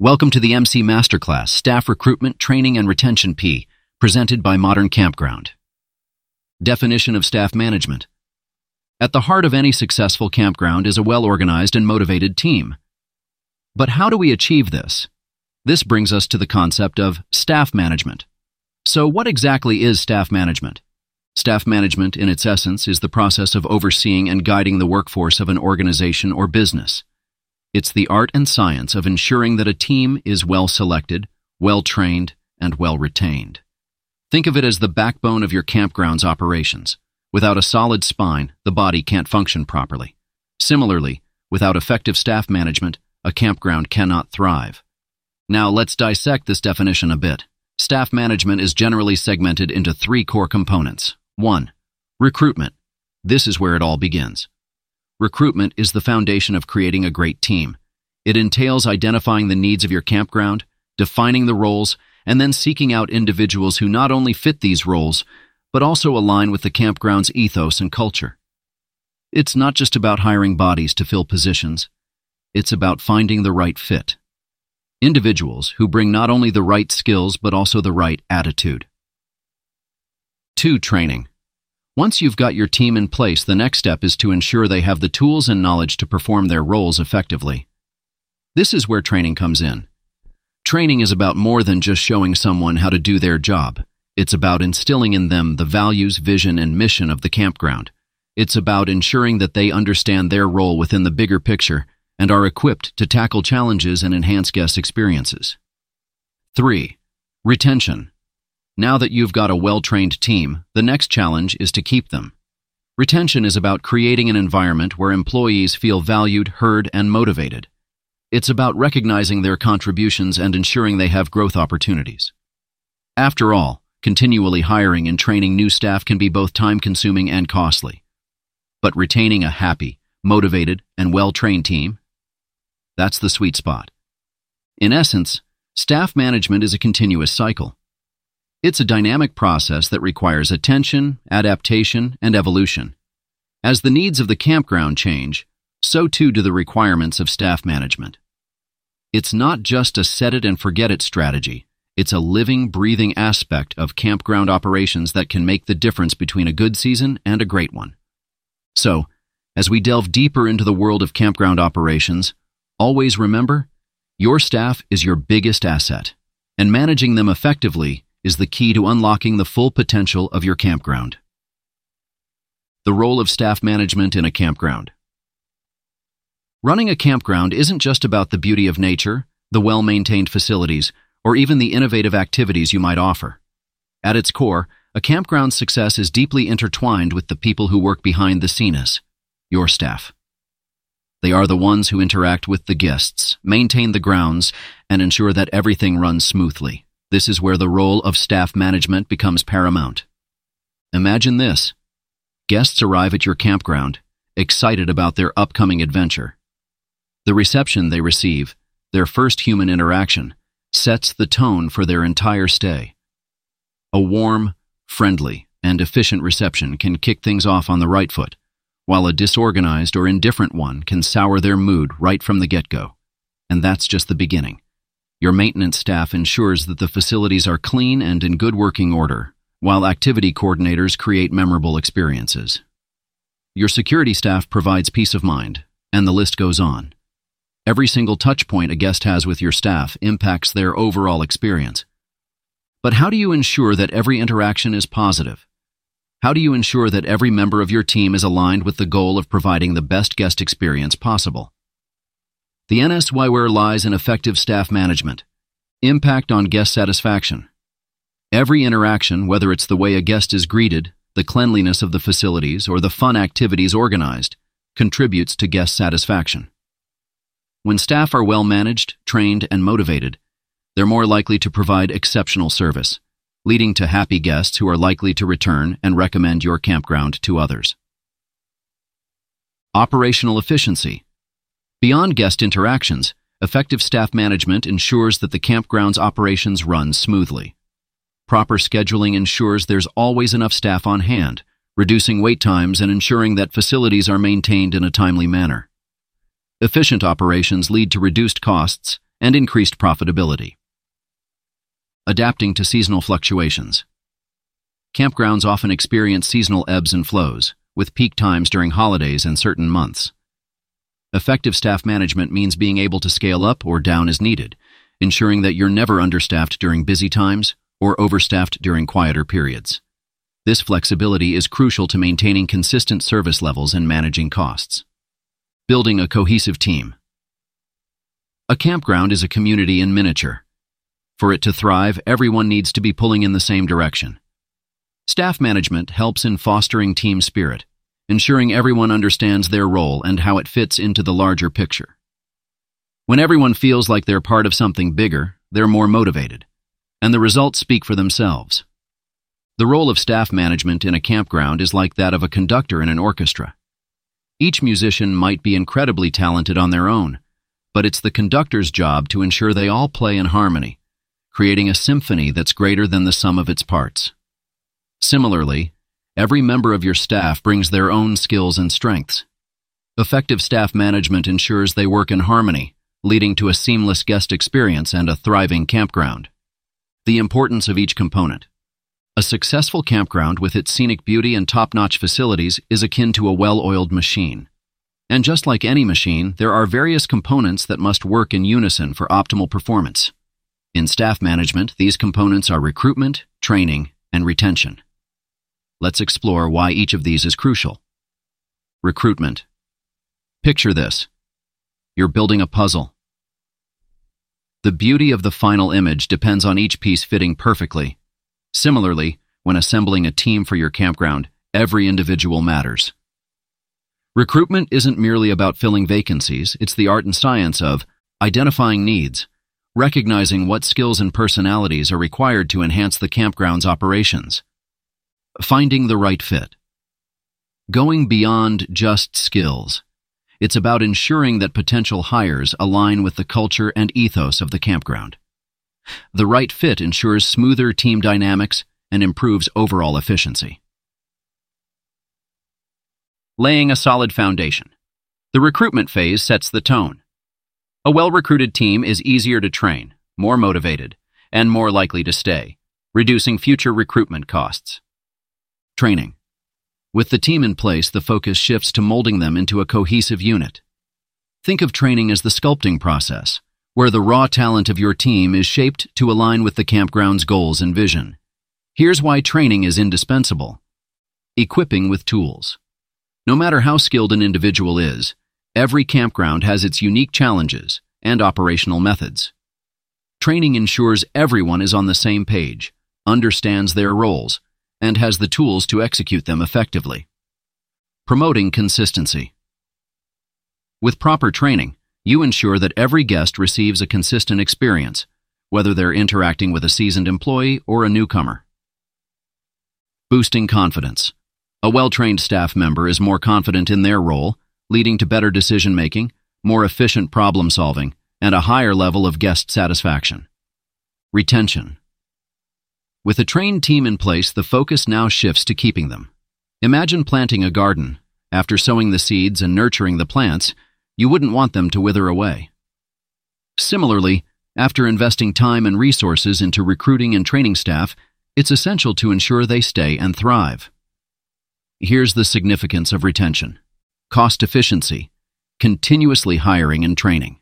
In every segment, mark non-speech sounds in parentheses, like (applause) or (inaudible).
Welcome to the MC Masterclass, Staff Recruitment, Training and Retention P, presented by Modern Campground. Definition of Staff Management At the heart of any successful campground is a well-organized and motivated team. But how do we achieve this? This brings us to the concept of staff management. So what exactly is staff management? Staff management, in its essence, is the process of overseeing and guiding the workforce of an organization or business. It's the art and science of ensuring that a team is well selected, well trained, and well retained. Think of it as the backbone of your campground's operations. Without a solid spine, the body can't function properly. Similarly, without effective staff management, a campground cannot thrive. Now let's dissect this definition a bit. Staff management is generally segmented into three core components. 1. Recruitment. This is where it all begins. Recruitment is the foundation of creating a great team. It entails identifying the needs of your campground, defining the roles, and then seeking out individuals who not only fit these roles, but also align with the campground's ethos and culture. It's not just about hiring bodies to fill positions. It's about finding the right fit. Individuals who bring not only the right skills, but also the right attitude. 2. Training. Once you've got your team in place, the next step is to ensure they have the tools and knowledge to perform their roles effectively. This is where training comes in. Training is about more than just showing someone how to do their job. It's about instilling in them the values, vision, and mission of the campground. It's about ensuring that they understand their role within the bigger picture and are equipped to tackle challenges and enhance guest experiences. 3. Retention. Now that you've got a well-trained team, the next challenge is to keep them. Retention is about creating an environment where employees feel valued, heard, and motivated. It's about recognizing their contributions and ensuring they have growth opportunities. After all, continually hiring and training new staff can be both time-consuming and costly. But retaining a happy, motivated, and well-trained team, that's the sweet spot. In essence, staff management is a continuous cycle. It's a dynamic process that requires attention, adaptation, and evolution. As the needs of the campground change, so too do the requirements of staff management. It's not just a set it and forget it strategy. It's a living, breathing aspect of campground operations that can make the difference between a good season and a great one. So, as we delve deeper into the world of campground operations, always remember, your staff is your biggest asset, and managing them effectively is the key to unlocking the full potential of your campground. The role of staff management in a campground. Running a campground isn't just about the beauty of nature, the well-maintained facilities, or even the innovative activities you might offer. At its core, a campground's success is deeply intertwined with the people who work behind the scenes, your staff. They are the ones who interact with the guests, maintain the grounds, and ensure that everything runs smoothly. This is where the role of staff management becomes paramount. Imagine this. Guests arrive at your campground, excited about their upcoming adventure. The reception they receive, their first human interaction, sets the tone for their entire stay. A warm, friendly, and efficient reception can kick things off on the right foot, while a disorganized or indifferent one can sour their mood right from the get-go. And that's just the beginning. Your maintenance staff ensures that the facilities are clean and in good working order, while activity coordinators create memorable experiences. Your security staff provides peace of mind, and the list goes on. Every single touchpoint a guest has with your staff impacts their overall experience. But how do you ensure that every interaction is positive? How do you ensure that every member of your team is aligned with the goal of providing the best guest experience possible? The NSY where lies in effective staff management. Impact on guest satisfaction. Every interaction, whether it's the way a guest is greeted, the cleanliness of the facilities, or the fun activities organized, contributes to guest satisfaction. When staff are well managed, trained, and motivated, they're more likely to provide exceptional service, leading to happy guests who are likely to return and recommend your campground to others. Operational efficiency. Beyond guest interactions, effective staff management ensures that the campground's operations run smoothly. Proper scheduling ensures there's always enough staff on hand, reducing wait times and ensuring that facilities are maintained in a timely manner. Efficient operations lead to reduced costs and increased profitability. Adapting to seasonal fluctuations. Campgrounds often experience seasonal ebbs and flows, with peak times during holidays and certain months. Effective staff management means being able to scale up or down as needed, ensuring that you're never understaffed during busy times or overstaffed during quieter periods. This flexibility is crucial to maintaining consistent service levels and managing costs. Building a cohesive team. A campground is a community in miniature. For it to thrive, everyone needs to be pulling in the same direction. Staff management helps in fostering team spirit, ensuring everyone understands their role and how it fits into the larger picture. When everyone feels like they're part of something bigger, they're more motivated, and the results speak for themselves. The role of staff management in a campground is like that of a conductor in an orchestra. Each musician might be incredibly talented on their own, but it's the conductor's job to ensure they all play in harmony, creating a symphony that's greater than the sum of its parts. Similarly, every member of your staff brings their own skills and strengths. Effective staff management ensures they work in harmony, leading to a seamless guest experience and a thriving campground. The importance of each component. A successful campground with its scenic beauty and top-notch facilities is akin to a well-oiled machine. And just like any machine, there are various components that must work in unison for optimal performance. In staff management, these components are recruitment, training, and retention. Let's explore why each of these is crucial. Recruitment. Picture this. You're building a puzzle. The beauty of the final image depends on each piece fitting perfectly Similarly, when assembling a team for your campground, every individual matters. Recruitment isn't merely about filling vacancies, it's the art and science of identifying needs, recognizing what skills and personalities are required to enhance the campground's operations, finding the right fit. Going beyond just skills. It's about ensuring that potential hires align with the culture and ethos of the campground. The right fit ensures smoother team dynamics and improves overall efficiency. Laying a solid foundation. The recruitment phase sets the tone. A well-recruited team is easier to train, more motivated, and more likely to stay, reducing future recruitment costs. Training. With the team in place, the focus shifts to molding them into a cohesive unit. Think of training as the sculpting process, where the raw talent of your team is shaped to align with the campground's goals and vision. Here's why training is indispensable. Equipping with tools. No matter how skilled an individual is, every campground has its unique challenges and operational methods. Training ensures everyone is on the same page, understands their roles, and has the tools to execute them effectively. Promoting consistency. With proper training, you ensure that every guest receives a consistent experience, whether they're interacting with a seasoned employee or a newcomer. Boosting confidence. A well-trained staff member is more confident in their role, leading to better decision-making, more efficient problem-solving, and a higher level of guest satisfaction. Retention. With a trained team in place, the focus now shifts to keeping them. Imagine planting a garden. After sowing the seeds and nurturing the plants, you wouldn't want them to wither away. Similarly, after investing time and resources into recruiting and training staff, it's essential to ensure they stay and thrive. Here's the significance of retention. Cost efficiency, continuously hiring and training.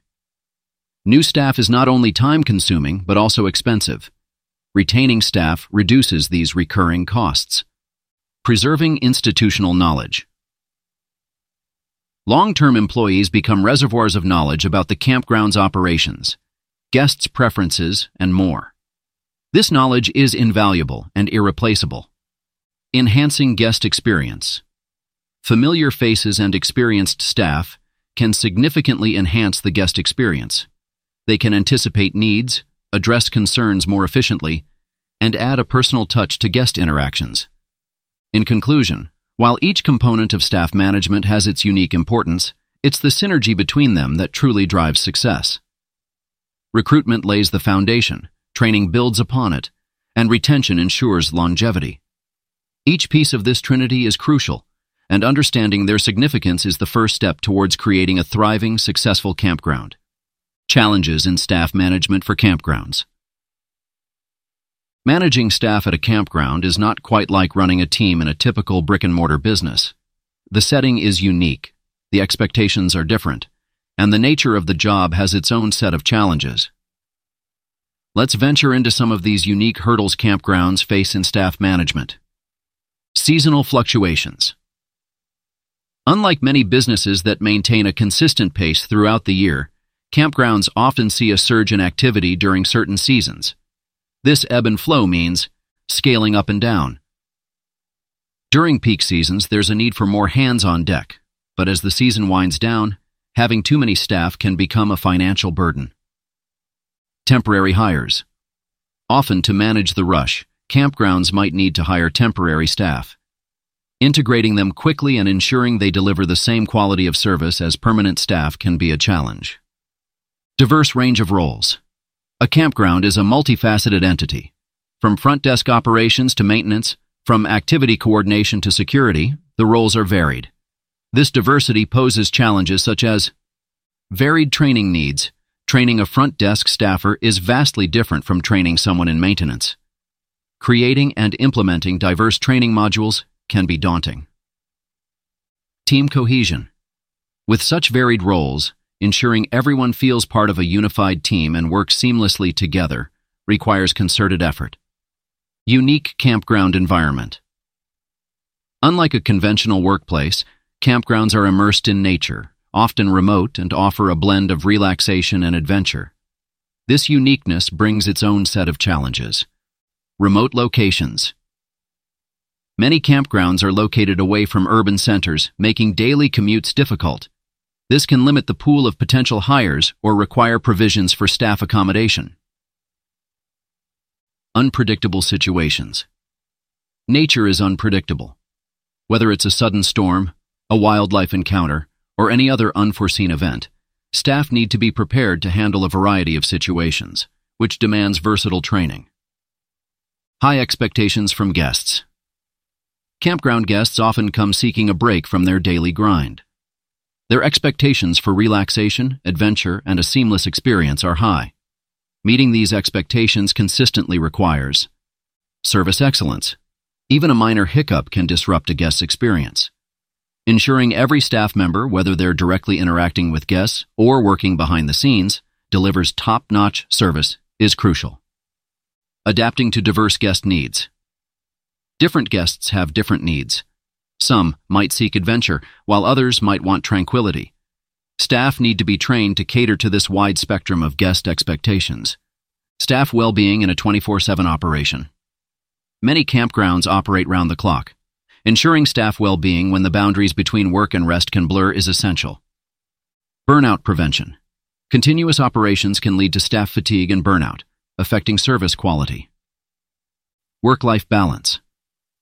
New staff is not only time-consuming, but also expensive. Retaining staff reduces these recurring costs. Preserving institutional knowledge. Long-term employees become reservoirs of knowledge about the campground's operations, guests' preferences, and more. This knowledge is invaluable and irreplaceable. Enhancing guest experience. Familiar faces and experienced staff can significantly enhance the guest experience. They can anticipate needs, address concerns more efficiently, and add a personal touch to guest interactions. In conclusion, while each component of staff management has its unique importance, it's the synergy between them that truly drives success. Recruitment lays the foundation, training builds upon it, and retention ensures longevity. Each piece of this trinity is crucial, and understanding their significance is the first step towards creating a thriving, successful campground. Challenges in staff management for campgrounds. Managing staff at a campground is not quite like running a team in a typical brick and mortar business. The setting is unique, the expectations are different, and the nature of the job has its own set of challenges. Let's venture into some of these unique hurdles campgrounds face in staff management. Seasonal fluctuations. Unlike many businesses that maintain a consistent pace throughout the year, campgrounds often see a surge in activity during certain seasons. This ebb and flow means scaling up and down. During peak seasons, there's a need for more hands on deck, but as the season winds down, having too many staff can become a financial burden. Temporary hires. Often to manage the rush, campgrounds might need to hire temporary staff. Integrating them quickly and ensuring they deliver the same quality of service as permanent staff can be a challenge. Diverse range of roles. A campground is a multifaceted entity. From front desk operations to maintenance, from activity coordination to security, the roles are varied. This diversity poses challenges such as varied training needs. Training a front desk staffer is vastly different from training someone in maintenance. Creating and implementing diverse training modules can be daunting. Team cohesion. With such varied roles, ensuring everyone feels part of a unified team and works seamlessly together requires concerted effort. Unique campground environment. Unlike a conventional workplace, campgrounds are immersed in nature, often remote and offer a blend of relaxation and adventure. This uniqueness brings its own set of challenges. Remote locations. Many campgrounds are located away from urban centers, making daily commutes difficult. This can limit the pool of potential hires or require provisions for staff accommodation. Unpredictable situations. Nature is unpredictable. Whether it's a sudden storm, a wildlife encounter, or any other unforeseen event, staff need to be prepared to handle a variety of situations, which demands versatile training. High expectations from guests. Campground guests often come seeking a break from their daily grind. Their expectations for relaxation, adventure, and a seamless experience are high. Meeting these expectations consistently requires service excellence. Even a minor hiccup can disrupt a guest's experience. Ensuring every staff member, whether they're directly interacting with guests or working behind the scenes, delivers top-notch service is crucial. Adapting to diverse guest needs. Different guests have different needs, some might seek adventure, while others might want tranquility. Staff need to be trained to cater to this wide spectrum of guest expectations. Staff well-being in a 24-7 operation. Many campgrounds operate round the clock. Ensuring staff well-being when the boundaries between work and rest can blur is essential. Burnout prevention. Continuous operations can lead to staff fatigue and burnout, affecting service quality. Work-life balance.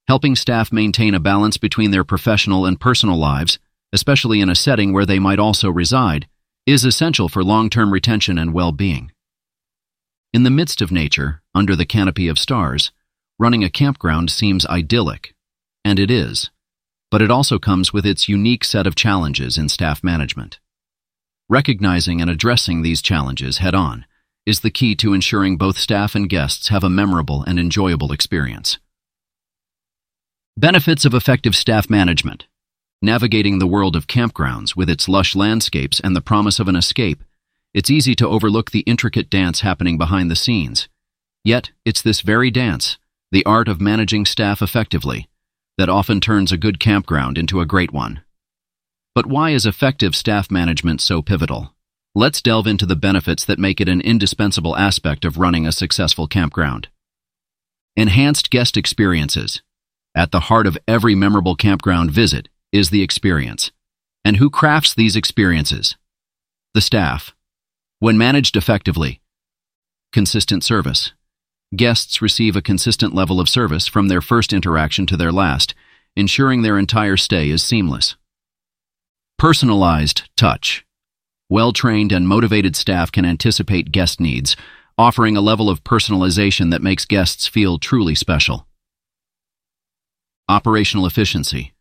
Helping staff maintain a balance between their professional and personal lives, especially in a setting where they might also reside, is essential for long-term retention and well-being. In the midst of nature, under the canopy of stars, running a campground seems idyllic, and it is, but it also comes with its unique set of challenges in staff management. Recognizing and addressing these challenges head-on is the key to ensuring both staff and guests have a memorable and enjoyable experience. Benefits of effective staff management. Navigating the world of campgrounds with its lush landscapes and the promise of an escape, it's easy to overlook the intricate dance happening behind the scenes. Yet, it's this very dance, the art of managing staff effectively, that often turns a good campground into a great one. But why is effective staff management so pivotal? Let's delve into the benefits that make it an indispensable aspect of running a successful campground. Enhanced guest experiences. At the heart of every memorable campground visit is the experience. And who crafts these experiences? The staff. When managed effectively, consistent service. Guests receive a consistent level of service from their first interaction to their last, ensuring their entire stay is seamless. Personalized touch. Well-trained and motivated staff can anticipate guest needs, offering a level of personalization that makes guests feel truly special. Operational efficiency.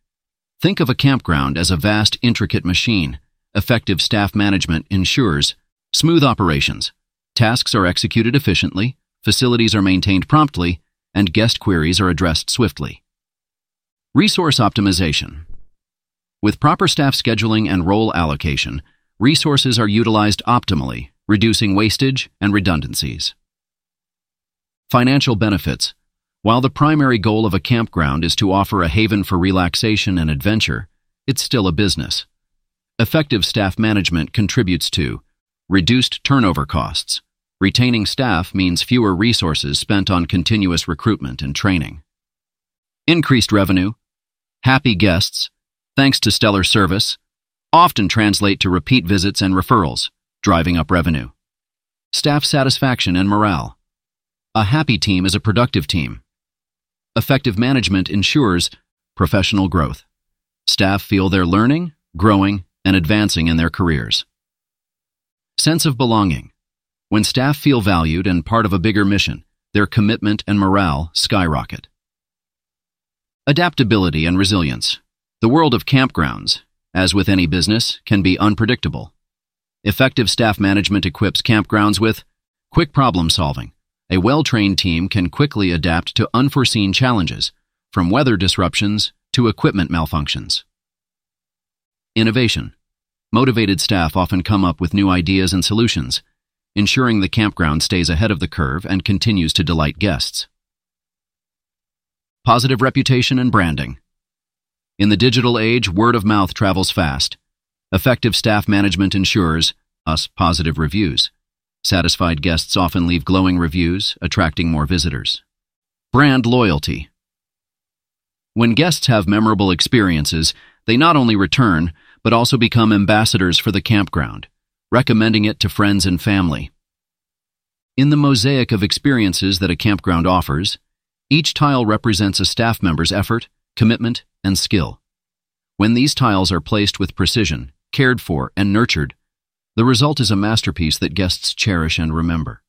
Think of a campground as a vast, intricate machine. Effective staff management ensures Smooth operations. Tasks are executed efficiently, facilities are maintained promptly, and guest queries are addressed swiftly. Resource optimization. With proper staff scheduling and role allocation, resources are utilized optimally, reducing wastage and redundancies. Financial benefits. While the primary goal of a campground is to offer a haven for relaxation and adventure, it's still a business. Effective staff management contributes to reduced turnover costs. Retaining staff means fewer resources spent on continuous recruitment and training. Increased revenue, happy guests, thanks to stellar service, often translate to repeat visits and referrals, driving up revenue. Staff satisfaction and morale. A happy team is a productive team. Effective management ensures professional growth. Staff feel they're learning, growing, and advancing in their careers. Sense of belonging. When staff feel valued and part of a bigger mission, their commitment and morale skyrocket. Adaptability and resilience. The world of campgrounds, as with any business, can be unpredictable. Effective staff management equips campgrounds with quick problem solving. A well-trained team can quickly adapt to unforeseen challenges, from weather disruptions to equipment malfunctions. Innovation. Motivated staff often come up with new ideas and solutions, ensuring the campground stays ahead of the curve and continues to delight guests. Positive reputation and branding. In the digital age, word of mouth travels fast. Effective staff management ensures us positive reviews. Satisfied guests often leave glowing reviews, attracting more visitors. Brand loyalty. When guests have memorable experiences, they not only return, but also become ambassadors for the campground, recommending it to friends and family. In the mosaic of experiences that a campground offers, each tile represents a staff member's effort, commitment, and skill. When these tiles are placed with precision, cared for, and nurtured, the result is a masterpiece that guests cherish and remember.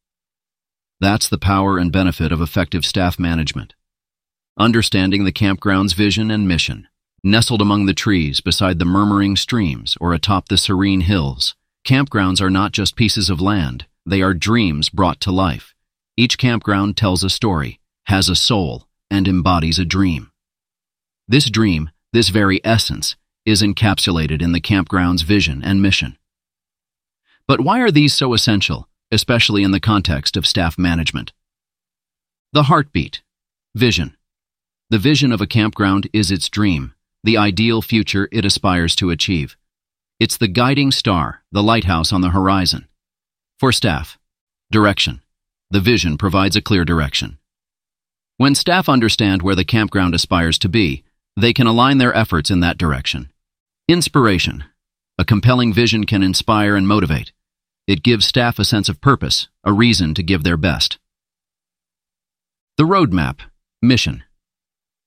That's the power and benefit of effective staff management. Understanding the campground's vision and mission, nestled among the trees beside the murmuring streams or atop the serene hills, campgrounds are not just pieces of land, they are dreams brought to life. Each campground tells a story, has a soul, and embodies a dream. This dream, this very essence, is encapsulated in the campground's vision and mission. But why are these so essential, especially in the context of staff management? The heartbeat. Vision. The vision of a campground is its dream, the ideal future it aspires to achieve. It's the guiding star, the lighthouse on the horizon. For staff, direction. The vision provides a clear direction. When staff understand where the campground aspires to be, they can align their efforts in that direction. Inspiration. A compelling vision can inspire and motivate. It gives staff a sense of purpose, a reason to give their best. The roadmap, mission.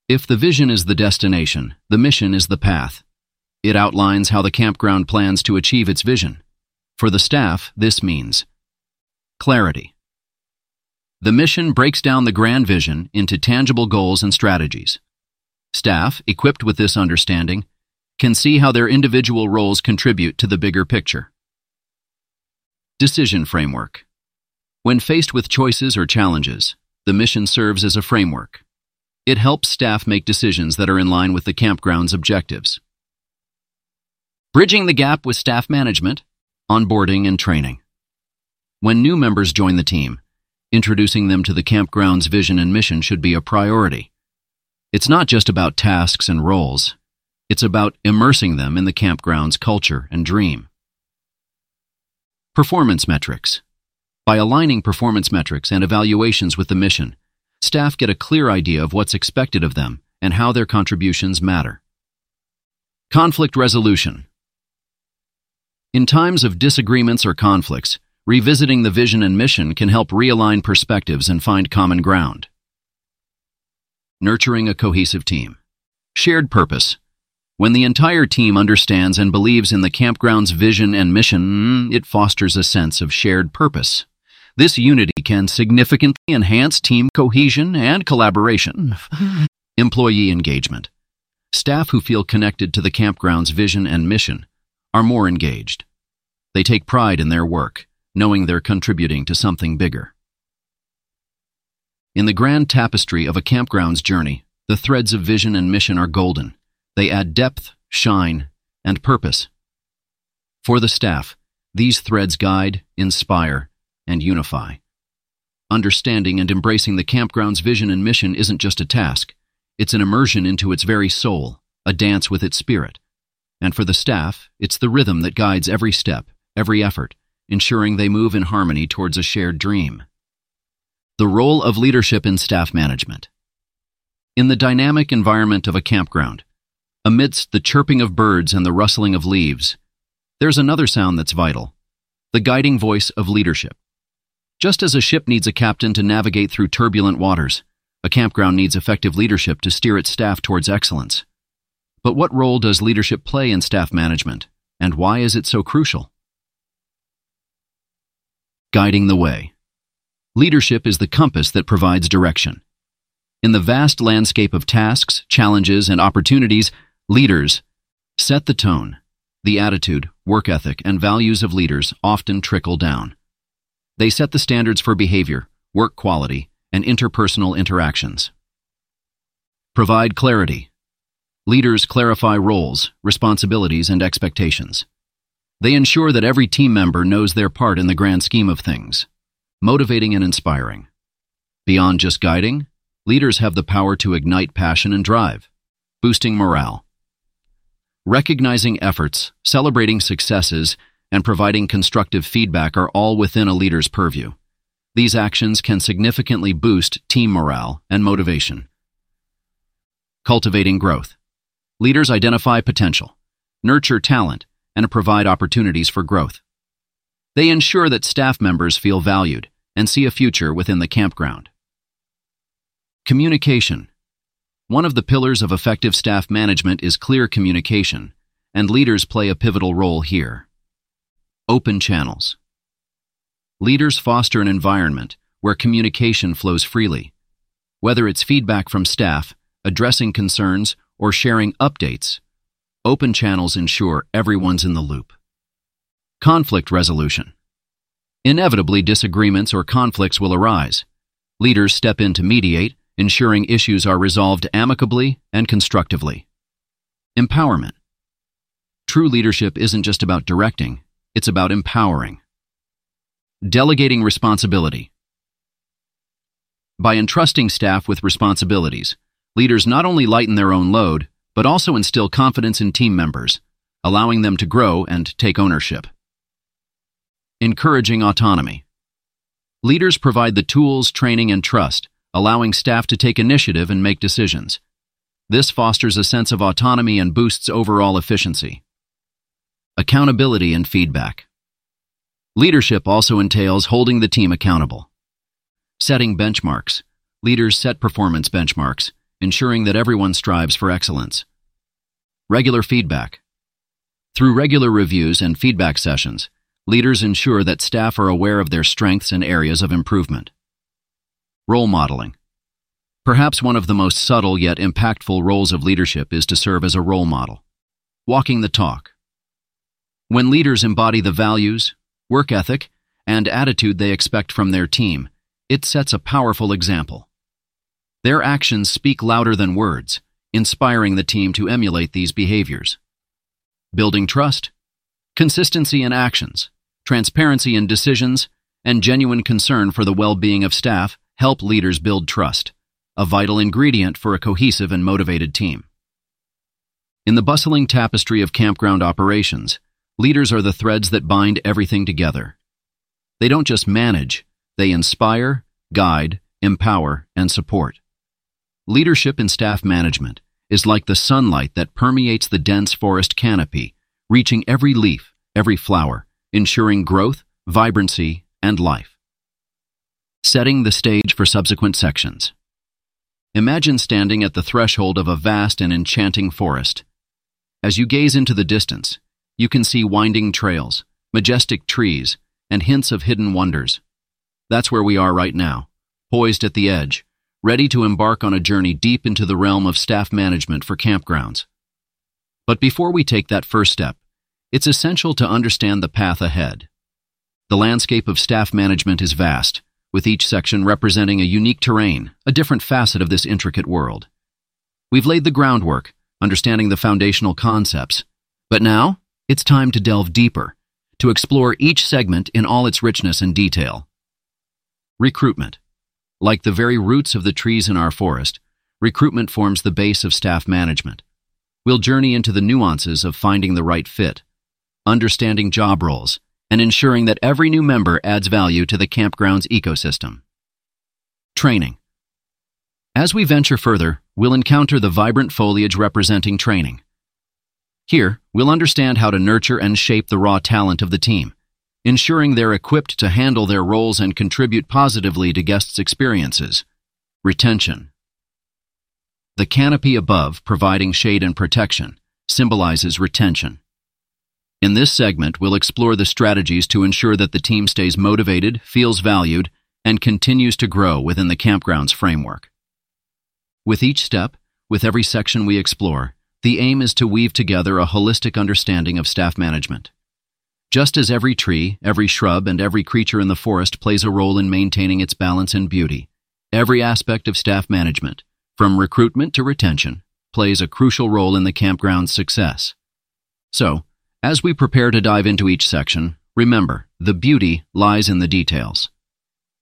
If the vision is the destination, the mission is the path. It outlines how the campground plans to achieve its vision. For the staff, this means clarity. The mission breaks down the grand vision into tangible goals and strategies. Staff, equipped with this understanding, can see how their individual roles contribute to the bigger picture. Decision Framework When faced with choices or challenges, the mission serves as a framework. It helps staff make decisions that are in line with the campground's objectives. Bridging the gap with staff management, onboarding, and training. When new members join the team, introducing them to the campground's vision and mission should be a priority. It's not just about tasks and roles, it's about immersing them in the campground's culture and dream. Performance metrics. By aligning performance metrics and evaluations with the mission, staff get a clear idea of what's expected of them and how their contributions matter. Conflict resolution. In times of disagreements or conflicts, revisiting the vision and mission can help realign perspectives and find common ground. Nurturing a cohesive team. Shared purpose. When the entire team understands and believes in the campground's vision and mission, it fosters a sense of shared purpose. This unity can significantly enhance team cohesion and collaboration. (laughs) Employee engagement. Staff who feel connected to the campground's vision and mission are more engaged. They take pride in their work, knowing they're contributing to something bigger. In the grand tapestry of a campground's journey, the threads of vision and mission are golden. They add depth, shine, and purpose. For the staff, these threads guide, inspire, and unify. Understanding and embracing the campground's vision and mission isn't just a task, it's an immersion into its very soul, a dance with its spirit. And for the staff, it's the rhythm that guides every step, every effort, ensuring they move in harmony towards a shared dream. The role of leadership in staff management. In the dynamic environment of a campground, amidst the chirping of birds and the rustling of leaves, there's another sound that's vital the guiding voice of leadership. Just as a ship needs a captain to navigate through turbulent waters, a campground needs effective leadership to steer its staff towards excellence. But what role does leadership play in staff management, and why is it so crucial? Guiding the way. Leadership is the compass that provides direction. In the vast landscape of tasks, challenges, and opportunities, leaders set the tone. The attitude, work ethic, and values of leaders often trickle down. They set the standards for behavior, work quality, and interpersonal interactions. Provide clarity. Leaders clarify roles, responsibilities, and expectations. They ensure that every team member knows their part in the grand scheme of things, motivating and inspiring. Beyond just guiding, leaders have the power to ignite passion and drive, boosting morale. Recognizing efforts, celebrating successes, and providing constructive feedback are all within a leader's purview. These actions can significantly boost team morale and motivation. Cultivating growth. Leaders identify potential, nurture talent, and provide opportunities for growth. They ensure that staff members feel valued and see a future within the campground. Communication. One of the pillars of effective staff management is clear communication, and leaders play a pivotal role here. Open channels. Leaders foster an environment where communication flows freely. Whether it's feedback from staff, addressing concerns, or sharing updates, open channels ensure everyone's in the loop. Conflict resolution. Inevitably, disagreements or conflicts will arise. Leaders step in to mediate, ensuring issues are resolved amicably and constructively. Empowerment. True leadership isn't just about directing, it's about empowering. Delegating responsibility. By entrusting staff with responsibilities, leaders not only lighten their own load, but also instill confidence in team members, allowing them to grow and take ownership. Encouraging autonomy. Leaders provide the tools, training, and trust, allowing staff to take initiative and make decisions. This fosters a sense of autonomy and boosts overall efficiency. Accountability and feedback. Leadership also entails holding the team accountable. Setting benchmarks. Leaders set performance benchmarks, ensuring that everyone strives for excellence. Regular feedback. Through regular reviews and feedback sessions, leaders ensure that staff are aware of their strengths and areas of improvement. Role modeling. Perhaps one of the most subtle yet impactful roles of leadership is to serve as a role model. Walking the talk. When leaders embody the values, work ethic, and attitude they expect from their team, it sets a powerful example. Their actions speak louder than words, inspiring the team to emulate these behaviors. Building trust, consistency in actions, transparency in decisions, and genuine concern for the well-being of staff help leaders build trust, a vital ingredient for a cohesive and motivated team. In the bustling tapestry of campground operations, Leaders are the threads that bind everything together. They don't just manage, they inspire, guide, empower, and support. Leadership in staff management is like the sunlight that permeates the dense forest canopy, reaching every leaf, every flower, ensuring growth, vibrancy, and life. Setting the stage for subsequent sections. Imagine standing at the threshold of a vast and enchanting forest. As you gaze into the distance, you can see winding trails, majestic trees, and hints of hidden wonders. That's where we are right now, poised at the edge, ready to embark on a journey deep into the realm of staff management for campgrounds. But before we take that first step, it's essential to understand the path ahead. The landscape of staff management is vast, with each section representing a unique terrain, a different facet of this intricate world. We've laid the groundwork, understanding the foundational concepts. But now, it's time to delve deeper, to explore each segment in all its richness and detail. Recruitment. Like the very roots of the trees in our forest, recruitment forms the base of staff management. We'll journey into the nuances of finding the right fit, understanding job roles, and ensuring that every new member adds value to the campground's ecosystem. Training. As we venture further, we'll encounter the vibrant foliage representing training. Here, we'll understand how to nurture and shape the raw talent of the team, ensuring they're equipped to handle their roles and contribute positively to guests' experiences. Retention. The canopy above, providing shade and protection, symbolizes retention. In this segment, we'll explore the strategies to ensure that the team stays motivated, feels valued, and continues to grow within the campground's framework. With each step, with every section we explore, the aim is to weave together a holistic understanding of staff management. Just as every tree, every shrub, and every creature in the forest plays a role in maintaining its balance and beauty, every aspect of staff management, from recruitment to retention, plays a crucial role in the campground's success. So, as we prepare to dive into each section, remember, the beauty lies in the details.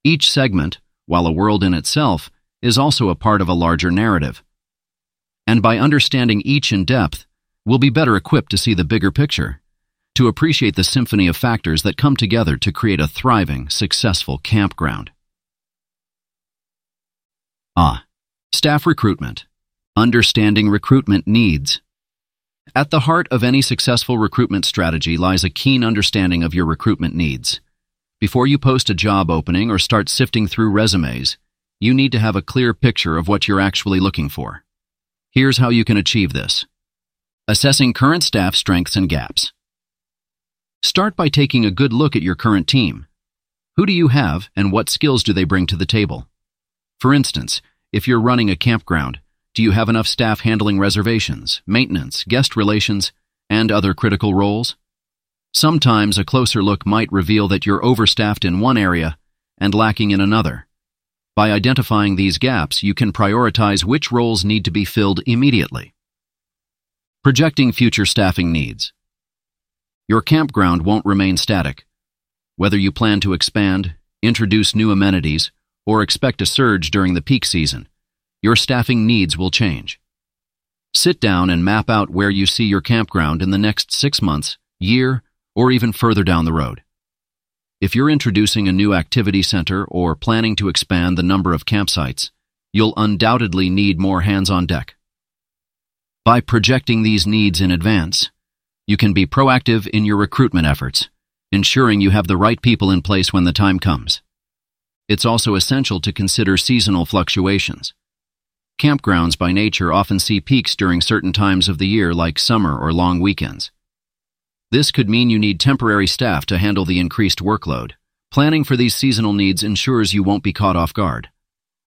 Each segment, while a world in itself, is also a part of a larger narrative. And by understanding each in depth, we'll be better equipped to see the bigger picture, to appreciate the symphony of factors that come together to create a thriving, successful campground. Ah, staff recruitment. Understanding recruitment needs. At the heart of any successful recruitment strategy lies a keen understanding of your recruitment needs. Before you post a job opening or start sifting through resumes, you need to have a clear picture of what you're actually looking for. Here's how you can achieve this. Assessing current staff strengths and gaps. Start by taking a good look at your current team. Who do you have and what skills do they bring to the table? For instance, if you're running a campground, do you have enough staff handling reservations, maintenance, guest relations, and other critical roles? Sometimes a closer look might reveal that you're overstaffed in one area and lacking in another. By identifying these gaps, you can prioritize which roles need to be filled immediately. Projecting future staffing needs. Your campground won't remain static. Whether you plan to expand, introduce new amenities, or expect a surge during the peak season, your staffing needs will change. Sit down and map out where you see your campground in the next six months, year, or even further down the road. If you're introducing a new activity center or planning to expand the number of campsites, you'll undoubtedly need more hands on deck. By projecting these needs in advance, you can be proactive in your recruitment efforts, ensuring you have the right people in place when the time comes. It's also essential to consider seasonal fluctuations. Campgrounds by nature often see peaks during certain times of the year like summer or long weekends. This could mean you need temporary staff to handle the increased workload. Planning for these seasonal needs ensures you won't be caught off guard.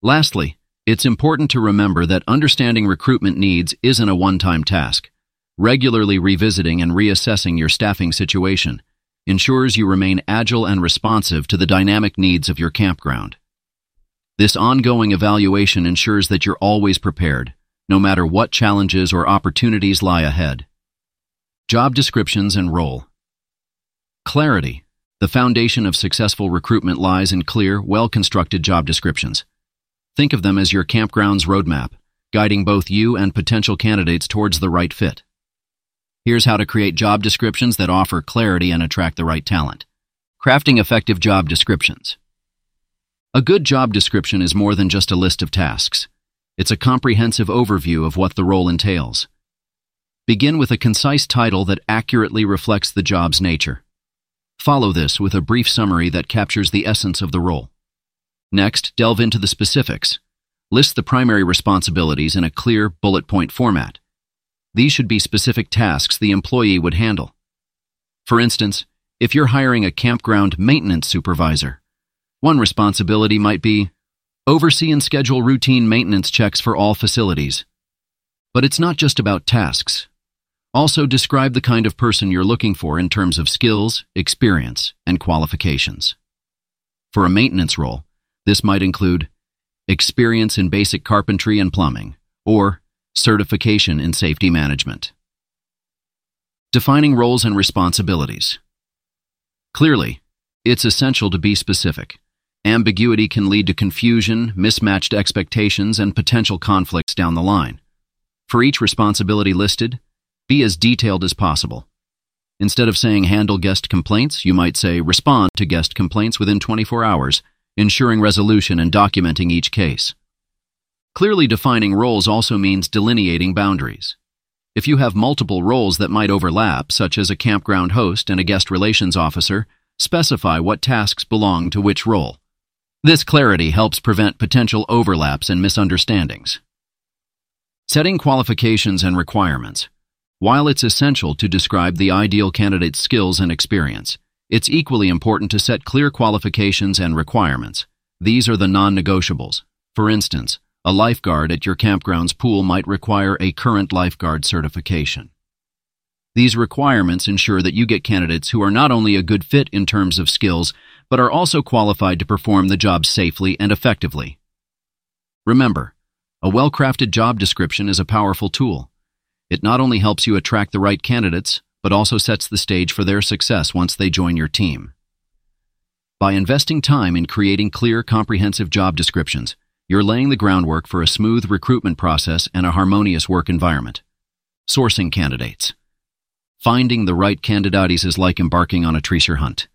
Lastly, it's important to remember that understanding recruitment needs isn't a one-time task. Regularly revisiting and reassessing your staffing situation ensures you remain agile and responsive to the dynamic needs of your campground. This ongoing evaluation ensures that you're always prepared, no matter what challenges or opportunities lie ahead. Job descriptions and role. Clarity. The foundation of successful recruitment lies in clear, well-constructed job descriptions. Think of them as your campground's roadmap, guiding both you and potential candidates towards the right fit. Here's how to create job descriptions that offer clarity and attract the right talent. Crafting effective job descriptions. A good job description is more than just a list of tasks. It's a comprehensive overview of what the role entails. Begin with a concise title that accurately reflects the job's nature. Follow this with a brief summary that captures the essence of the role. Next, delve into the specifics. List the primary responsibilities in a clear, bullet point format. These should be specific tasks the employee would handle. For instance, if you're hiring a campground maintenance supervisor, one responsibility might be oversee and schedule routine maintenance checks for all facilities. But it's not just about tasks. Also describe the kind of person you're looking for in terms of skills, experience, and qualifications. For a maintenance role, this might include experience in basic carpentry and plumbing, or certification in safety management. Defining roles and responsibilities. Clearly, it's essential to be specific. Ambiguity can lead to confusion, mismatched expectations, and potential conflicts down the line. For each responsibility listed, be as detailed as possible. Instead of saying handle guest complaints, you might say respond to guest complaints within 24 hours, ensuring resolution and documenting each case. Clearly defining roles also means delineating boundaries. If you have multiple roles that might overlap, such as a campground host and a guest relations officer, specify what tasks belong to which role. This clarity helps prevent potential overlaps and misunderstandings. Setting qualifications and requirements. While it's essential to describe the ideal candidate's skills and experience, it's equally important to set clear qualifications and requirements. These are the non-negotiables. For instance, a lifeguard at your campground's pool might require a current lifeguard certification. These requirements ensure that you get candidates who are not only a good fit in terms of skills, but are also qualified to perform the job safely and effectively. Remember, a well-crafted job description is a powerful tool. It not only helps you attract the right candidates, but also sets the stage for their success once they join your team. By investing time in creating clear, comprehensive job descriptions, you're laying the groundwork for a smooth recruitment process and a harmonious work environment. Sourcing candidates. Finding the right candidates is like embarking on a treasure hunt.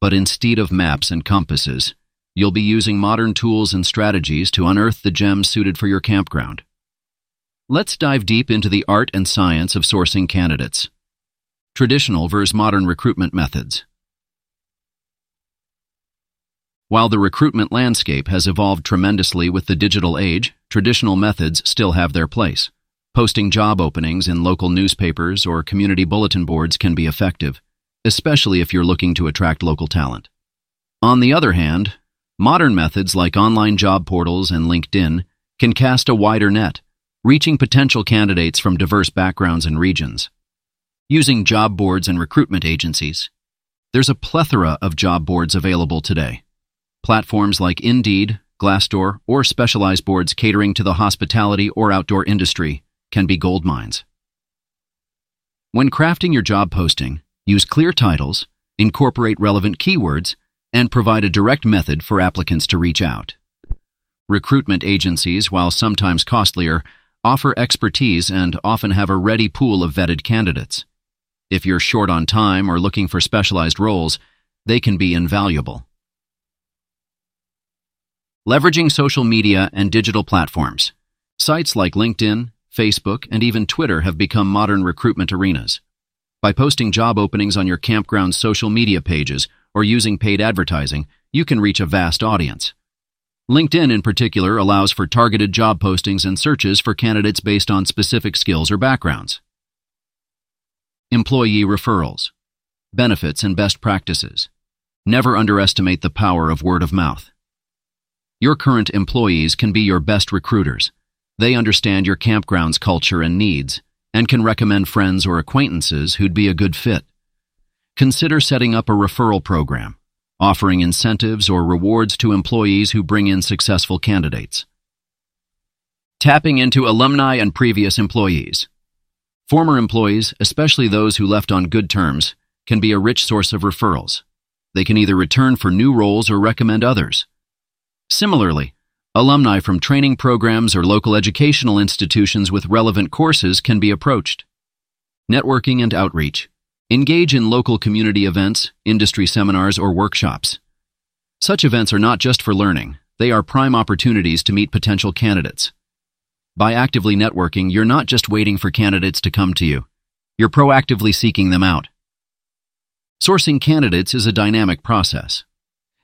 But instead of maps and compasses, you'll be using modern tools and strategies to unearth the gems suited for your campground. Let's dive deep into the art and science of sourcing candidates. Traditional versus modern recruitment methods. While the recruitment landscape has evolved tremendously with the digital age, traditional methods still have their place. Posting job openings in local newspapers or community bulletin boards can be effective, especially if you're looking to attract local talent. On the other hand, modern methods like online job portals and LinkedIn can cast a wider net, reaching potential candidates from diverse backgrounds and regions. Using job boards and recruitment agencies. There's a plethora of job boards available today. Platforms like Indeed, Glassdoor, or specialized boards catering to the hospitality or outdoor industry can be gold mines. When crafting your job posting, use clear titles, incorporate relevant keywords, and provide a direct method for applicants to reach out. Recruitment agencies, while sometimes costlier, offer expertise and often have a ready pool of vetted candidates. If you're short on time or looking for specialized roles, they can be invaluable. Leveraging social media and digital platforms. Sites like LinkedIn, Facebook, and even Twitter have become modern recruitment arenas. By posting job openings on your campground's social media pages or using paid advertising, you can reach a vast audience. LinkedIn in particular allows for targeted job postings and searches for candidates based on specific skills or backgrounds. Employee referrals, benefits and best practices. Never underestimate the power of word of mouth. Your current employees can be your best recruiters. They understand your campground's culture and needs and can recommend friends or acquaintances who'd be a good fit. Consider setting up a referral program offering incentives or rewards to employees who bring in successful candidates. Tapping into alumni and previous employees. Former employees, especially those who left on good terms, can be a rich source of referrals. They can either return for new roles or recommend others. Similarly, alumni from training programs or local educational institutions with relevant courses can be approached. Networking and outreach. Engage in local community events, industry seminars, or workshops. Such events are not just for learning, they are prime opportunities to meet potential candidates. By actively networking, you're not just waiting for candidates to come to you, you're proactively seeking them out. Sourcing candidates is a dynamic process.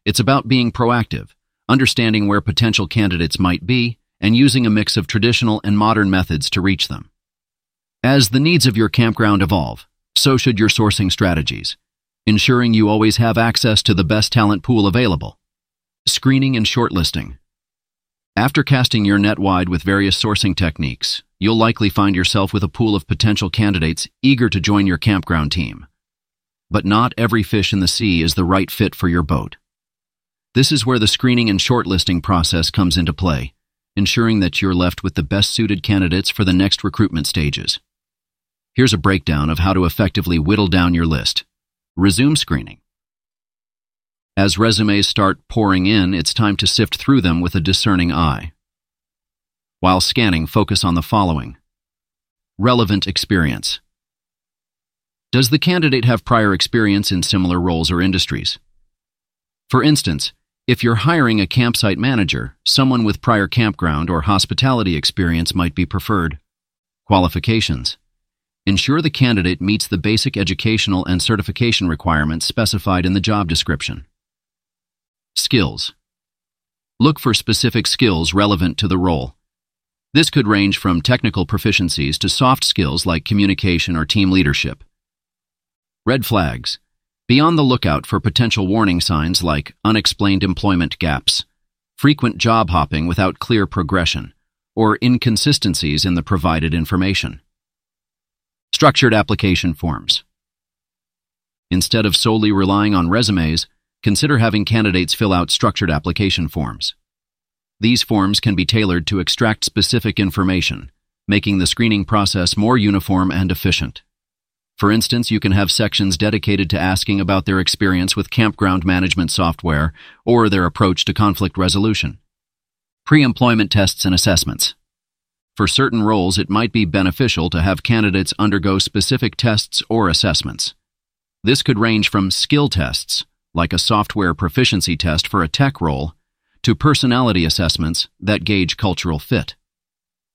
It's about being proactive, understanding where potential candidates might be, and using a mix of traditional and modern methods to reach them. As the needs of your campground evolve, so should your sourcing strategies, ensuring you always have access to the best talent pool available. Screening and shortlisting. After casting your net wide with various sourcing techniques, you'll likely find yourself with a pool of potential candidates eager to join your campground team. But not every fish in the sea is the right fit for your boat. This is where the screening and shortlisting process comes into play, ensuring that you're left with the best suited candidates for the next recruitment stages. Here's a breakdown of how to effectively whittle down your list. Resume screening. As resumes start pouring in, it's time to sift through them with a discerning eye. While scanning, focus on the following. Relevant experience. Does the candidate have prior experience in similar roles or industries? For instance, if you're hiring a campsite manager, someone with prior campground or hospitality experience might be preferred. Qualifications. Ensure the candidate meets the basic educational and certification requirements specified in the job description. Skills. Look for specific skills relevant to the role. This could range from technical proficiencies to soft skills like communication or team leadership. Red flags. Be on the lookout for potential warning signs like unexplained employment gaps, frequent job hopping without clear progression, or inconsistencies in the provided information. Structured application forms. Instead of solely relying on resumes, consider having candidates fill out structured application forms. These forms can be tailored to extract specific information, making the screening process more uniform and efficient. For instance, you can have sections dedicated to asking about their experience with campground management software or their approach to conflict resolution. Pre-employment tests and assessments. For certain roles, it might be beneficial to have candidates undergo specific tests or assessments. This could range from skill tests, like a software proficiency test for a tech role, to personality assessments that gauge cultural fit.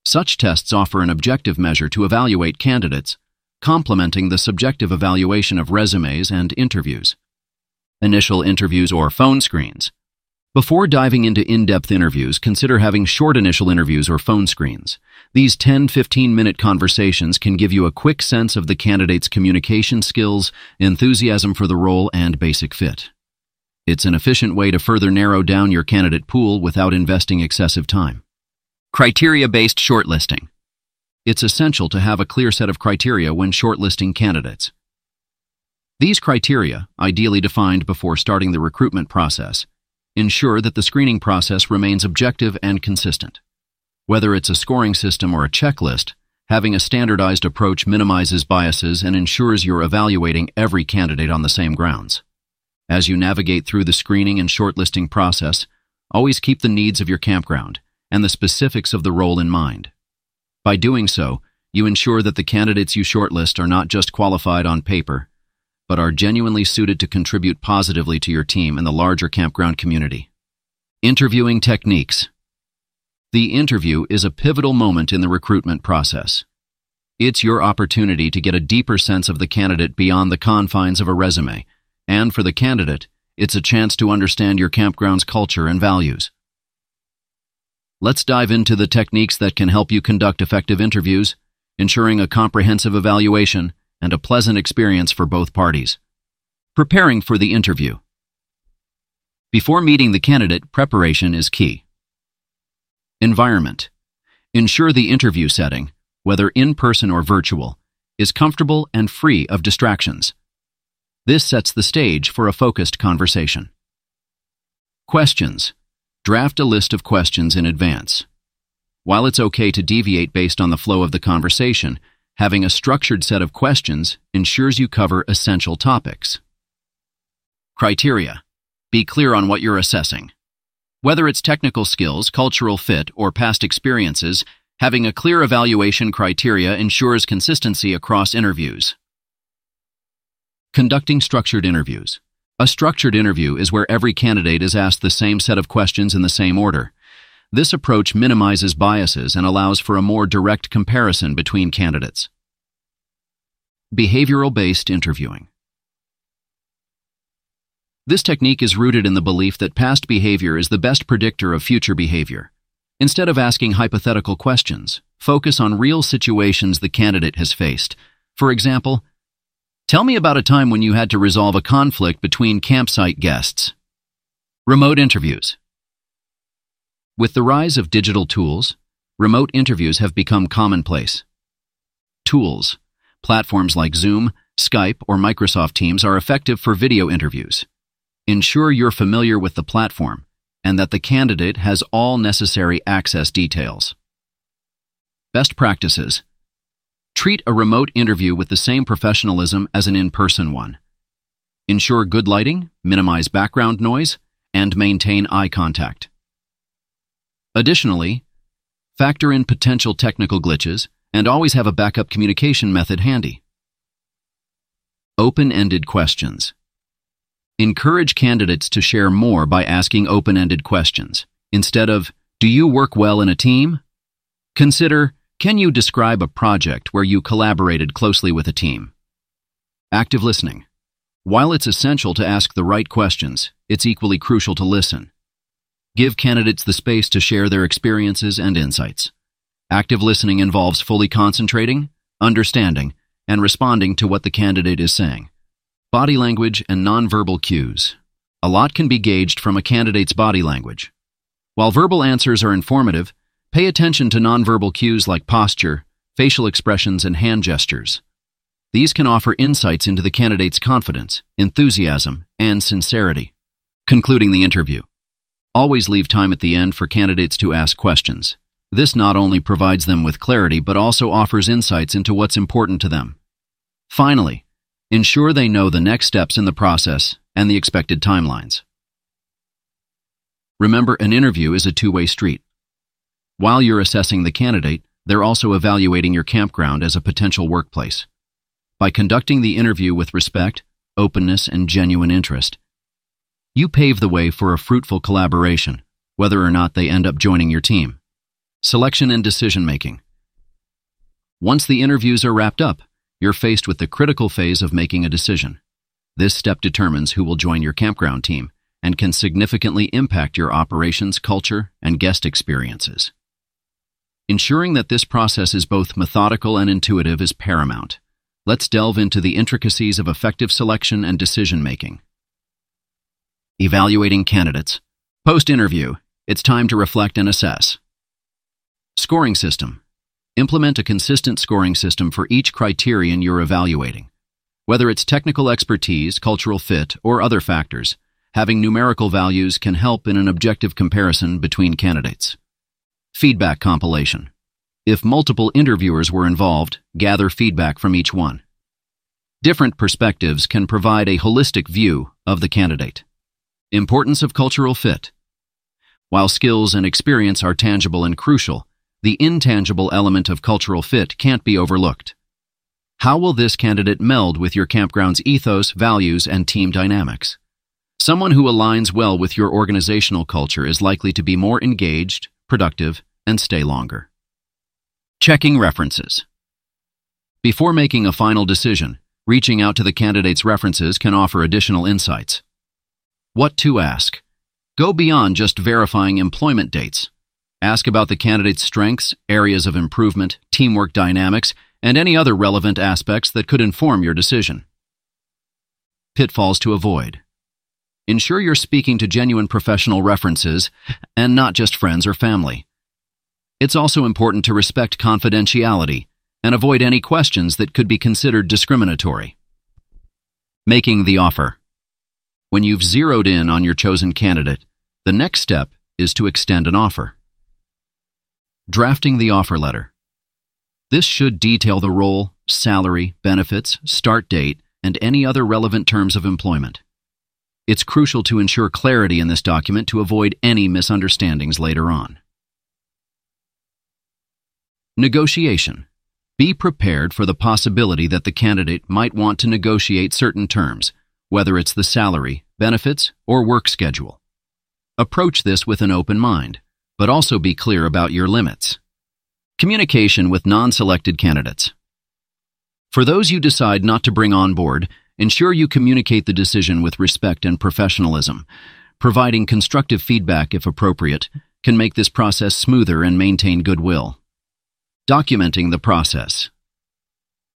Such tests offer an objective measure to evaluate candidates, complementing the subjective evaluation of resumes and interviews. Initial interviews or phone screens. Before diving into in-depth interviews, consider having short initial interviews or phone screens. These 10-15 minute conversations can give you a quick sense of the candidate's communication skills, enthusiasm for the role, and basic fit. It's an efficient way to further narrow down your candidate pool without investing excessive time. Criteria-based shortlisting. It's essential to have a clear set of criteria when shortlisting candidates. These criteria, ideally defined before starting the recruitment process, ensure that the screening process remains objective and consistent. Whether it's a scoring system or a checklist, having a standardized approach minimizes biases and ensures you're evaluating every candidate on the same grounds. As you navigate through the screening and shortlisting process, always keep the needs of your campground and the specifics of the role in mind. By doing so, you ensure that the candidates you shortlist are not just qualified on paper, but are genuinely suited to contribute positively to your team and the larger campground community. Interviewing techniques. The interview is a pivotal moment in the recruitment process. It's your opportunity to get a deeper sense of the candidate beyond the confines of a resume, and for the candidate, it's a chance to understand your campground's culture and values. Let's dive into the techniques that can help you conduct effective interviews, ensuring a comprehensive evaluation and a pleasant experience for both parties. Preparing for the interview. Before meeting the candidate, preparation is key. Environment. Ensure the interview setting, whether in person or virtual, is comfortable and free of distractions. This sets the stage for a focused conversation. Questions. Draft a list of questions in advance. While it's okay to deviate based on the flow of the conversation, Having a structured set of questions ensures you cover essential topics. Criteria. Be clear on what you're assessing. Whether it's technical skills, cultural fit, or past experiences, having a clear evaluation criteria ensures consistency across interviews. Conducting structured interviews. A structured interview is where every candidate is asked the same set of questions in the same order. This approach minimizes biases and allows for a more direct comparison between candidates. Behavioral-based interviewing. This technique is rooted in the belief that past behavior is the best predictor of future behavior. Instead of asking hypothetical questions, focus on real situations the candidate has faced. For example, tell me about a time when you had to resolve a conflict between campsite guests. Remote interviews. With the rise of digital tools, remote interviews have become commonplace. Tools, platforms like Zoom, Skype, or Microsoft Teams are effective for video interviews. Ensure you're familiar with the platform and that the candidate has all necessary access details. Best practices. Treat a remote interview with the same professionalism as an in-person one. Ensure good lighting, minimize background noise, and maintain eye contact. Additionally, factor in potential technical glitches and always have a backup communication method handy. Open-ended questions. Encourage candidates to share more by asking open-ended questions. Instead of, do you work well in a team? Consider, can you describe a project where you collaborated closely with a team? Active listening. While it's essential to ask the right questions, it's equally crucial to listen. Give candidates the space to share their experiences and insights. Active listening involves fully concentrating, understanding, and responding to what the candidate is saying. Body language and nonverbal cues. A lot can be gauged from a candidate's body language. While verbal answers are informative, pay attention to nonverbal cues like posture, facial expressions, and hand gestures. These can offer insights into the candidate's confidence, enthusiasm, and sincerity. Concluding the interview. Always leave time at the end for candidates to ask questions. This not only provides them with clarity, but also offers insights into what's important to them. Finally, ensure they know the next steps in the process and the expected timelines. Remember, an interview is a two-way street. While you're assessing the candidate, they're also evaluating your campground as a potential workplace. By conducting the interview with respect, openness, and genuine interest, you pave the way for a fruitful collaboration, whether or not they end up joining your team. Selection and decision making. Once the interviews are wrapped up, you're faced with the critical phase of making a decision. This step determines who will join your campground team and can significantly impact your operations, culture, and guest experiences. Ensuring that this process is both methodical and intuitive is paramount. Let's delve into the intricacies of effective selection and decision making. Evaluating candidates. Post-interview, it's time to reflect and assess. Scoring system. Implement a consistent scoring system for each criterion you're evaluating. Whether it's technical expertise, cultural fit, or other factors, having numerical values can help in an objective comparison between candidates. Feedback compilation. If multiple interviewers were involved, gather feedback from each one. Different perspectives can provide a holistic view of the candidate. Importance of cultural fit. While skills and experience are tangible and crucial, the intangible element of cultural fit can't be overlooked. How will this candidate meld with your campground's ethos, values, and team dynamics? Someone who aligns well with your organizational culture is likely to be more engaged, productive, and stay longer. Checking references. Before making a final decision, reaching out to the candidate's references can offer additional insights. What to ask? Go beyond just verifying employment dates. Ask about the candidate's strengths, areas of improvement, teamwork dynamics, and any other relevant aspects that could inform your decision. Pitfalls to avoid. Ensure you're speaking to genuine professional references and not just friends or family. It's also important to respect confidentiality and avoid any questions that could be considered discriminatory. Making the offer. When you've zeroed in on your chosen candidate, the next step is to extend an offer. Drafting the offer letter. This should detail the role, salary, benefits, start date, and any other relevant terms of employment. It's crucial to ensure clarity in this document to avoid any misunderstandings later on. Negotiation. Be prepared for the possibility that the candidate might want to negotiate certain terms, whether it's the salary, benefits, or work schedule. Approach this with an open mind, but also be clear about your limits. Communication with non-selected candidates. For those you decide not to bring on board, ensure you communicate the decision with respect and professionalism. Providing constructive feedback, if appropriate, can make this process smoother and maintain goodwill. Documenting the process.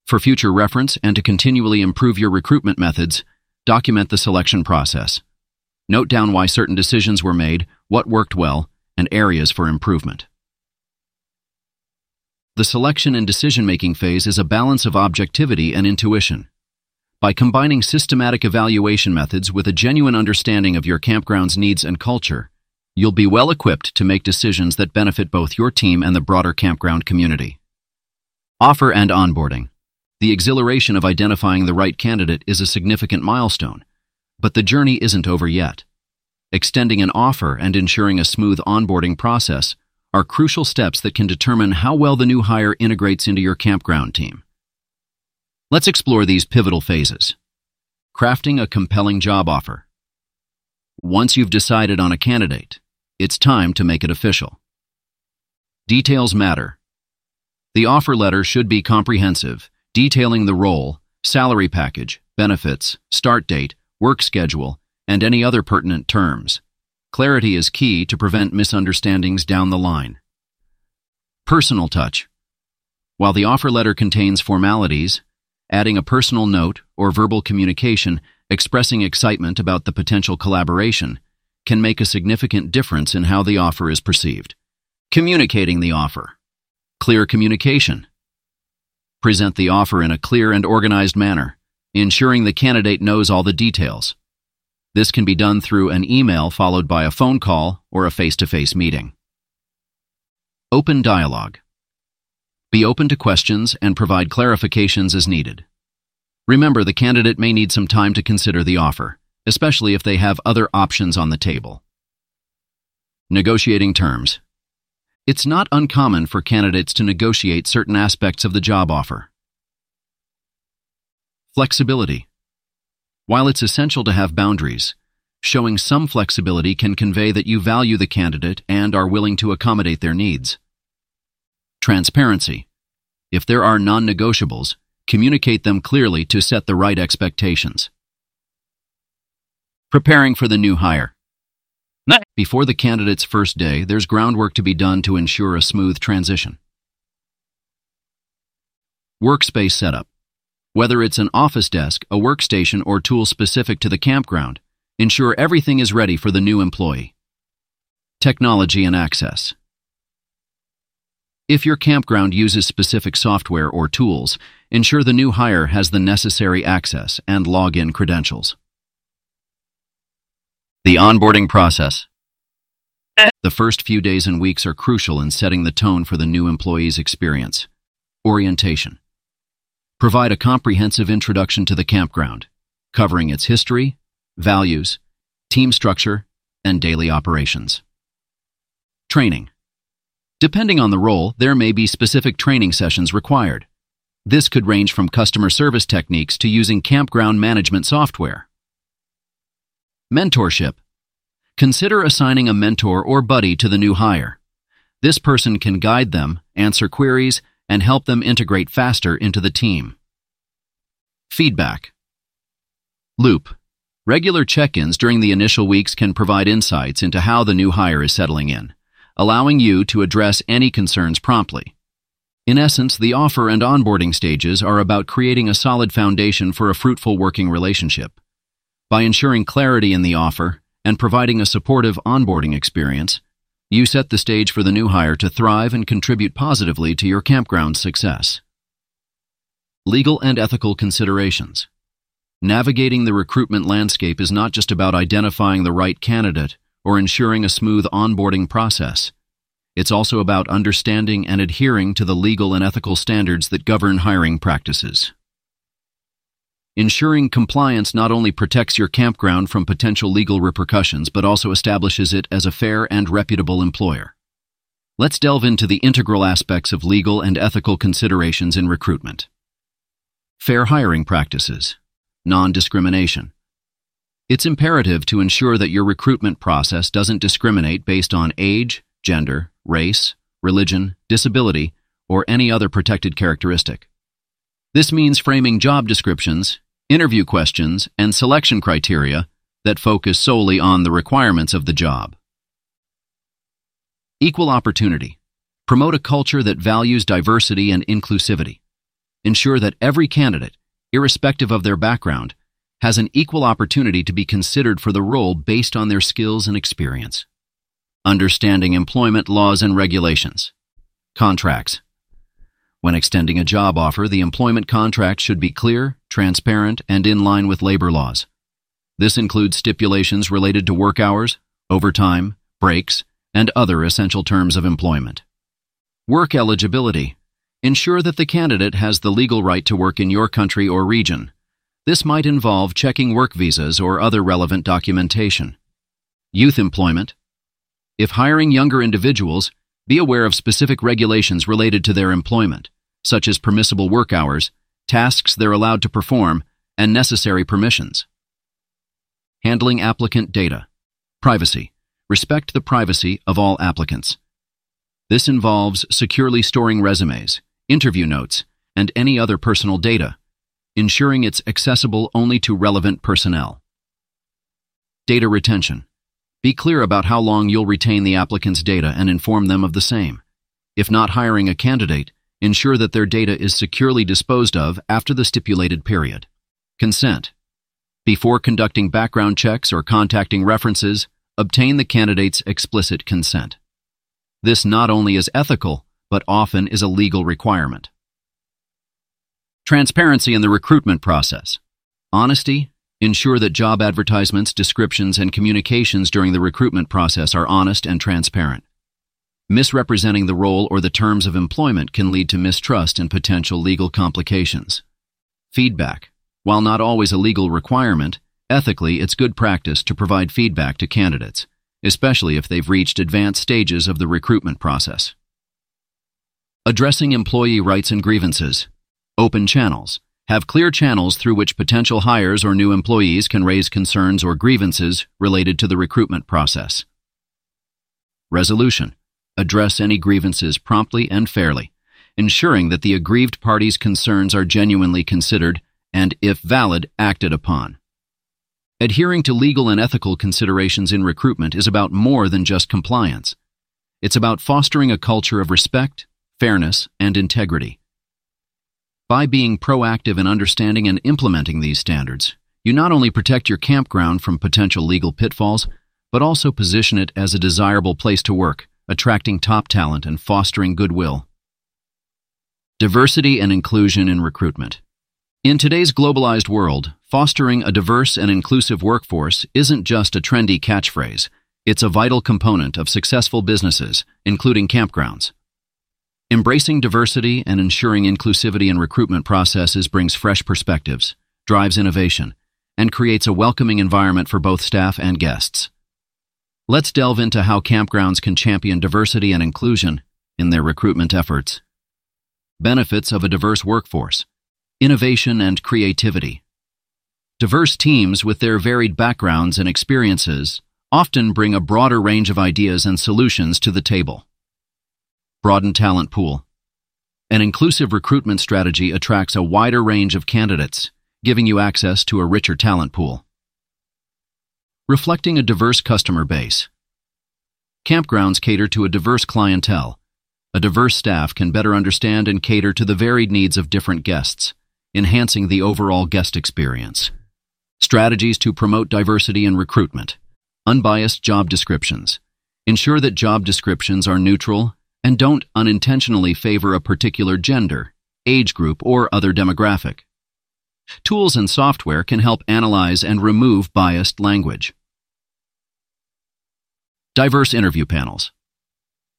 For future reference and to continually improve your recruitment methods, Document the selection process. Note down why certain decisions were made, what worked well, and areas for improvement. The selection and decision-making phase is a balance of objectivity and intuition. By combining systematic evaluation methods with a genuine understanding of your campground's needs and culture, you'll be well equipped to make decisions that benefit both your team and the broader campground community. Offer and onboarding. The exhilaration of identifying the right candidate is a significant milestone, but the journey isn't over yet. Extending an offer and ensuring a smooth onboarding process are crucial steps that can determine how well the new hire integrates into your campground team. Let's explore these pivotal phases. Crafting a compelling job offer. Once you've decided on a candidate, it's time to make it official. Details matter. The offer letter should be comprehensive, detailing the role, salary package, benefits, start date, work schedule, and any other pertinent terms. Clarity is key to prevent misunderstandings down the line. Personal touch. While the offer letter contains formalities, adding a personal note or verbal communication expressing excitement about the potential collaboration can make a significant difference in how the offer is perceived. Communicating the offer. Clear communication. Present the offer in a clear and organized manner, ensuring the candidate knows all the details. This can be done through an email followed by a phone call or a face-to-face meeting. Open dialogue. Be open to questions and provide clarifications as needed. Remember, the candidate may need some time to consider the offer, especially if they have other options on the table. Negotiating terms. It's not uncommon for candidates to negotiate certain aspects of the job offer. Flexibility. While it's essential to have boundaries, showing some flexibility can convey that you value the candidate and are willing to accommodate their needs. Transparency. If there are non-negotiables, communicate them clearly to set the right expectations. Preparing for the new hire. Before the candidate's first day, there's groundwork to be done to ensure a smooth transition. Workspace setup. Whether it's an office desk, a workstation, or tool specific to the campground, ensure everything is ready for the new employee. Technology and access. If your campground uses specific software or tools, ensure the new hire has the necessary access and login credentials. The onboarding process. The first few days and weeks are crucial in setting the tone for the new employee's experience. Orientation. Provide a comprehensive introduction to the campground, covering its history, values, team structure, and daily operations. Training. Depending on the role, there may be specific training sessions required. This could range from customer service techniques to using campground management software. Mentorship. Consider assigning a mentor or buddy to the new hire. This person can guide them, answer queries, and help them integrate faster into the team. Feedback. Loop. Regular check-ins during the initial weeks can provide insights into how the new hire is settling in, allowing you to address any concerns promptly. In essence, the offer and onboarding stages are about creating a solid foundation for a fruitful working relationship. By ensuring clarity in the offer and providing a supportive onboarding experience, you set the stage for the new hire to thrive and contribute positively to your campground's success. Legal and ethical considerations. Navigating the recruitment landscape is not just about identifying the right candidate or ensuring a smooth onboarding process. It's also about understanding and adhering to the legal and ethical standards that govern hiring practices. Ensuring compliance not only protects your campground from potential legal repercussions, but also establishes it as a fair and reputable employer. Let's delve into the integral aspects of legal and ethical considerations in recruitment. Fair hiring practices. Non-discrimination. It's imperative to ensure that your recruitment process doesn't discriminate based on age, gender, race, religion, disability, or any other protected characteristic. This means framing job descriptions, interview questions, and selection criteria that focus solely on the requirements of the job. Equal opportunity. Promote a culture that values diversity and inclusivity. Ensure that every candidate, irrespective of their background, has an equal opportunity to be considered for the role based on their skills and experience. Understanding employment laws and regulations. Contracts. When extending a job offer, the employment contract should be clear, transparent, and in line with labor laws. This includes stipulations related to work hours, overtime, breaks, and other essential terms of employment. Work eligibility. Ensure that the candidate has the legal right to work in your country or region. This might involve checking work visas or other relevant documentation. Youth employment. If hiring younger individuals, be aware of specific regulations related to their employment, such as permissible work hours, tasks they're allowed to perform, and necessary permissions. Handling applicant data. Privacy. Respect the privacy of all applicants. This involves securely storing resumes, interview notes, and any other personal data, ensuring it's accessible only to relevant personnel. Data retention. Be clear about how long you'll retain the applicant's data and inform them of the same. If not hiring a candidate, ensure that their data is securely disposed of after the stipulated period. Consent. Before conducting background checks or contacting references, obtain the candidate's explicit consent. This not only is ethical, but often is a legal requirement. Transparency in the recruitment process. Honesty, Ensure that job advertisements, descriptions, and communications during the recruitment process are honest and transparent. Misrepresenting the role or the terms of employment can lead to mistrust and potential legal complications. Feedback. While not always a legal requirement, ethically it's good practice to provide feedback to candidates, especially if they've reached advanced stages of the recruitment process. Addressing employee rights and grievances. Open channels. Have clear channels through which potential hires or new employees can raise concerns or grievances related to the recruitment process. Resolution. Address any grievances promptly and fairly, ensuring that the aggrieved party's concerns are genuinely considered and, if valid, acted upon. Adhering to legal and ethical considerations in recruitment is about more than just compliance. It's about fostering a culture of respect, fairness, and integrity. By being proactive in understanding and implementing these standards, you not only protect your campground from potential legal pitfalls, but also position it as a desirable place to work, attracting top talent and fostering goodwill. Diversity and inclusion in recruitment. In today's globalized world, fostering a diverse and inclusive workforce isn't just a trendy catchphrase, it's a vital component of successful businesses, including campgrounds. Embracing diversity and ensuring inclusivity in recruitment processes brings fresh perspectives, drives innovation, and creates a welcoming environment for both staff and guests. Let's delve into how campgrounds can champion diversity and inclusion in their recruitment efforts. Benefits of a diverse workforce, innovation and creativity. Diverse teams with their varied backgrounds and experiences often bring a broader range of ideas and solutions to the table. Broaden talent pool. An inclusive recruitment strategy attracts a wider range of candidates, giving you access to a richer talent pool. Reflecting a diverse customer base. Campgrounds cater to a diverse clientele. A diverse staff can better understand and cater to the varied needs of different guests, enhancing the overall guest experience. Strategies to promote diversity in recruitment. Unbiased job descriptions. Ensure that job descriptions are neutral and don't unintentionally favor a particular gender, age group, or other demographic. Tools and software can help analyze and remove biased language. Diverse interview panels.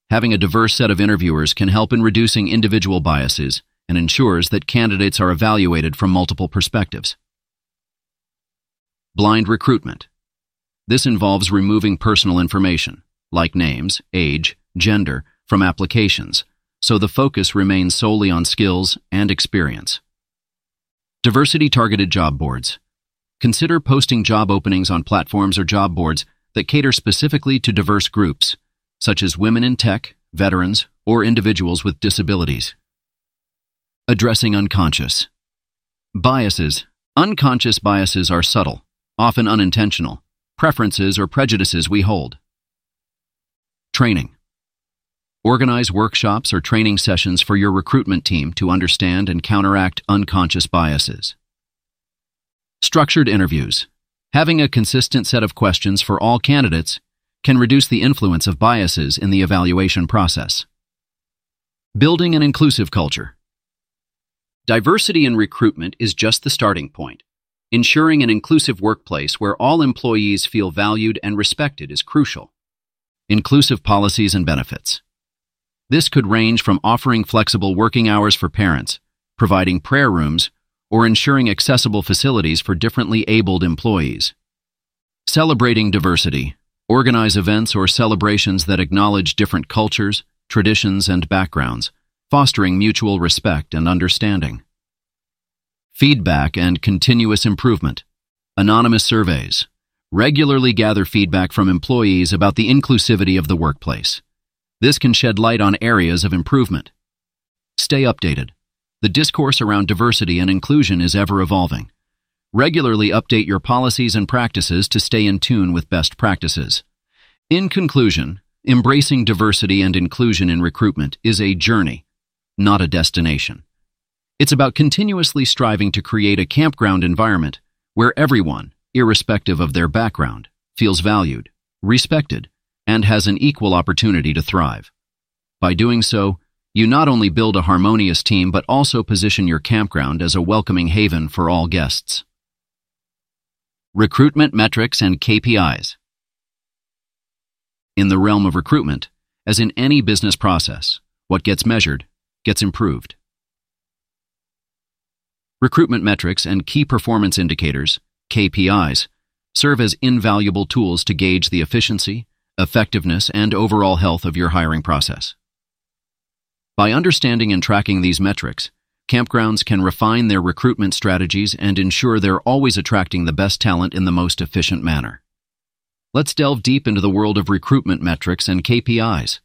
Having a diverse set of interviewers can help in reducing individual biases and ensures that candidates are evaluated from multiple perspectives. Blind recruitment. This involves removing personal information, like names, age, gender, from applications, so the focus remains solely on skills and experience. Diversity targeted job boards. Consider posting job openings on platforms or job boards that cater specifically to diverse groups, such as women in tech, veterans, or individuals with disabilities. Addressing unconscious biases. Unconscious biases are subtle, often unintentional, preferences or prejudices we hold. Training. Organize workshops or training sessions for your recruitment team to understand and counteract unconscious biases. Structured interviews. Having a consistent set of questions for all candidates can reduce the influence of biases in the evaluation process. Building an inclusive culture. Diversity in recruitment is just the starting point. Ensuring an inclusive workplace where all employees feel valued and respected is crucial. Inclusive policies and benefits. This could range from offering flexible working hours for parents, providing prayer rooms, or ensuring accessible facilities for differently abled employees. Celebrating diversity. Organize events or celebrations that acknowledge different cultures, traditions, and backgrounds, fostering mutual respect and understanding. Feedback and continuous improvement. Anonymous surveys. Regularly gather feedback from employees about the inclusivity of the workplace. This can shed light on areas of improvement. Stay updated. The discourse around diversity and inclusion is ever evolving. Regularly update your policies and practices to stay in tune with best practices. In conclusion, embracing diversity and inclusion in recruitment is a journey, not a destination. It's about continuously striving to create a campground environment where everyone, irrespective of their background, feels valued, respected, and has an equal opportunity to thrive. By doing so, you not only build a harmonious team but also position your campground as a welcoming haven for all guests. Recruitment metrics and KPIs. In the realm of recruitment, as in any business process, what gets measured gets improved. Recruitment metrics and key performance indicators, KPIs, serve as invaluable tools to gauge the efficiency, effectiveness, and overall health of your hiring process. By understanding and tracking these metrics, Campgrounds can refine their recruitment strategies and ensure they're always attracting the best talent in the most efficient manner. Let's delve deep into the world of recruitment metrics and KPIs.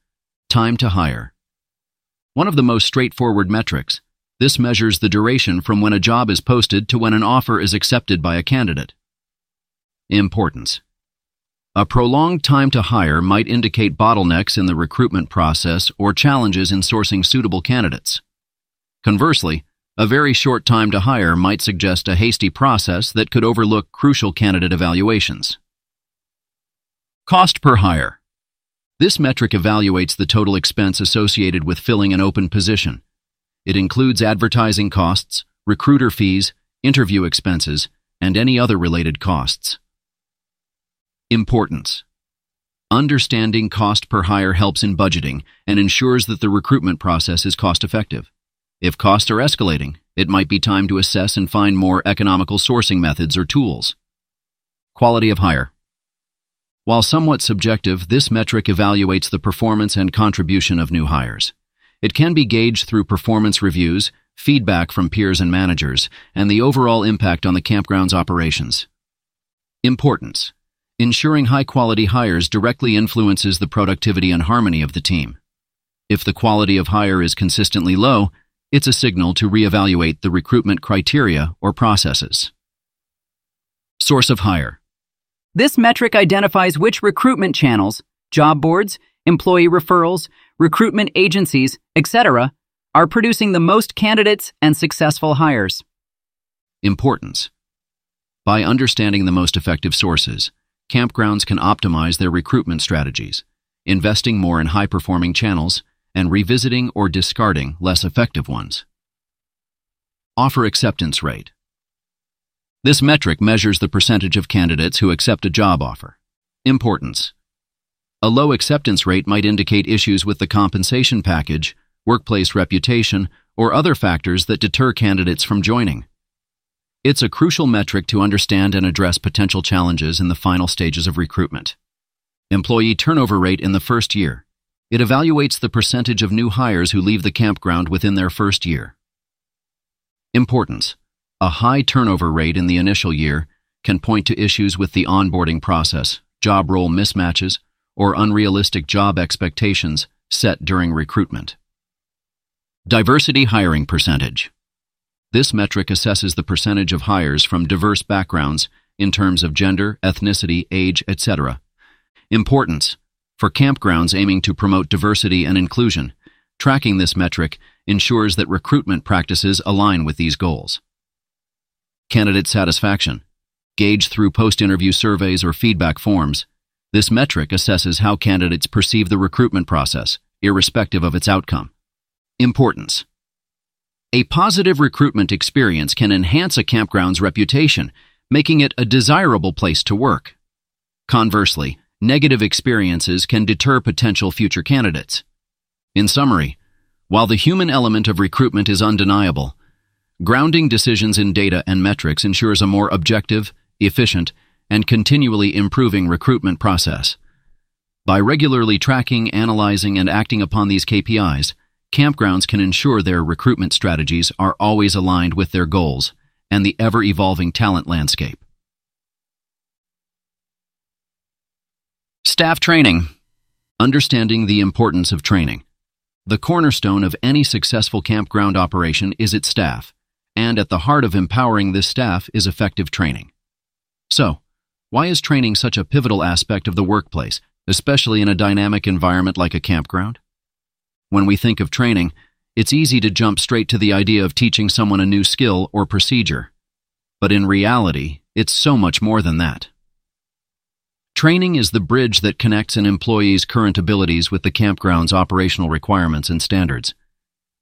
Time to hire. One of the most straightforward metrics, this measures the duration from when a job is posted to when an offer is accepted by a candidate. Importance. A prolonged time to hire might indicate bottlenecks in the recruitment process or challenges in sourcing suitable candidates. Conversely, a very short time to hire might suggest a hasty process that could overlook crucial candidate evaluations. Cost per hire. This metric evaluates the total expense associated with filling an open position. It includes advertising costs, recruiter fees, interview expenses, and any other related costs. Importance. Understanding cost per hire helps in budgeting and ensures that the recruitment process is cost effective. If costs are escalating, it might be time to assess and find more economical sourcing methods or tools. Quality of hire. While somewhat subjective, this metric evaluates the performance and contribution of new hires. It can be gauged through performance reviews, feedback from peers and managers, and the overall impact on the campground's operations. Importance. Ensuring high-quality hires directly influences the productivity and harmony of the team. If the quality of hire is consistently low, it's a signal to reevaluate the recruitment criteria or processes. Source of hire. This metric identifies which recruitment channels, job boards, employee referrals, recruitment agencies, etc., are producing the most candidates and successful hires. Importance. By understanding the most effective sources, campgrounds can optimize their recruitment strategies, investing more in high-performing channels and revisiting or discarding less effective ones. Offer acceptance rate. This metric measures the percentage of candidates who accept a job offer. Importance. A low acceptance rate might indicate issues with the compensation package, workplace reputation, or other factors that deter candidates from joining. It's a crucial metric to understand and address potential challenges in the final stages of recruitment. Employee turnover rate in the first year. It evaluates the percentage of new hires who leave the campground within their first year. Importance. A high turnover rate in the initial year can point to issues with the onboarding process, job role mismatches, or unrealistic job expectations set during recruitment. Diversity hiring percentage. This metric assesses the percentage of hires from diverse backgrounds in terms of gender, ethnicity, age, etc. Importance. For campgrounds aiming to promote diversity and inclusion, tracking this metric ensures that recruitment practices align with these goals. Candidate satisfaction. Gauge through post-interview surveys or feedback forms. This metric assesses how candidates perceive the recruitment process, irrespective of its outcome. Importance A positive recruitment experience can enhance a campground's reputation, making it a desirable place to work. Conversely, negative experiences can deter potential future candidates. In summary, while the human element of recruitment is undeniable, grounding decisions in data and metrics ensures a more objective, efficient, and continually improving recruitment process. By regularly tracking, analyzing, and acting upon these KPIs, campgrounds can ensure their recruitment strategies are always aligned with their goals and the ever evolving talent landscape. Staff training. Understanding the importance of training. The cornerstone of any successful campground operation is its staff, and at the heart of empowering this staff is effective training. So, why is training such a pivotal aspect of the workplace, especially in a dynamic environment like a campground? When we think of training, it's easy to jump straight to the idea of teaching someone a new skill or procedure. But in reality, it's so much more than that. Training is the bridge that connects an employee's current abilities with the campground's operational requirements and standards.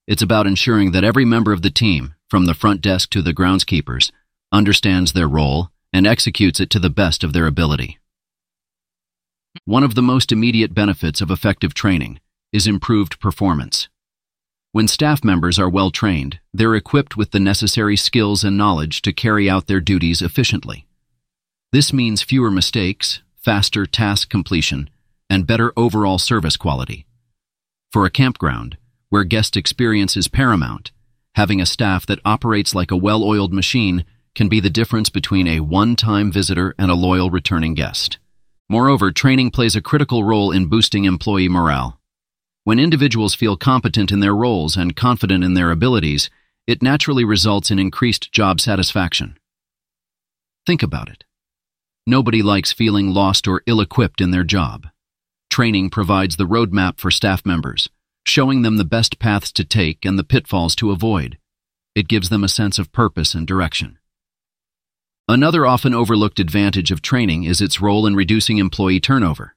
It's about ensuring that every member of the team, from the front desk to the groundskeepers, understands their role and executes it to the best of their ability. One of the most immediate benefits of effective training is improved performance. When staff members are well trained, they're equipped with the necessary skills and knowledge to carry out their duties efficiently. This means fewer mistakes, faster task completion, and better overall service quality. For a campground, where guest experience is paramount, having a staff that operates like a well-oiled machine can be the difference between a one-time visitor and a loyal returning guest. Moreover, training plays a critical role in boosting employee morale. When individuals feel competent in their roles and confident in their abilities, it naturally results in increased job satisfaction. Think about it. Nobody likes feeling lost or ill-equipped in their job. Training provides the roadmap for staff members, showing them the best paths to take and the pitfalls to avoid. It gives them a sense of purpose and direction. Another often overlooked advantage of training is its role in reducing employee turnover.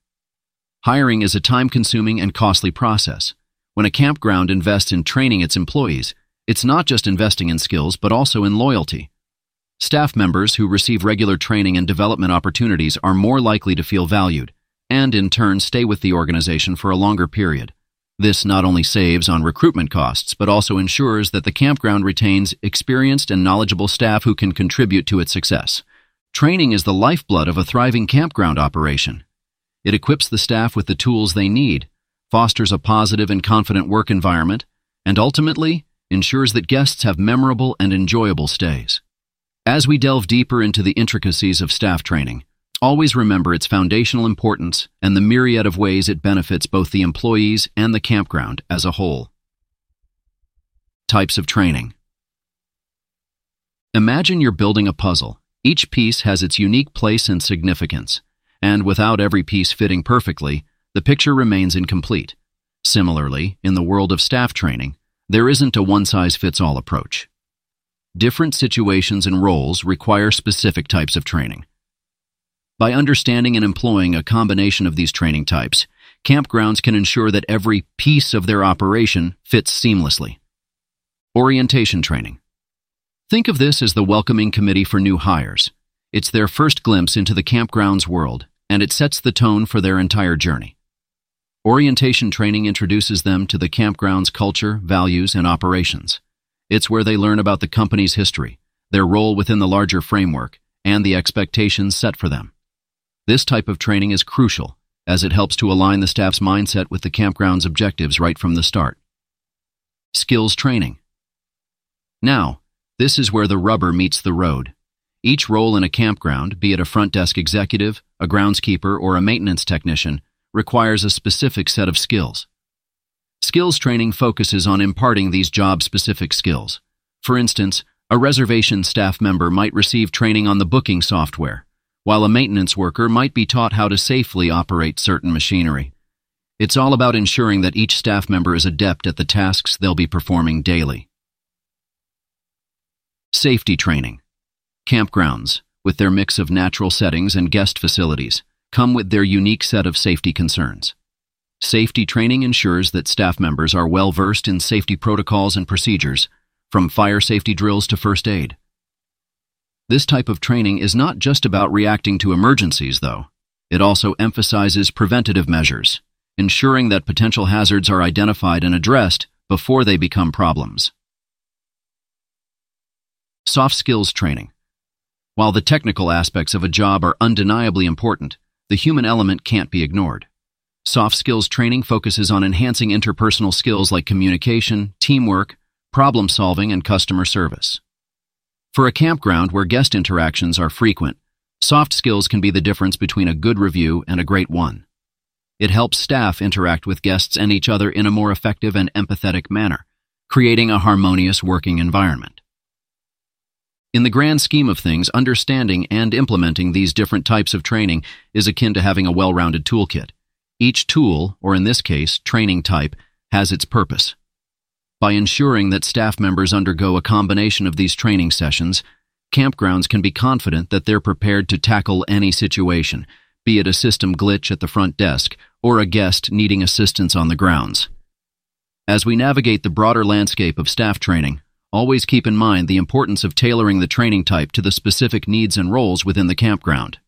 Hiring is a time-consuming and costly process. When a campground invests in training its employees, it's not just investing in skills, but also in loyalty. Staff members who receive regular training and development opportunities are more likely to feel valued and, in turn, stay with the organization for a longer period. This not only saves on recruitment costs, but also ensures that the campground retains experienced and knowledgeable staff who can contribute to its success. Training is the lifeblood of a thriving campground operation. It equips the staff with the tools they need, fosters a positive and confident work environment, and ultimately ensures that guests have memorable and enjoyable stays. As we delve deeper into the intricacies of staff training, always remember its foundational importance and the myriad of ways it benefits both the employees and the campground as a whole. Types of training. Imagine you're building a puzzle. Each piece has its unique place and significance, and without every piece fitting perfectly, the picture remains incomplete. Similarly, in the world of staff training, there isn't a one-size-fits-all approach. Different situations and roles require specific types of training. By understanding and employing a combination of these training types, campgrounds can ensure that every piece of their operation fits seamlessly. Orientation training. Think of this as the welcoming committee for new hires. It's their first glimpse into the campground's world, and it sets the tone for their entire journey. Orientation training introduces them to the campground's culture, values, and operations. It's where they learn about the company's history, their role within the larger framework, and the expectations set for them. This type of training is crucial, as it helps to align the staff's mindset with the campground's objectives right from the start. Skills training. Now, this is where the rubber meets the road. Each role in a campground, be it a front desk executive, a groundskeeper, or a maintenance technician, requires a specific set of skills. Skills training focuses on imparting these job-specific skills. For instance, a reservation staff member might receive training on the booking software, while a maintenance worker might be taught how to safely operate certain machinery. It's all about ensuring that each staff member is adept at the tasks they'll be performing daily. Safety training. Campgrounds, with their mix of natural settings and guest facilities, come with their unique set of safety concerns. Safety training ensures that staff members are well versed in safety protocols and procedures, from fire safety drills to first aid. This type of training is not just about reacting to emergencies, though. It also emphasizes preventative measures, ensuring that potential hazards are identified and addressed before they become problems. Soft skills training. While the technical aspects of a job are undeniably important, the human element can't be ignored. Soft skills training focuses on enhancing interpersonal skills like communication, teamwork, problem solving, and customer service. For a campground where guest interactions are frequent, soft skills can be the difference between a good review and a great one. It helps staff interact with guests and each other in a more effective and empathetic manner, creating a harmonious working environment. In the grand scheme of things, understanding and implementing these different types of training is akin to having a well-rounded toolkit. Each tool, or in this case, training type, has its purpose. By ensuring that staff members undergo a combination of these training sessions, campgrounds can be confident that they're prepared to tackle any situation, be it a system glitch at the front desk or a guest needing assistance on the grounds. As we navigate the broader landscape of staff training, always keep in mind the importance of tailoring the training type to the specific needs and roles within the campground.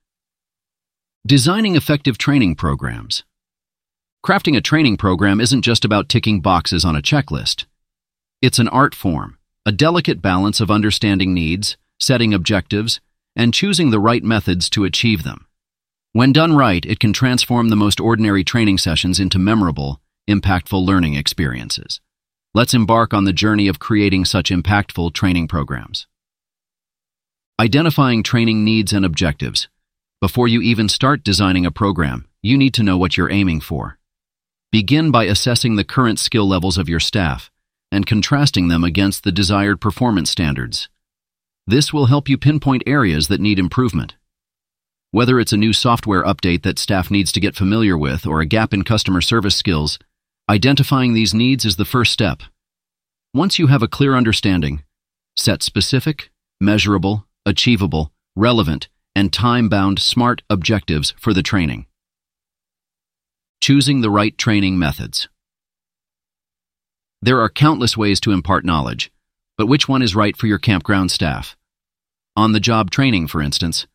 Designing effective training programs. Crafting a training program isn't just about ticking boxes on a checklist. It's an art form, a delicate balance of understanding needs, setting objectives, and choosing the right methods to achieve them. When done right, it can transform the most ordinary training sessions into memorable, impactful learning experiences. Let's embark on the journey of creating such impactful training programs. Identifying training needs and objectives. Before you even start designing a program, you need to know what you're aiming for. Begin by assessing the current skill levels of your staff and contrasting them against the desired performance standards. This will help you pinpoint areas that need improvement. Whether it's a new software update that staff needs to get familiar with or a gap in customer service skills, identifying these needs is the first step. Once you have a clear understanding, set specific, measurable, achievable, relevant, and time-bound SMART objectives for the training. Choosing the right training methods. There are countless ways to impart knowledge, but which one is right for your campground staff? On-the-job training, for instance,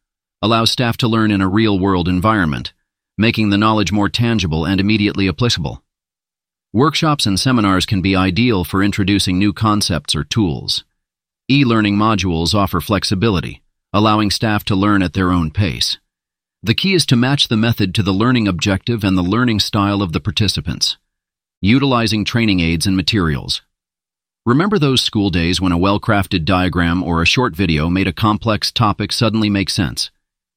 allows staff to learn in a real-world environment, making the knowledge more tangible and immediately applicable. Workshops and seminars can be ideal for introducing new concepts or tools. E-learning modules offer flexibility, allowing staff to learn at their own pace. The key is to match the method to the learning objective and the learning style of the participants. Utilizing training aids and materials. Remember those school days when a well-crafted diagram or a short video made a complex topic suddenly make sense?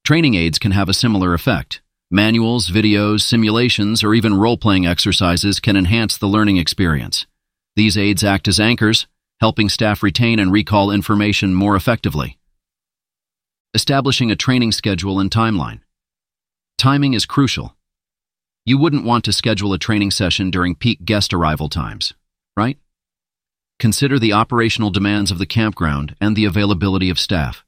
Training aids can have a similar effect. Manuals, videos, simulations, or even role-playing exercises can enhance the learning experience. These aids act as anchors, helping staff retain and recall information more effectively. Establishing a training schedule and timeline. Timing is crucial. You wouldn't want to schedule a training session during peak guest arrival times, right? Consider the operational demands of the campground and the availability of staff.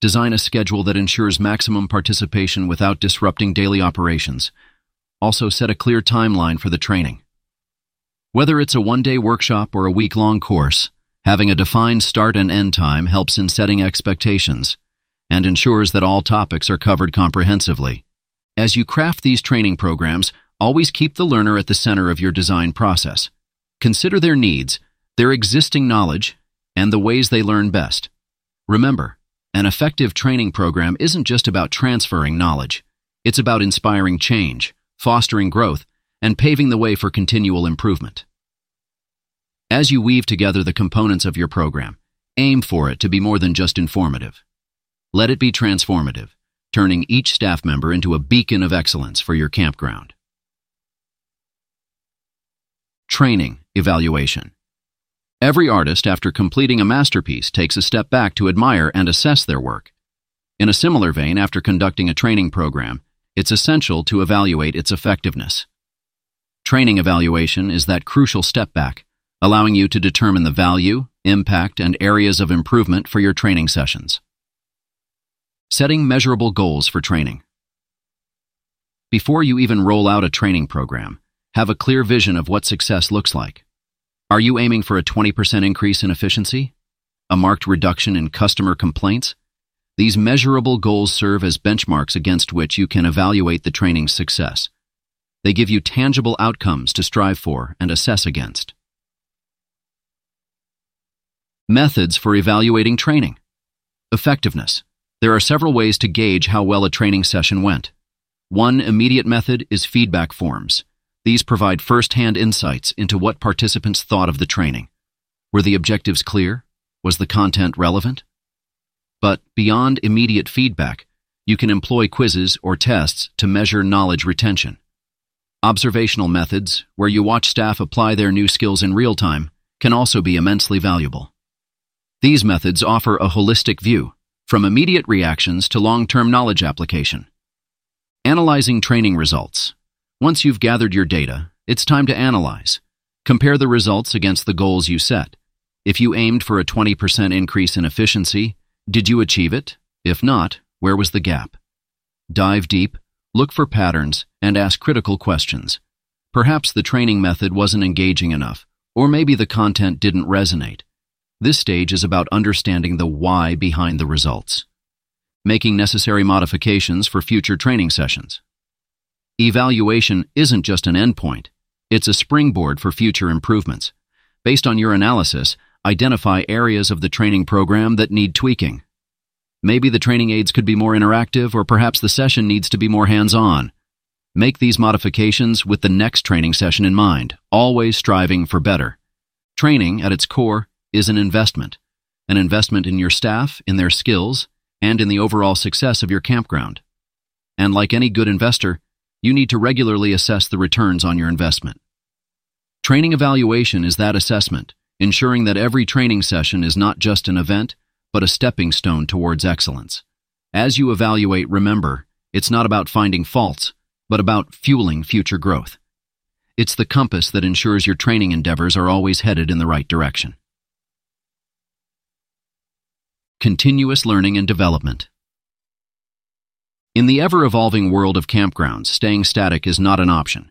Design a schedule that ensures maximum participation without disrupting daily operations. Also set a clear timeline for the training. Whether it's a one-day workshop or a week-long course, having a defined start and end time helps in setting expectations and ensures that all topics are covered comprehensively. As you craft these training programs, always keep the learner at the center of your design process. Consider their needs, their existing knowledge, and the ways they learn best. Remember, an effective training program isn't just about transferring knowledge. It's about inspiring change, fostering growth, and paving the way for continual improvement. As you weave together the components of your program, aim for it to be more than just informative. Let it be transformative, turning each staff member into a beacon of excellence for your campground. Training Evaluation Every artist, after completing a masterpiece, takes a step back to admire and assess their work. In a similar vein, after conducting a training program, it's essential to evaluate its effectiveness. Training evaluation is that crucial step back, allowing you to determine the value, impact, and areas of improvement for your training sessions. Setting measurable goals for training. Before you even roll out a training program, have a clear vision of what success looks like. Are you aiming for a 20% increase in efficiency? A marked reduction in customer complaints? These measurable goals serve as benchmarks against which you can evaluate the training's success. They give you tangible outcomes to strive for and assess against. Methods for evaluating training. Effectiveness. There are several ways to gauge how well a training session went. One immediate method is feedback forms. These provide first-hand insights into what participants thought of the training. Were the objectives clear? Was the content relevant? But beyond immediate feedback, you can employ quizzes or tests to measure knowledge retention. Observational methods, where you watch staff apply their new skills in real time, can also be immensely valuable. These methods offer a holistic view, from immediate reactions to long-term knowledge application. Analyzing training results. Once you've gathered your data, it's time to analyze. Compare the results against the goals you set. If you aimed for a 20% increase in efficiency, did you achieve it? If not, where was the gap? Dive deep, look for patterns, and ask critical questions. Perhaps the training method wasn't engaging enough, or maybe the content didn't resonate. This stage is about understanding the why behind the results making necessary modifications for future training sessions. Evaluation isn't just an endpoint, it's a springboard for future improvements. Based on your analysis, identify areas of the training program that need tweaking. Maybe the training aids could be more interactive, or perhaps the session needs to be more hands-on. Make these modifications with the next training session in mind, always striving for better. Training, at its core, is an investment. An investment in your staff, in their skills, and in the overall success of your campground. And like any good investor, you need to regularly assess the returns on your investment. Training evaluation is that assessment, ensuring that every training session is not just an event, but a stepping stone towards excellence. As you evaluate, remember, it's not about finding faults, but about fueling future growth. It's the compass that ensures your training endeavors are always headed in the right direction. Continuous learning and development. In the ever-evolving world of campgrounds, staying static is not an option.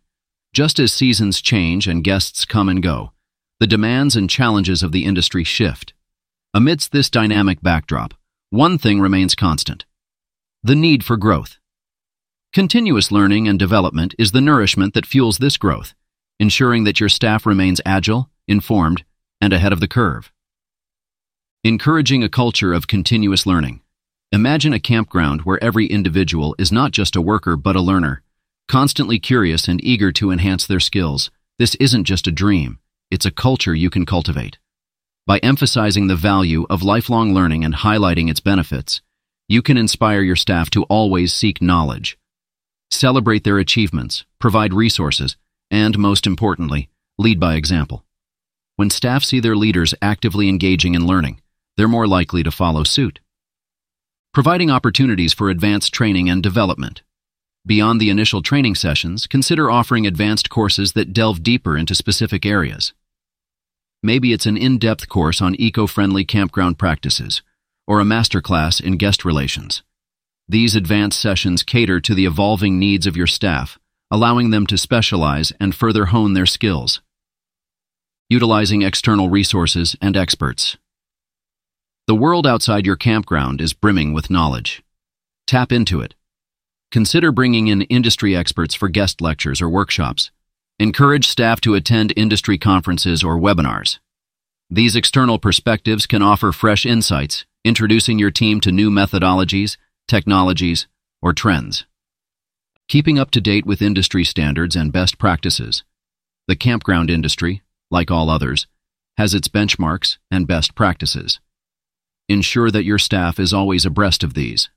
Just as seasons change and guests come and go, the demands and challenges of the industry shift. Amidst this dynamic backdrop, one thing remains constant. The need for growth. Continuous learning and development is the nourishment that fuels this growth, ensuring that your staff remains agile, informed, and ahead of the curve. Encouraging a culture of continuous learning. Imagine a campground where every individual is not just a worker but a learner, constantly curious and eager to enhance their skills. This isn't just a dream, it's a culture you can cultivate. By emphasizing the value of lifelong learning and highlighting its benefits, you can inspire your staff to always seek knowledge. Celebrate their achievements, provide resources, and, most importantly, lead by example. When staff see their leaders actively engaging in learning, they're more likely to follow suit. Providing opportunities for advanced training and development. Beyond the initial training sessions, consider offering advanced courses that delve deeper into specific areas. Maybe it's an in-depth course on eco-friendly campground practices, or a masterclass in guest relations. These advanced sessions cater to the evolving needs of your staff, allowing them to specialize and further hone their skills. Utilizing external resources and experts. The world outside your campground is brimming with knowledge. Tap into it. Consider bringing in industry experts for guest lectures or workshops. Encourage staff to attend industry conferences or webinars. These external perspectives can offer fresh insights, introducing your team to new methodologies, technologies, or trends. Keeping up to date with industry standards and best practices. The campground industry, like all others, has its benchmarks and best practices. Ensure that your staff is always abreast of these.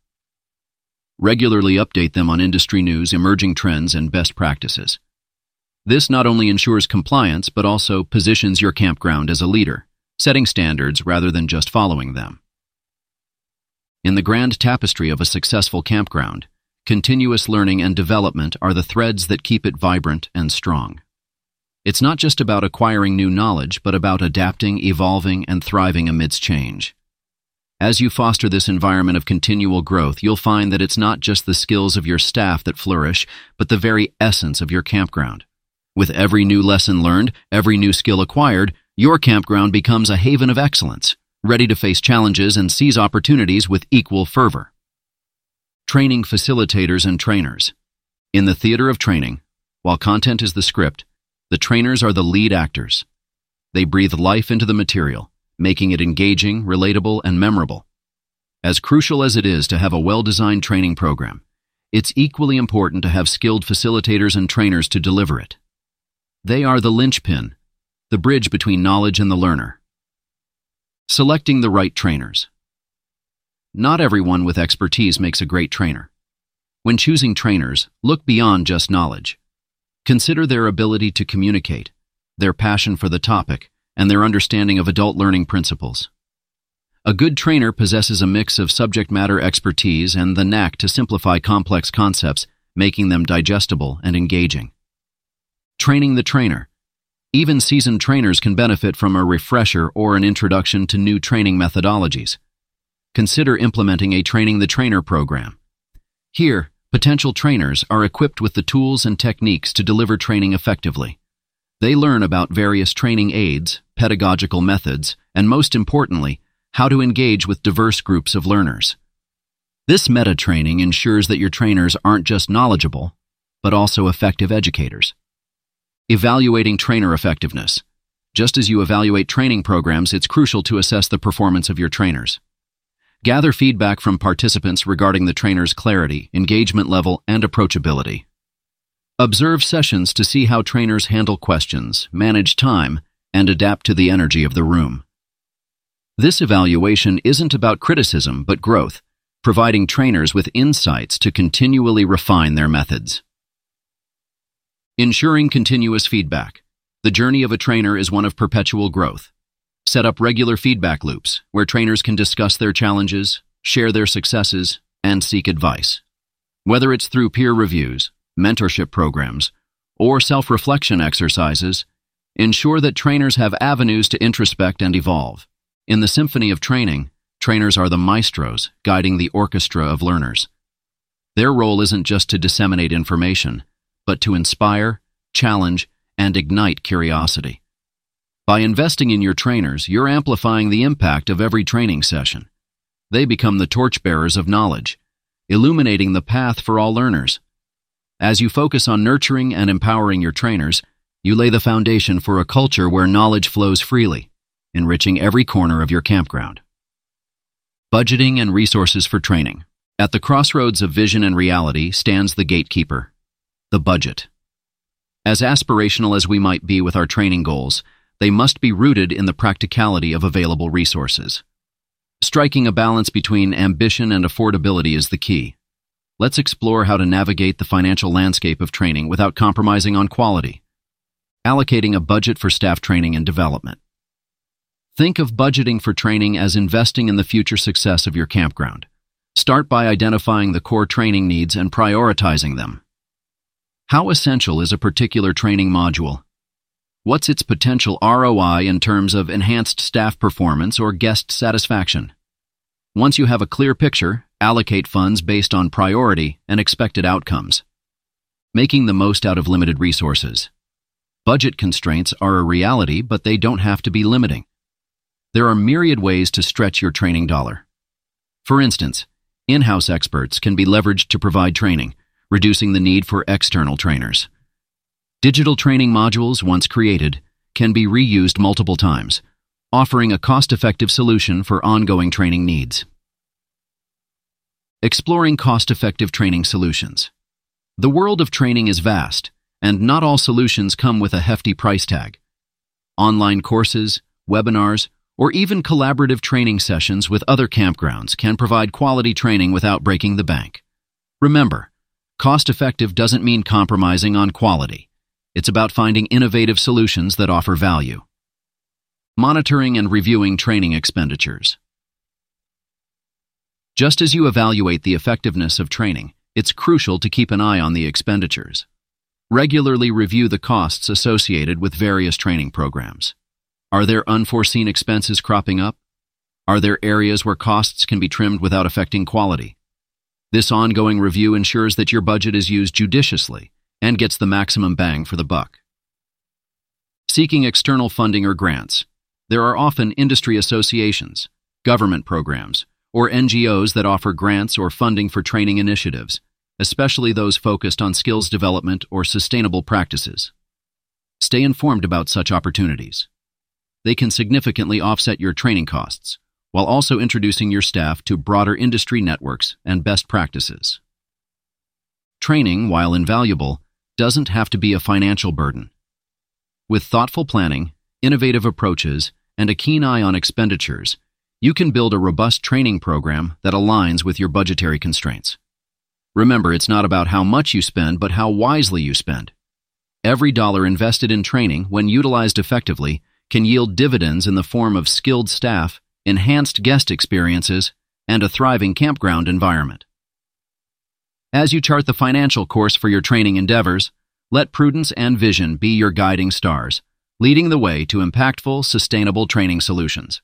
Regularly update them on industry news, emerging trends, and best practices. This not only ensures compliance, but also positions your campground as a leader, setting standards rather than just following them. In the grand tapestry of a successful campground, continuous learning and development are the threads that keep it vibrant and strong. It's not just about acquiring new knowledge, but about adapting, evolving, and thriving amidst change. As you foster this environment of continual growth, you'll find that it's not just the skills of your staff that flourish, but the very essence of your campground. With every new lesson learned, every new skill acquired, your campground becomes a haven of excellence, ready to face challenges and seize opportunities with equal fervor. Training facilitators and trainers. In the theater of training, while content is the script, the trainers are the lead actors. They breathe life into the material, making it engaging, relatable, and memorable. As crucial as it is to have a well-designed training program, it's equally important to have skilled facilitators and trainers to deliver it. They are the linchpin, the bridge between knowledge and the learner. Selecting the right trainers. Not everyone with expertise makes a great trainer. When choosing trainers, look beyond just knowledge. Consider their ability to communicate, their passion for the topic, and their understanding of adult learning principles. A good trainer possesses a mix of subject matter expertise and the knack to simplify complex concepts, making them digestible and engaging. Training the trainer. Even seasoned trainers can benefit from a refresher or an introduction to new training methodologies. Consider implementing a Training the Trainer program. Here, Potential trainers are equipped with the tools and techniques to deliver training effectively. They learn about various training aids, pedagogical methods, and most importantly, how to engage with diverse groups of learners. This meta training ensures that your trainers aren't just knowledgeable, but also effective educators. Evaluating trainer effectiveness. Just as you evaluate training programs, it's crucial to assess the performance of your trainers. Gather feedback from participants regarding the trainer's clarity, engagement level, and approachability. Observe sessions to see how trainers handle questions, manage time, and adapt to the energy of the room. This evaluation isn't about criticism, but growth, providing trainers with insights to continually refine their methods. Ensuring continuous feedback. The journey of a trainer is one of perpetual growth. Set up regular feedback loops where trainers can discuss their challenges, share their successes, and seek advice. Whether it's through peer reviews, mentorship programs, or self-reflection exercises, ensure that trainers have avenues to introspect and evolve. In the symphony of training, trainers are the maestros guiding the orchestra of learners. Their role isn't just to disseminate information, but to inspire, challenge, and ignite curiosity. By investing in your trainers, you're amplifying the impact of every training session. They become the torchbearers of knowledge, illuminating the path for all learners. As you focus on nurturing and empowering your trainers, you lay the foundation for a culture where knowledge flows freely, enriching every corner of your campground. Budgeting and resources for training. At the crossroads of vision and reality stands the gatekeeper, the budget. As aspirational as we might be with our training goals, they must be rooted in the practicality of available resources. Striking a balance between ambition and affordability is the key. Let's explore how to navigate the financial landscape of training without compromising on quality. Allocating a budget for staff training and development. Think of budgeting for training as investing in the future success of your campground. Start by identifying the core training needs and prioritizing them. How essential is a particular training module? What's its potential ROI in terms of enhanced staff performance or guest satisfaction? Once you have a clear picture, allocate funds based on priority and expected outcomes. Making the most out of limited resources. Budget constraints are a reality, but they don't have to be limiting. There are myriad ways to stretch your training dollar. For instance, in-house experts can be leveraged to provide training, reducing the need for external trainers. Digital training modules, once created, can be reused multiple times, offering a cost-effective solution for ongoing training needs. Exploring cost-effective training solutions. The world of training is vast, and not all solutions come with a hefty price tag. Online courses, webinars, or even collaborative training sessions with other campgrounds can provide quality training without breaking the bank. Remember, cost-effective doesn't mean compromising on quality. It's about finding innovative solutions that offer value. Monitoring and reviewing training expenditures. Just as you evaluate the effectiveness of training, it's crucial to keep an eye on the expenditures. Regularly review the costs associated with various training programs. Are there unforeseen expenses cropping up? Are there areas where costs can be trimmed without affecting quality? This ongoing review ensures that your budget is used judiciously and gets the maximum bang for the buck. Seeking external funding or grants. There are often industry associations, government programs, or NGOs that offer grants or funding for training initiatives, especially those focused on skills development or sustainable practices. Stay informed about such opportunities. They can significantly offset your training costs, while also introducing your staff to broader industry networks and best practices. Training, while invaluable, doesn't have to be a financial burden. With thoughtful planning, innovative approaches, and a keen eye on expenditures, you can build a robust training program that aligns with your budgetary constraints. Remember, it's not about how much you spend, but how wisely you spend. Every dollar invested in training, when utilized effectively, can yield dividends in the form of skilled staff enhanced guest experiences, and a thriving campground environment. As you chart the financial course for your training endeavors, let prudence and vision be your guiding stars, leading the way to impactful, sustainable training solutions.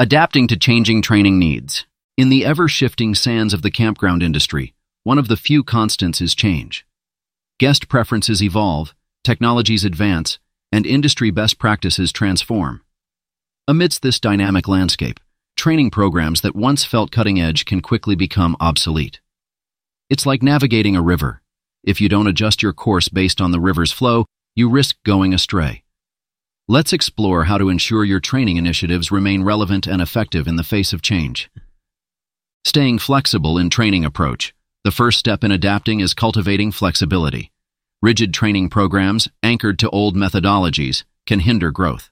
Adapting to changing training needs. In the ever shifting sands of the campground industry, one of the few constants is change. Guest preferences evolve, technologies advance, and industry best practices transform. Amidst this dynamic landscape, training programs that once felt cutting edge can quickly become obsolete. It's like navigating a river. If you don't adjust your course based on the river's flow, you risk going astray. Let's explore how to ensure your training initiatives remain relevant and effective in the face of change. Staying flexible in training approach. The first step in adapting is cultivating flexibility. Rigid training programs, anchored to old methodologies, can hinder growth.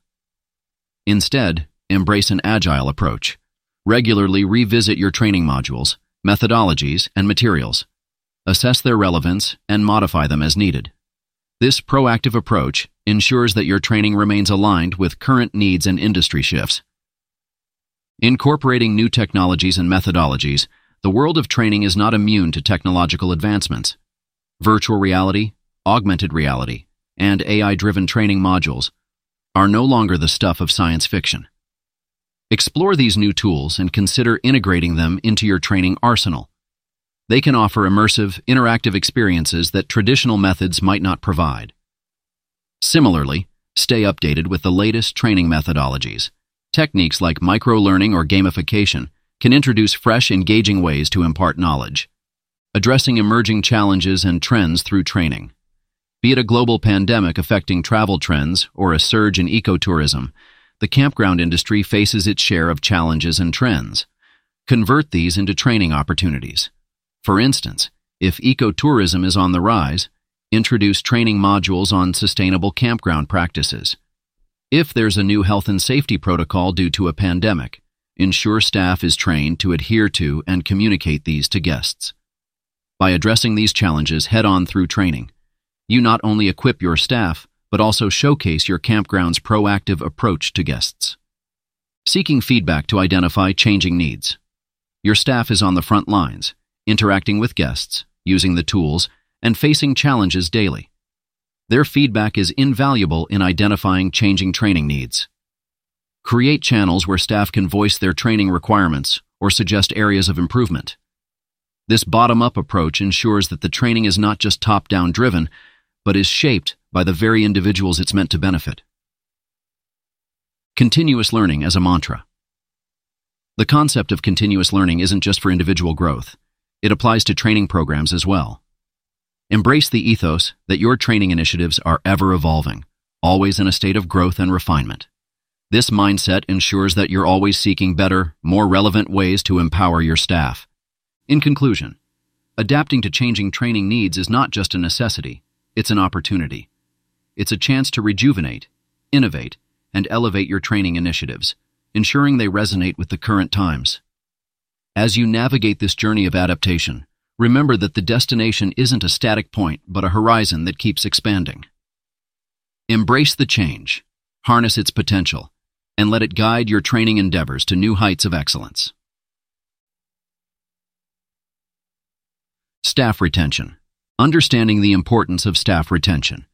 Instead, embrace an agile approach. Regularly revisit your training modules, methodologies, and materials. Assess their relevance and modify them as needed. This proactive approach ensures that your training remains aligned with current needs and industry shifts. Incorporating new technologies and methodologies, the world of training is not immune to technological advancements. Virtual reality, augmented reality, and AI-driven training modules are no longer the stuff of science fiction. Explore these new tools and consider integrating them into your training arsenal. They can offer immersive, interactive experiences that traditional methods might not provide. Similarly, stay updated with the latest training methodologies. Techniques like micro-learning or gamification can introduce fresh, engaging ways to impart knowledge. Addressing emerging challenges and trends through training. Be it a global pandemic affecting travel trends or a surge in ecotourism, the campground industry faces its share of challenges and trends. Convert these into training opportunities. For instance, if ecotourism is on the rise, introduce training modules on sustainable campground practices. If there's a new health and safety protocol due to a pandemic, ensure staff is trained to adhere to and communicate these to guests. By addressing these challenges head on through training, you not only equip your staff, but also showcase your campground's proactive approach to guests. Seeking feedback to identify changing needs. Your staff is on the front lines, interacting with guests, using the tools, and facing challenges daily. Their feedback is invaluable in identifying changing training needs. Create channels where staff can voice their training requirements or suggest areas of improvement. This bottom-up approach ensures that the training is not just top-down driven, but is shaped by the very individuals it's meant to benefit. Continuous learning as a mantra. The concept of continuous learning isn't just for individual growth. It applies to training programs as well. Embrace the ethos that your training initiatives are ever evolving, always in a state of growth and refinement. This mindset ensures that you're always seeking better, more relevant ways to empower your staff. In conclusion, adapting to changing training needs is not just a necessity, it's an opportunity. It's a chance to rejuvenate, innovate, and elevate your training initiatives, ensuring they resonate with the current times. As you navigate this journey of adaptation, remember that the destination isn't a static point, but a horizon that keeps expanding. Embrace the change, harness its potential, and let it guide your training endeavors to new heights of excellence. Staff retention. Understanding the importance of staff retention.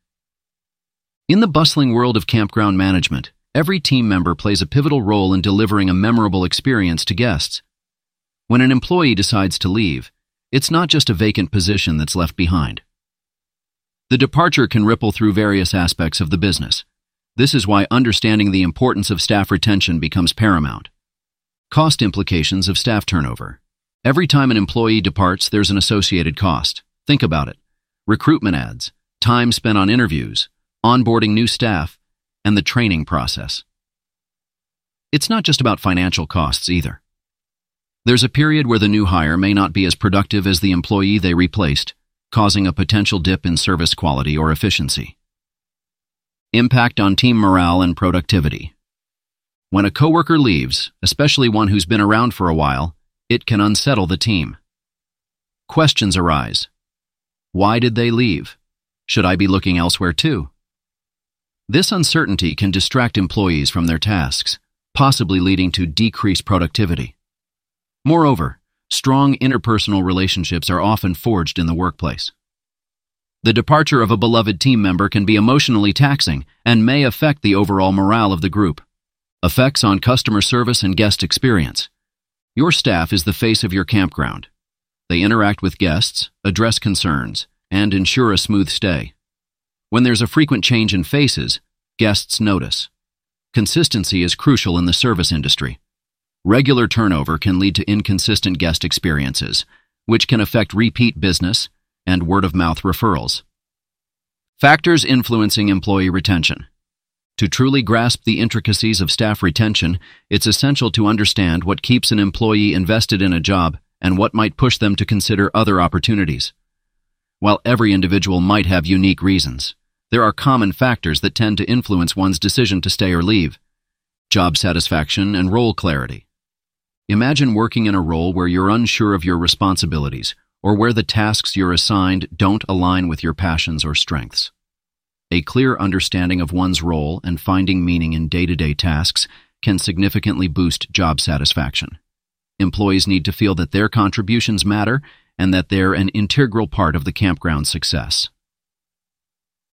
In the bustling world of campground management, Every team member plays a pivotal role in delivering a memorable experience to guests. When an employee decides to leave, it's not just a vacant position that's left behind. The departure can ripple through various aspects of the business. This is why understanding the importance of staff retention becomes paramount. Cost implications of staff turnover. Every time an employee departs, there's an associated cost. Think about it. Recruitment ads, time spent on interviews, onboarding new staff, and the training process. It's not just about financial costs either. There's a period where the new hire may not be as productive as the employee they replaced, causing a potential dip in service quality or efficiency. Impact on team morale and productivity. When a coworker leaves, especially one who's been around for a while, it can unsettle the team. Questions arise. Why did they leave? Should I be looking elsewhere too? This uncertainty can distract employees from their tasks, possibly leading to decreased productivity. Moreover, strong interpersonal relationships are often forged in the workplace. The departure of a beloved team member can be emotionally taxing and may affect the overall morale of the group. Effects on customer service and guest experience. Your staff is the face of your campground. They interact with guests, address concerns, and ensure a smooth stay. When there's a frequent change in faces, guests notice. Consistency is crucial in the service industry. Regular turnover can lead to inconsistent guest experiences, which can affect repeat business and word of mouth referrals. Factors influencing employee retention. To truly grasp the intricacies of staff retention, it's essential to understand what keeps an employee invested in a job and what might push them to consider other opportunities. While every individual might have unique reasons, there are common factors that tend to influence one's decision to stay or leave. Job satisfaction and role clarity. Imagine working in a role where you're unsure of your responsibilities or where the tasks you're assigned don't align with your passions or strengths. A clear understanding of one's role and finding meaning in day-to-day tasks can significantly boost job satisfaction. Employees need to feel that their contributions matter and that they're an integral part of the campground's success.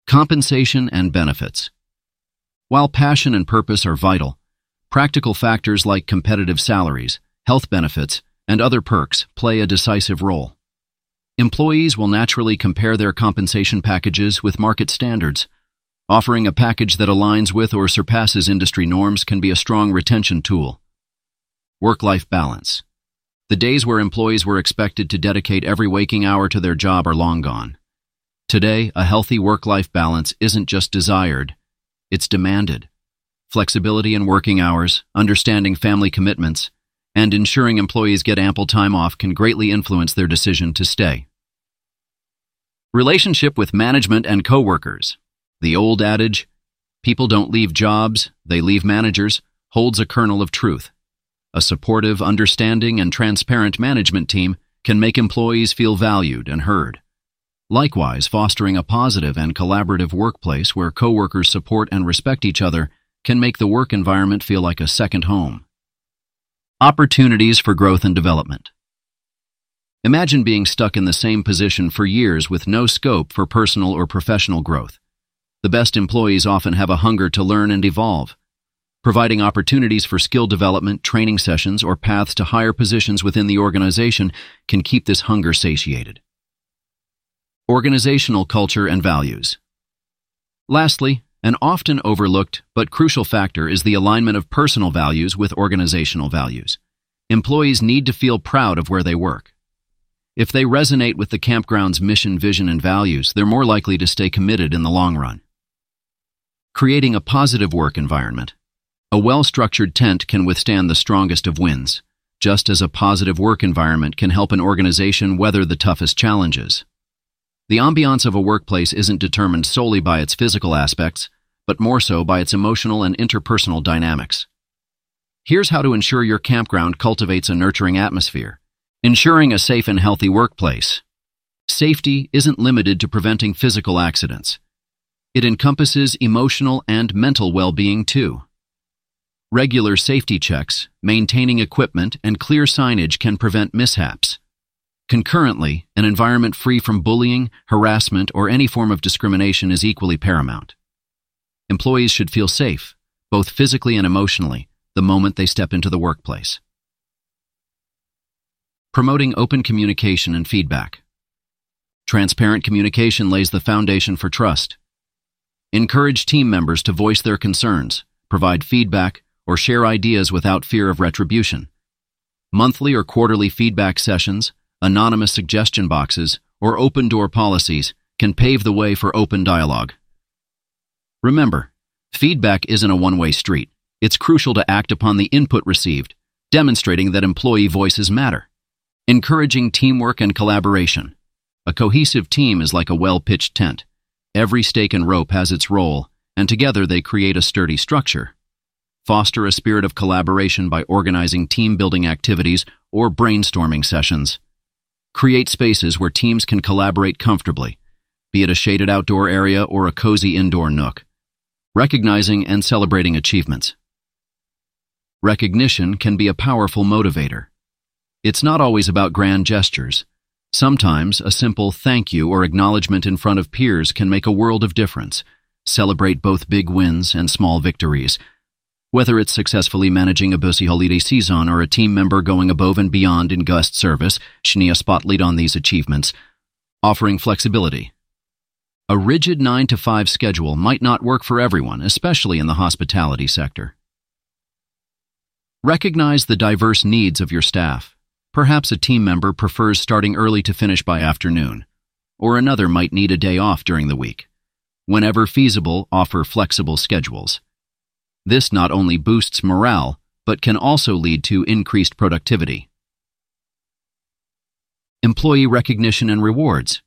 Compensation and benefits. While passion and purpose are vital, practical factors like competitive salaries, health benefits, and other perks play a decisive role. Employees will naturally compare their compensation packages with market standards. Offering a package that aligns with or surpasses industry norms can be a strong retention tool. Work-life balance. The days where employees were expected to dedicate every waking hour to their job are long gone. Today, a healthy work-life balance isn't just desired, it's demanded. Flexibility in working hours, understanding family commitments, and ensuring employees get ample time off can greatly influence their decision to stay. Relationship with management and coworkers. The old adage, people don't leave jobs, they leave managers, holds a kernel of truth. A supportive, understanding, and transparent management team can make employees feel valued and heard. Likewise, fostering a positive and collaborative workplace where coworkers support and respect each other can make the work environment feel like a second home. Opportunities for growth and development. Imagine being stuck in the same position for years with no scope for personal or professional growth. The best employees often have a hunger to learn and evolve. Providing opportunities for skill development, training sessions, or paths to higher positions within the organization can keep this hunger satiated. Organizational culture and values. Lastly, an often overlooked but crucial factor is the alignment of personal values with organizational values. Employees need to feel proud of where they work. If they resonate with the campground's mission, vision, and values, they're more likely to stay committed in the long run. Creating a positive work environment. A well-structured tent can withstand the strongest of winds, just as a positive work environment can help an organization weather the toughest challenges. The ambiance of a workplace isn't determined solely by its physical aspects, but more so by its emotional and interpersonal dynamics. Here's how to ensure your campground cultivates a nurturing atmosphere. Ensuring a safe and healthy workplace. Safety isn't limited to preventing physical accidents. It encompasses emotional and mental well-being too. Regular safety checks, maintaining equipment, and clear signage can prevent mishaps. Concurrently, an environment free from bullying, harassment, or any form of discrimination is equally paramount. Employees should feel safe, both physically and emotionally, the moment they step into the workplace. Promoting open communication and feedback. Transparent communication lays the foundation for trust. Encourage team members to voice their concerns, provide feedback, or share ideas without fear of retribution. Monthly or quarterly feedback sessions, anonymous suggestion boxes, or open door policies can pave the way for open dialogue. Remember, feedback isn't a one-way street. It's crucial to act upon the input received, demonstrating that employee voices matter. Encouraging teamwork and collaboration. A cohesive team is like a well-pitched tent. Every stake and rope has its role, and together they create a sturdy structure. Foster a spirit of collaboration by organizing team-building activities or brainstorming sessions. Create spaces where teams can collaborate comfortably, be it a shaded outdoor area or a cozy indoor nook. Recognizing and celebrating achievements. Recognition can be a powerful motivator. It's not always about grand gestures. Sometimes a simple thank you or acknowledgement in front of peers can make a world of difference. Celebrate both big wins and small victories. Whether it's successfully managing a busy holiday season or a team member going above and beyond in guest service, shine a spotlight on these achievements. Offering flexibility. A rigid 9 to 5 schedule might not work for everyone, especially in the hospitality sector. Recognize the diverse needs of your staff. Perhaps a team member prefers starting early to finish by afternoon, or another might need a day off during the week. Whenever feasible, offer flexible schedules. This not only boosts morale, but can also lead to increased productivity. Employee recognition and rewards.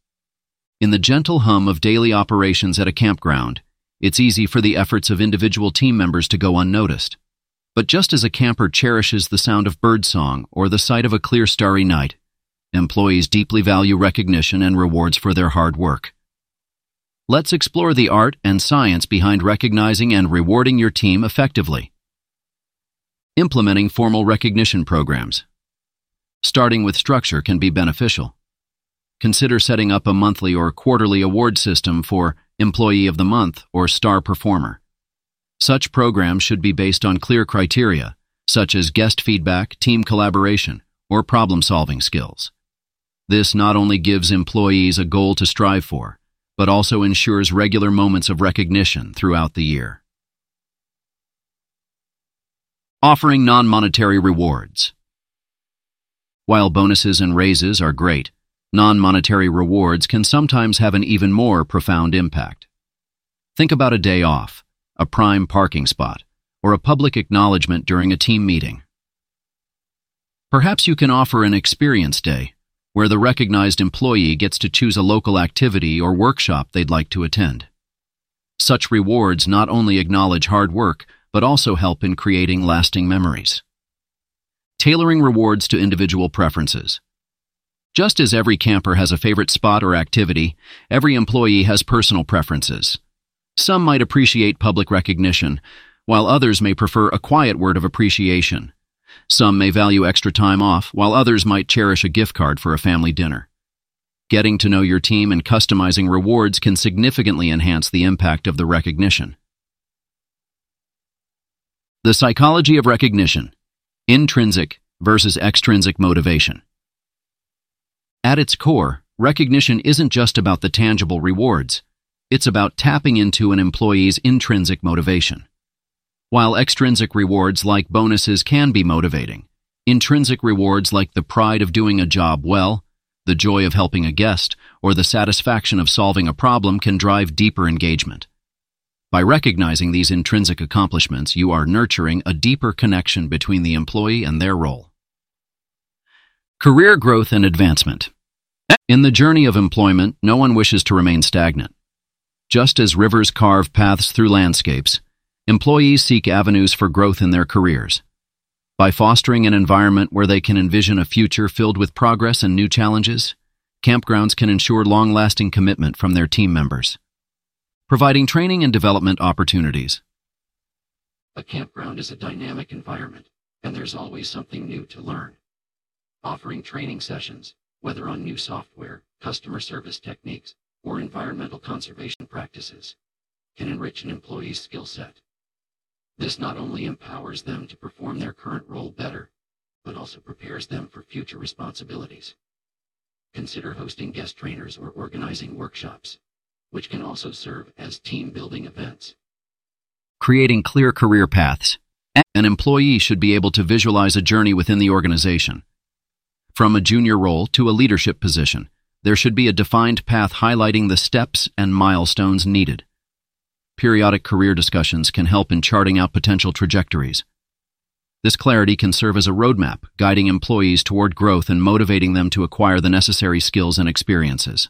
In the gentle hum of daily operations at a campground, it's easy for the efforts of individual team members to go unnoticed. But just as a camper cherishes the sound of birdsong or the sight of a clear starry night, employees deeply value recognition and rewards for their hard work. Let's explore the art and science behind recognizing and rewarding your team effectively. Implementing formal recognition programs. Starting with structure can be beneficial. Consider setting up a monthly or quarterly award system for Employee of the Month or Star Performer. Such programs should be based on clear criteria, such as guest feedback, team collaboration, or problem-solving skills. This not only gives employees a goal to strive for, but also ensures regular moments of recognition throughout the year. Offering non-monetary rewards. While bonuses and raises are great, non-monetary rewards can sometimes have an even more profound impact. Think about a day off, a prime parking spot, or a public acknowledgement during a team meeting. Perhaps you can offer an experience day where the recognized employee gets to choose a local activity or workshop they'd like to attend. Such rewards not only acknowledge hard work, but also help in creating lasting memories. Tailoring rewards to individual preferences. Just as every camper has a favorite spot or activity, every employee has personal preferences. Some might appreciate public recognition, while others may prefer a quiet word of appreciation. Some may value extra time off, while others might cherish a gift card for a family dinner. Getting to know your team and customizing rewards can significantly enhance the impact of the recognition. The psychology of recognition intrinsic versus extrinsic motivation. At its core, recognition isn't just about the tangible rewards. It's about tapping into an employee's intrinsic motivation. While extrinsic rewards like bonuses can be motivating, intrinsic rewards like the pride of doing a job well, the joy of helping a guest, or the satisfaction of solving a problem can drive deeper engagement. By recognizing these intrinsic accomplishments, you are nurturing a deeper connection between the employee and their role. Career growth and advancement. In the journey of employment, no one wishes to remain stagnant. Just as rivers carve paths through landscapes, employees seek avenues for growth in their careers. By fostering an environment where they can envision a future filled with progress and new challenges, campgrounds can ensure long-lasting commitment from their team members. Providing training and development opportunities. A campground is a dynamic environment, and there's always something new to learn. Offering training sessions, whether on new software, customer service techniques, or environmental conservation practices can enrich an employee's skill set. This not only empowers them to perform their current role better, but also prepares them for future responsibilities. Consider hosting guest trainers or organizing workshops, which can also serve as team building events. Creating clear career paths. An employee should be able to visualize a journey within the organization. From a junior role to a leadership position, there should be a defined path highlighting the steps and milestones needed. Periodic career discussions can help in charting out potential trajectories. This clarity can serve as a roadmap, guiding employees toward growth and motivating them to acquire the necessary skills and experiences.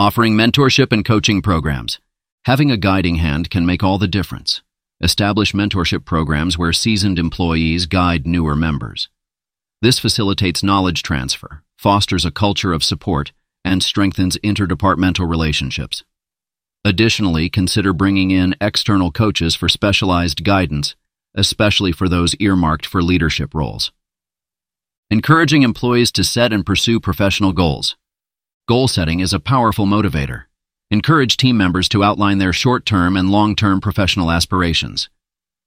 Offering mentorship and coaching programs. Having a guiding hand can make all the difference. Establish mentorship programs where seasoned employees guide newer members. This facilitates knowledge transfer, fosters a culture of support, and strengthens interdepartmental relationships. Additionally, consider bringing in external coaches for specialized guidance, especially for those earmarked for leadership roles. Encouraging employees to set and pursue professional goals. Goal setting is a powerful motivator. Encourage team members to outline their short-term and long-term professional aspirations.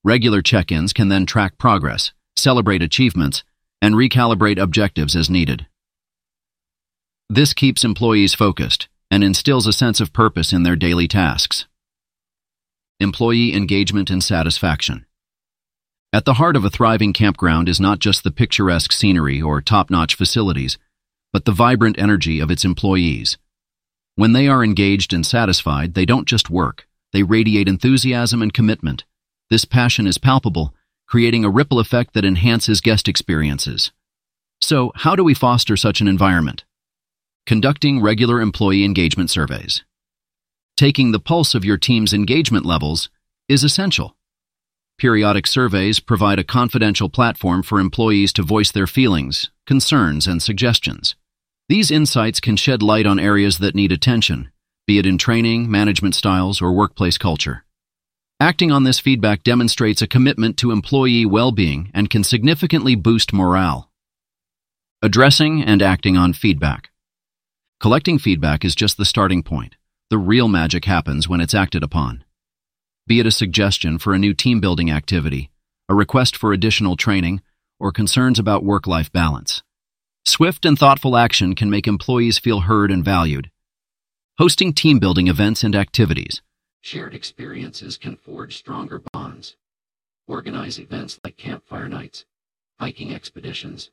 Regular check-ins can then track progress, celebrate achievements, and recalibrate objectives as needed. This keeps employees focused and instills a sense of purpose in their daily tasks. Employee engagement and satisfaction. At the heart of a thriving campground is not just the picturesque scenery or top-notch facilities, but the vibrant energy of its employees. When they are engaged and satisfied, they don't just work, they radiate enthusiasm and commitment. This passion is palpable, creating a ripple effect that enhances guest experiences. So, how do we foster such an environment? Conducting regular employee engagement surveys. Taking the pulse of your team's engagement levels is essential. Periodic surveys provide a confidential platform for employees to voice their feelings, concerns, and suggestions. These insights can shed light on areas that need attention, be it in training, management styles, or workplace culture. Acting on this feedback demonstrates a commitment to employee well-being and can significantly boost morale. Addressing and acting on feedback. Collecting feedback is just the starting point. The real magic happens when it's acted upon. Be it a suggestion for a new team building activity, a request for additional training, or concerns about work-life balance. Swift and thoughtful action can make employees feel heard and valued. Hosting team building events and activities. Shared experiences can forge stronger bonds. Organize events like campfire nights, hiking expeditions,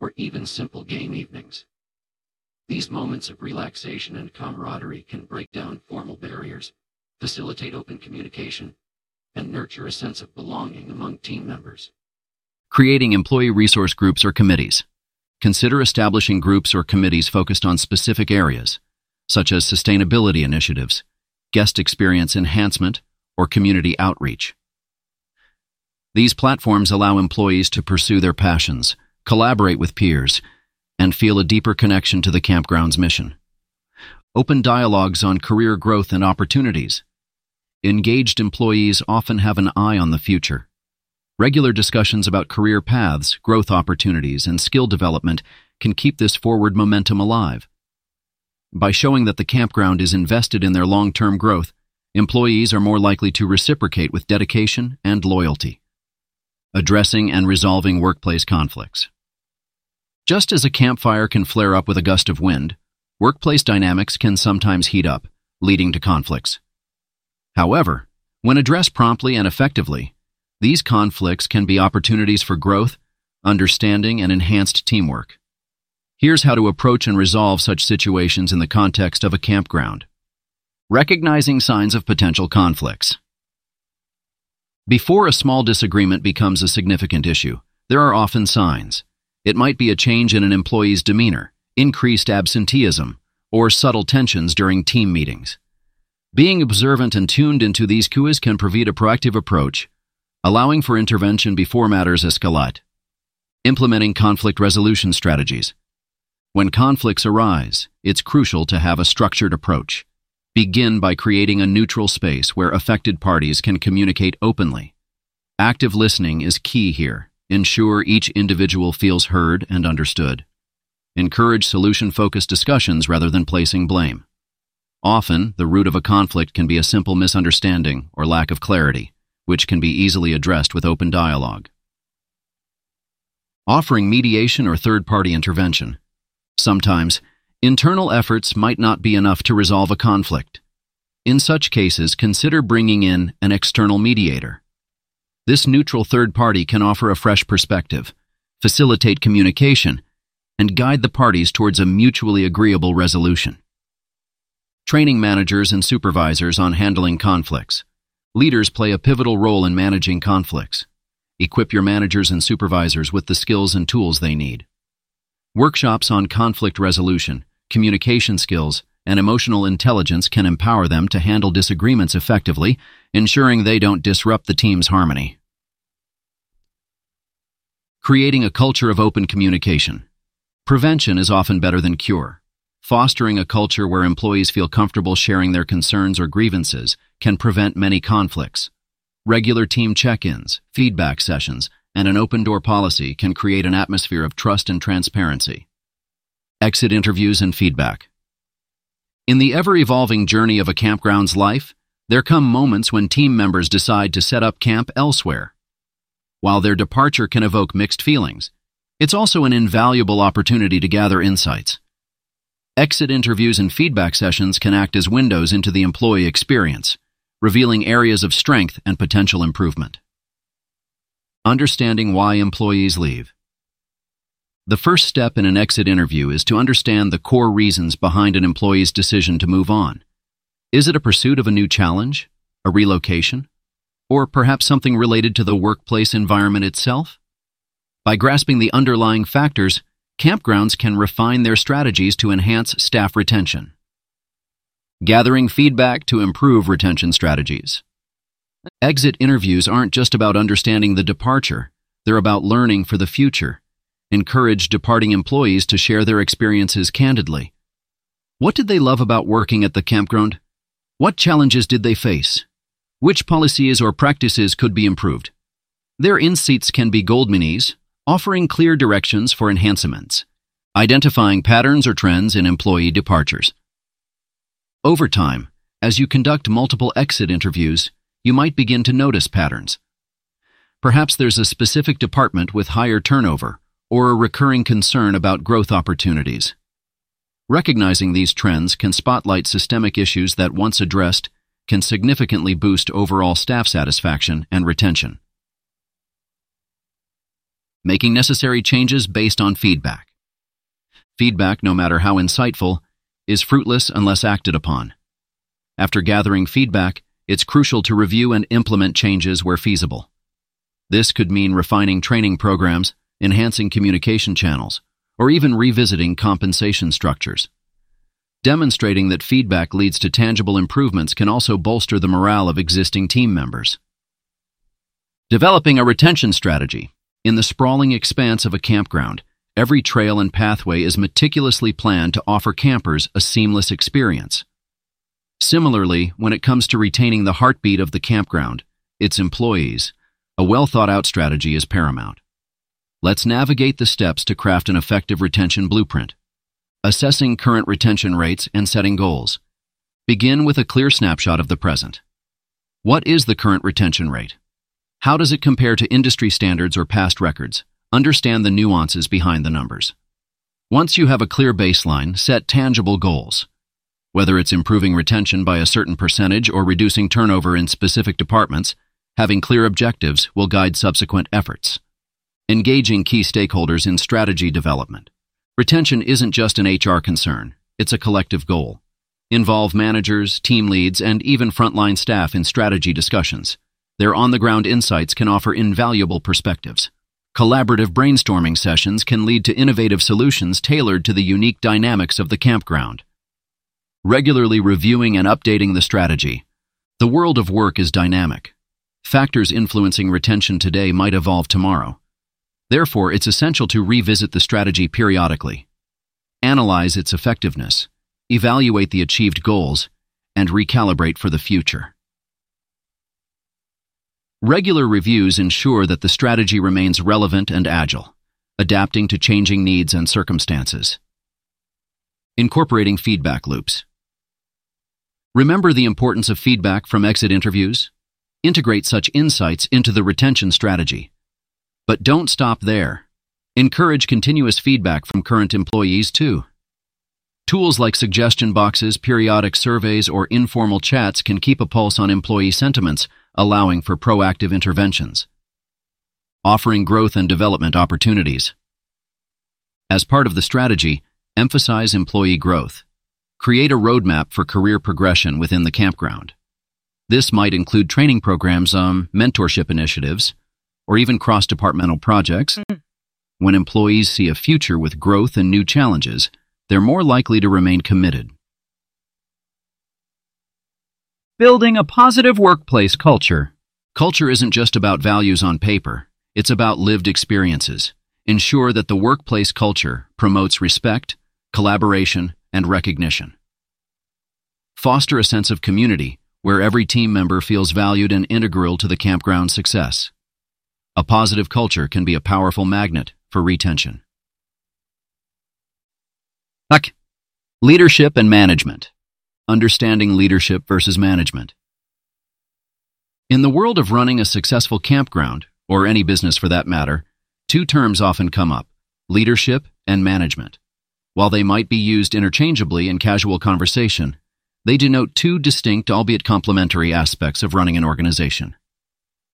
or even simple game evenings. These moments of relaxation and camaraderie can break down formal barriers, facilitate open communication, and nurture a sense of belonging among team members. Creating employee resource groups or committees. Consider establishing groups or committees focused on specific areas, such as sustainability initiatives, guest experience enhancement, or community outreach. These platforms allow employees to pursue their passions, collaborate with peers, and feel a deeper connection to the campground's mission. Open dialogues on career growth and opportunities. Engaged employees often have an eye on the future. Regular discussions about career paths, growth opportunities, and skill development can keep this forward momentum alive. By showing that the campground is invested in their long-term growth, employees are more likely to reciprocate with dedication and loyalty. Addressing and resolving workplace conflicts. Just as a campfire can flare up with a gust of wind, workplace dynamics can sometimes heat up, leading to conflicts. However, when addressed promptly and effectively, these conflicts can be opportunities for growth, understanding, and enhanced teamwork. Here's how to approach and resolve such situations in the context of a campground. Recognizing signs of potential conflicts. Before a small disagreement becomes a significant issue, there are often signs. It might be a change in an employee's demeanor, increased absenteeism, or subtle tensions during team meetings. Being observant and tuned into these cues can provide a proactive approach, allowing for intervention before matters escalate. Implementing conflict resolution strategies. When conflicts arise, it's crucial to have a structured approach. Begin by creating a neutral space where affected parties can communicate openly. Active listening is key here. Ensure each individual feels heard and understood. Encourage solution-focused discussions rather than placing blame. Often, the root of a conflict can be a simple misunderstanding or lack of clarity, which can be easily addressed with open dialogue. Offering mediation or third-party intervention. Sometimes, internal efforts might not be enough to resolve a conflict. In such cases, consider bringing in an external mediator. This neutral third party can offer a fresh perspective, facilitate communication, and guide the parties towards a mutually agreeable resolution. Training managers and supervisors on handling conflicts. Leaders play a pivotal role in managing conflicts. Equip your managers and supervisors with the skills and tools they need. Workshops on conflict resolution, communication skills, and emotional intelligence can empower them to handle disagreements effectively, ensuring they don't disrupt the team's harmony. Creating a culture of open communication. Prevention is often better than cure. Fostering a culture where employees feel comfortable sharing their concerns or grievances can prevent many conflicts. Regular team check-ins, feedback sessions, and an open-door policy can create an atmosphere of trust and transparency. Exit interviews and feedback. In the ever-evolving journey of a campground's life, there come moments when team members decide to set up camp elsewhere. While their departure can evoke mixed feelings, it's also an invaluable opportunity to gather insights. Exit interviews and feedback sessions can act as windows into the employee experience, revealing areas of strength and potential improvement. Understanding why employees leave. The first step in an exit interview is to understand the core reasons behind an employee's decision to move on. Is it a pursuit of a new challenge, a relocation, or perhaps something related to the workplace environment itself? By grasping the underlying factors, campgrounds can refine their strategies to enhance staff retention. Gathering feedback to improve retention strategies. Exit interviews aren't just about understanding the departure, they're about learning for the future. Encourage departing employees to share their experiences candidly. What did they love about working at the campground? What challenges did they face? Which policies or practices could be improved? Their insights can be gold minis, offering clear directions for enhancements, identifying patterns or trends in employee departures. Over time, as you conduct multiple exit interviews, you might begin to notice patterns. Perhaps there's a specific department with higher turnover or a recurring concern about growth opportunities. Recognizing these trends can spotlight systemic issues that once addressed can significantly boost overall staff satisfaction and retention making necessary changes based on feedback. Feedback, no matter how insightful, is fruitless unless acted upon. After gathering feedback, it's crucial to review and implement changes where feasible. This could mean refining training programs, enhancing communication channels, or even revisiting compensation structures. Demonstrating that feedback leads to tangible improvements can also bolster the morale of existing team members. Developing a retention strategy in the sprawling expanse of a campground, every trail and pathway is meticulously planned to offer campers a seamless experience. Similarly, when it comes to retaining the heartbeat of the campground, its employees, a well-thought-out strategy is paramount. Let's navigate the steps to craft an effective retention blueprint. Assessing current retention rates and setting goals. Begin with a clear snapshot of the present. What is the current retention rate? How does it compare to industry standards or past records? Understand the nuances behind the numbers. Once you have a clear baseline, set tangible goals. Whether it's improving retention by a certain percentage or reducing turnover in specific departments, having clear objectives will guide subsequent efforts. Engaging key stakeholders in strategy development. Retention isn't just an HR concern, it's a collective goal. Involve managers, team leads, and even frontline staff in strategy discussions. Their on-the-ground insights can offer invaluable perspectives. Collaborative brainstorming sessions can lead to innovative solutions tailored to the unique dynamics of the campground. Regularly reviewing and updating the strategy. The world of work is dynamic. Factors influencing retention today might evolve tomorrow. Therefore, it's essential to revisit the strategy periodically. Analyze its effectiveness, evaluate the achieved goals, and recalibrate for the future. Regular reviews ensure that the strategy remains relevant and agile, adapting to changing needs and circumstances. Incorporating feedback loops. Remember the importance of feedback from exit interviews? Integrate such insights into the retention strategy. But don't stop there. Encourage continuous feedback from current employees too. Tools like suggestion boxes, periodic surveys, or informal chats can keep a pulse on employee sentiments, allowing for proactive interventions. Offering growth and development opportunities. As part of the strategy, emphasize employee growth. Create a roadmap for career progression within the campground. This might include training programs, um, mentorship initiatives, or even cross-departmental projects. When employees see a future with growth and new challenges, they're more likely to remain committed. Building a positive workplace culture. Culture isn't just about values on paper, it's about lived experiences. Ensure that the workplace culture promotes respect, collaboration, and recognition. Foster a sense of community where every team member feels valued and integral to the campground's success. A positive culture can be a powerful magnet for retention. Leadership and management. Understanding leadership versus management. In the world of running a successful campground, or any business for that matter, two terms often come up leadership and management. While they might be used interchangeably in casual conversation, they denote two distinct, albeit complementary, aspects of running an organization.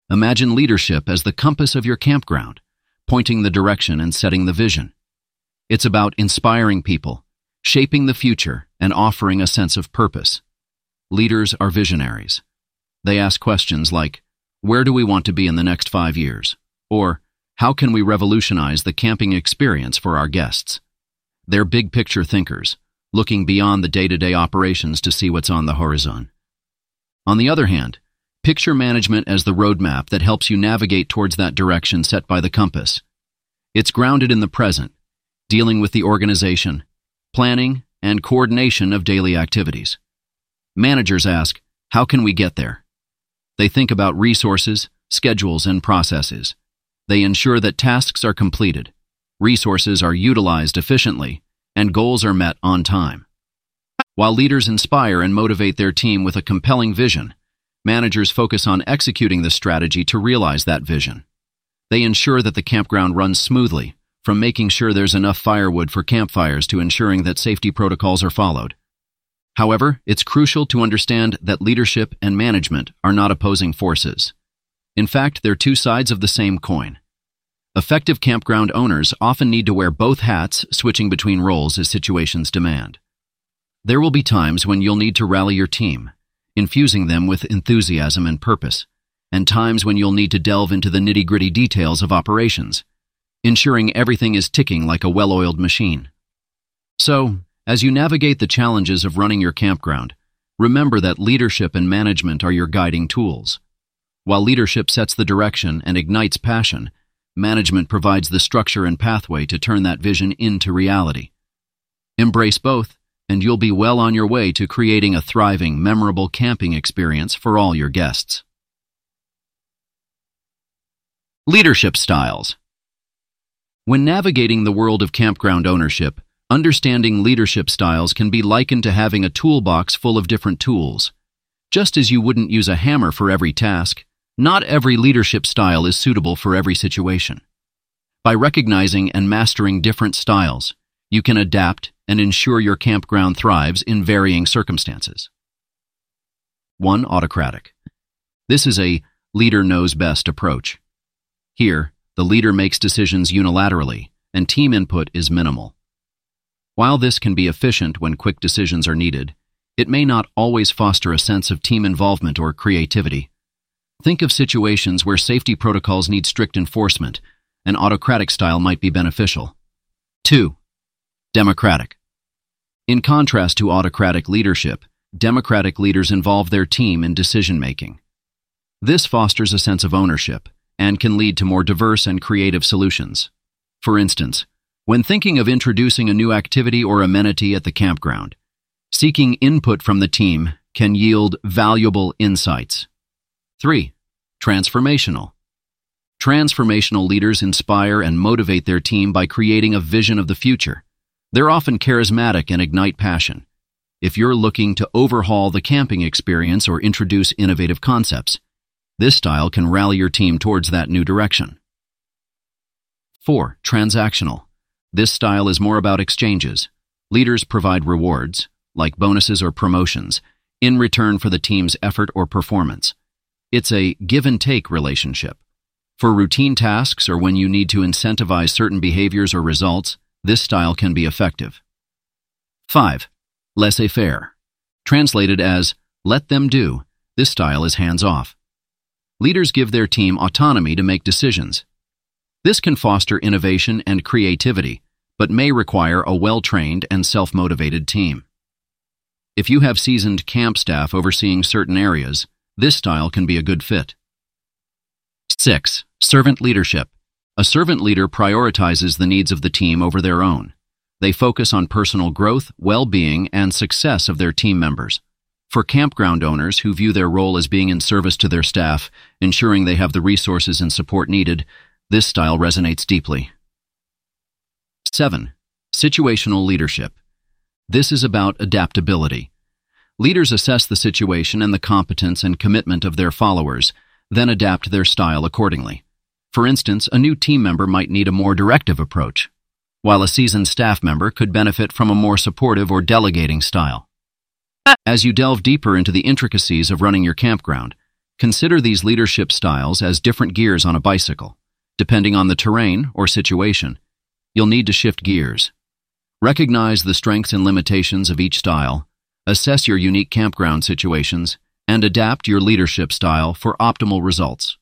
Imagine leadership as the compass of your campground, pointing the direction and setting the vision. It's about inspiring people, shaping the future, and offering a sense of purpose. Leaders are visionaries. They ask questions like, where do we want to be in the next five years? Or, how can we revolutionize the camping experience for our guests? They're big picture thinkers, looking beyond the day-to-day operations to see what's on the horizon. On the other hand, picture management as the roadmap that helps you navigate towards that direction set by the compass. It's grounded in the present, dealing with the organization, planning, and coordination of daily activities. Managers ask, how can we get there? They think about resources, schedules, and processes. They ensure that tasks are completed, resources are utilized efficiently, and goals are met on time. While leaders inspire and motivate their team with a compelling vision, managers focus on executing the strategy to realize that vision. They ensure that the campground runs smoothly, from making sure there's enough firewood for campfires to ensuring that safety protocols are followed. However, it's crucial to understand that leadership and management are not opposing forces. In fact, they're two sides of the same coin. Effective campground owners often need to wear both hats, switching between roles as situations demand. There will be times when you'll need to rally your team, infusing them with enthusiasm and purpose, and times when you'll need to delve into the nitty-gritty details of operations, ensuring everything is ticking like a well-oiled machine. So, as you navigate the challenges of running your campground, remember that leadership and management are your guiding tools. While leadership sets the direction and ignites passion, management provides the structure and pathway to turn that vision into reality. Embrace both, and you'll be well on your way to creating a thriving, memorable camping experience for all your guests. Leadership Styles When navigating the world of campground ownership, understanding leadership styles can be likened to having a toolbox full of different tools. Just as you wouldn't use a hammer for every task, not every leadership style is suitable for every situation. By recognizing and mastering different styles, you can adapt and ensure your campground thrives in varying circumstances. 1. Autocratic. This is a leader knows best approach. Here, the leader makes decisions unilaterally, and team input is minimal. While this can be efficient when quick decisions are needed, it may not always foster a sense of team involvement or creativity. Think of situations where safety protocols need strict enforcement. An autocratic style might be beneficial. 2. Democratic. In contrast to autocratic leadership, democratic leaders involve their team in decision-making. This fosters a sense of ownership and can lead to more diverse and creative solutions. For instance, when thinking of introducing a new activity or amenity at the campground, seeking input from the team can yield valuable insights. 3. Transformational. Transformational leaders inspire and motivate their team by creating a vision of the future. They're often charismatic and ignite passion. If you're looking to overhaul the camping experience or introduce innovative concepts, This style can rally your team towards that new direction. 4. Transactional. This style is more about exchanges. Leaders provide rewards, like bonuses or promotions, in return for the team's effort or performance. It's a give and take relationship. For routine tasks or when you need to incentivize certain behaviors or results, this style can be effective. 5. Laissez-faire. Translated as, let them do, this style is hands-off. Leaders give their team autonomy to make decisions. This can foster innovation and creativity, but may require a well-trained and self-motivated team. If you have seasoned camp staff overseeing certain areas, this style can be a good fit. 6. Servant leadership. A servant leader prioritizes the needs of the team over their own. They focus on personal growth, well-being, and success of their team members. For campground owners who view their role as being in service to their staff, ensuring they have the resources and support needed, this style resonates deeply. 7. Situational leadership. This is about adaptability. Leaders assess the situation and the competence and commitment of their followers, then adapt their style accordingly. For instance, a new team member might need a more directive approach, while a seasoned staff member could benefit from a more supportive or delegating style. As you delve deeper into the intricacies of running your campground, consider these leadership styles as different gears on a bicycle. Depending on the terrain or situation, you'll need to shift gears. Recognize the strengths and limitations of each style, assess your unique campground situations, and adapt your leadership style for optimal results.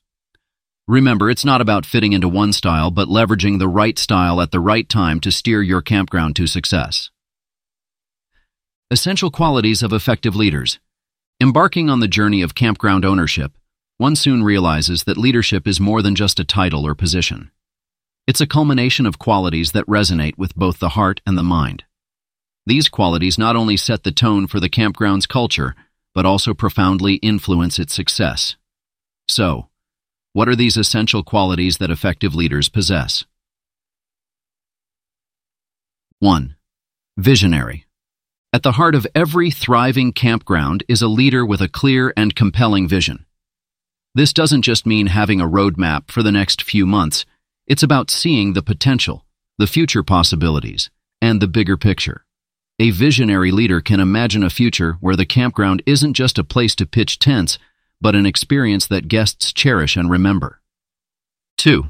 Remember, it's not about fitting into one style, but leveraging the right style at the right time to steer your campground to success. Essential qualities of effective leaders. Embarking on the journey of campground ownership, one soon realizes that leadership is more than just a title or position. It's a culmination of qualities that resonate with both the heart and the mind. These qualities not only set the tone for the campground's culture, but also profoundly influence its success. So, what are these essential qualities that effective leaders possess? 1. Visionary. At the heart of every thriving campground is a leader with a clear and compelling vision. This doesn't just mean having a roadmap for the next few months. It's about seeing the potential, the future possibilities, and the bigger picture. A visionary leader can imagine a future where the campground isn't just a place to pitch tents, but an experience that guests cherish and remember. 2.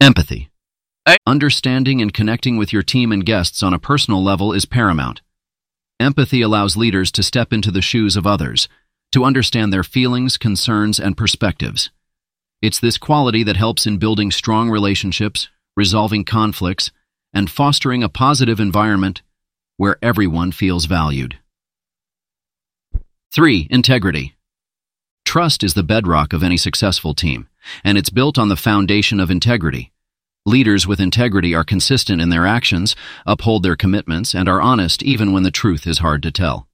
Empathy. Understanding and connecting with your team and guests on a personal level is paramount. Empathy allows leaders to step into the shoes of others, to understand their feelings, concerns, and perspectives. It's this quality that helps in building strong relationships, resolving conflicts, and fostering a positive environment where everyone feels valued. 3. Integrity. Trust is the bedrock of any successful team, and it's built on the foundation of integrity. Leaders with integrity are consistent in their actions, uphold their commitments, and are honest even when the truth is hard to tell.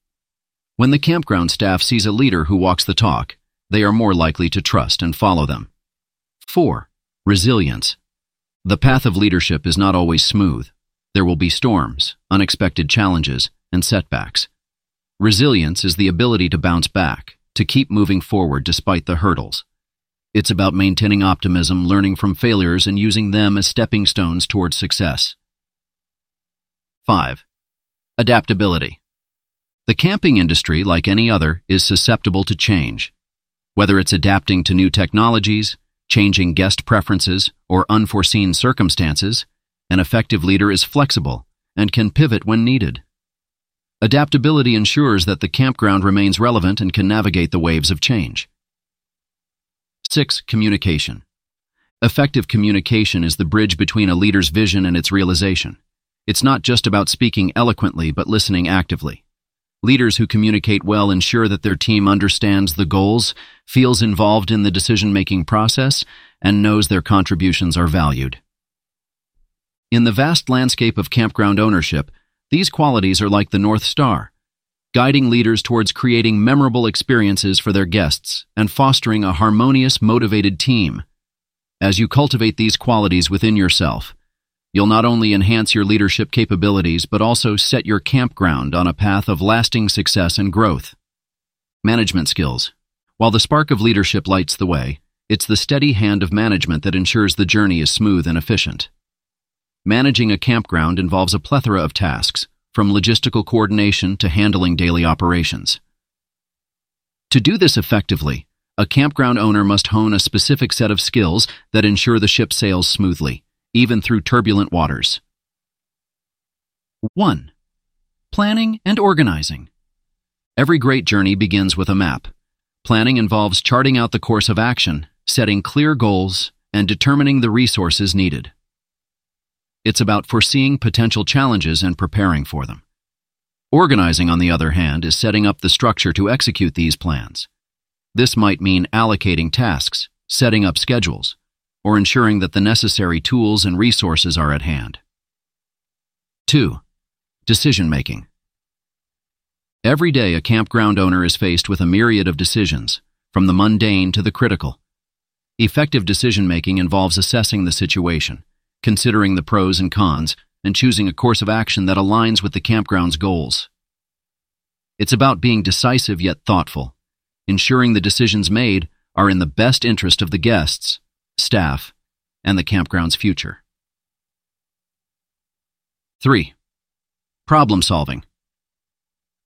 When the campground staff sees a leader who walks the talk, they are more likely to trust and follow them. 4. Resilience. The path of leadership is not always smooth. There will be storms, unexpected challenges, and setbacks. Resilience is the ability to bounce back, to keep moving forward despite the hurdles. It's about maintaining optimism, learning from failures, and using them as stepping stones towards success. 5. Adaptability. The camping industry, like any other, is susceptible to change. Whether it's adapting to new technologies, changing guest preferences, or unforeseen circumstances, an effective leader is flexible and can pivot when needed. Adaptability ensures that the campground remains relevant and can navigate the waves of change. 6. Communication. Effective communication is the bridge between a leader's vision and its realization. It's not just about speaking eloquently, but listening actively. Leaders who communicate well ensure that their team understands the goals, feels involved in the decision-making process, and knows their contributions are valued. In the vast landscape of campground ownership, these qualities are like the North Star, guiding leaders towards creating memorable experiences for their guests and fostering a harmonious, motivated team. As you cultivate these qualities within yourself, you'll not only enhance your leadership capabilities, but also set your campground on a path of lasting success and growth. Management skills. While the spark of leadership lights the way, it's the steady hand of management that ensures the journey is smooth and efficient. Managing a campground involves a plethora of tasks, from logistical coordination to handling daily operations. To do this effectively, a campground owner must hone a specific set of skills that ensure the ship sails smoothly, even through turbulent waters. 1. Planning and organizing. Every great journey begins with a map. Planning involves charting out the course of action, setting clear goals, and determining the resources needed. It's about foreseeing potential challenges and preparing for them. Organizing, on the other hand, is setting up the structure to execute these plans. This might mean allocating tasks, setting up schedules, or ensuring that the necessary tools and resources are at hand. 2. Decision making. Every day, a campground owner is faced with a myriad of decisions, from the mundane to the critical. Effective decision making involves assessing the situation, considering the pros and cons, and choosing a course of action that aligns with the campground's goals. It's about being decisive yet thoughtful, ensuring the decisions made are in the best interest of the guests, staff, and the campground's future. 3. Problem solving.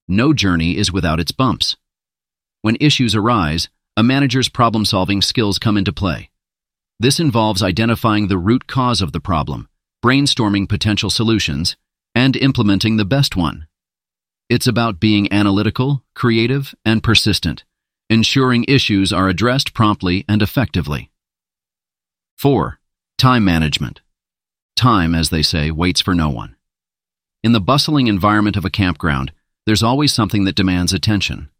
No journey is without its bumps. When issues arise, a manager's problem solving skills come into play. This involves identifying the root cause of the problem, brainstorming potential solutions, and implementing the best one. It's about being analytical, creative, and persistent, ensuring issues are addressed promptly and effectively. 4. Time management. Time, as they say, waits for no one. In the bustling environment of a campground, there's always something that demands attention.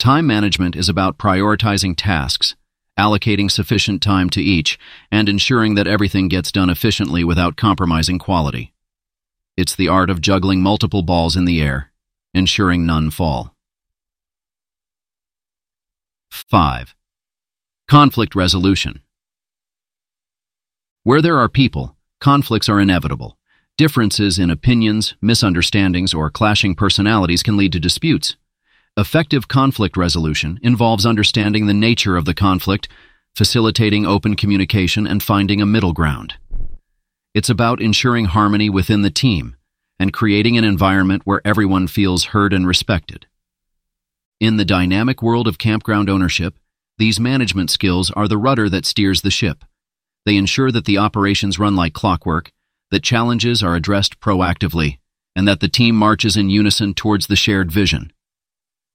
Time management is about prioritizing tasks, allocating sufficient time to each, and ensuring that everything gets done efficiently without compromising quality. It's the art of juggling multiple balls in the air, ensuring none fall. 5. Conflict resolution. Where there are people, conflicts are inevitable. Differences in opinions, misunderstandings, or clashing personalities can lead to disputes. Effective conflict resolution involves understanding the nature of the conflict, facilitating open communication, and finding a middle ground. It's about ensuring harmony within the team and creating an environment where everyone feels heard and respected. In the dynamic world of campground ownership, these management skills are the rudder that steers the ship. They ensure that the operations run like clockwork that challenges are addressed proactively, and that the team marches in unison towards the shared vision.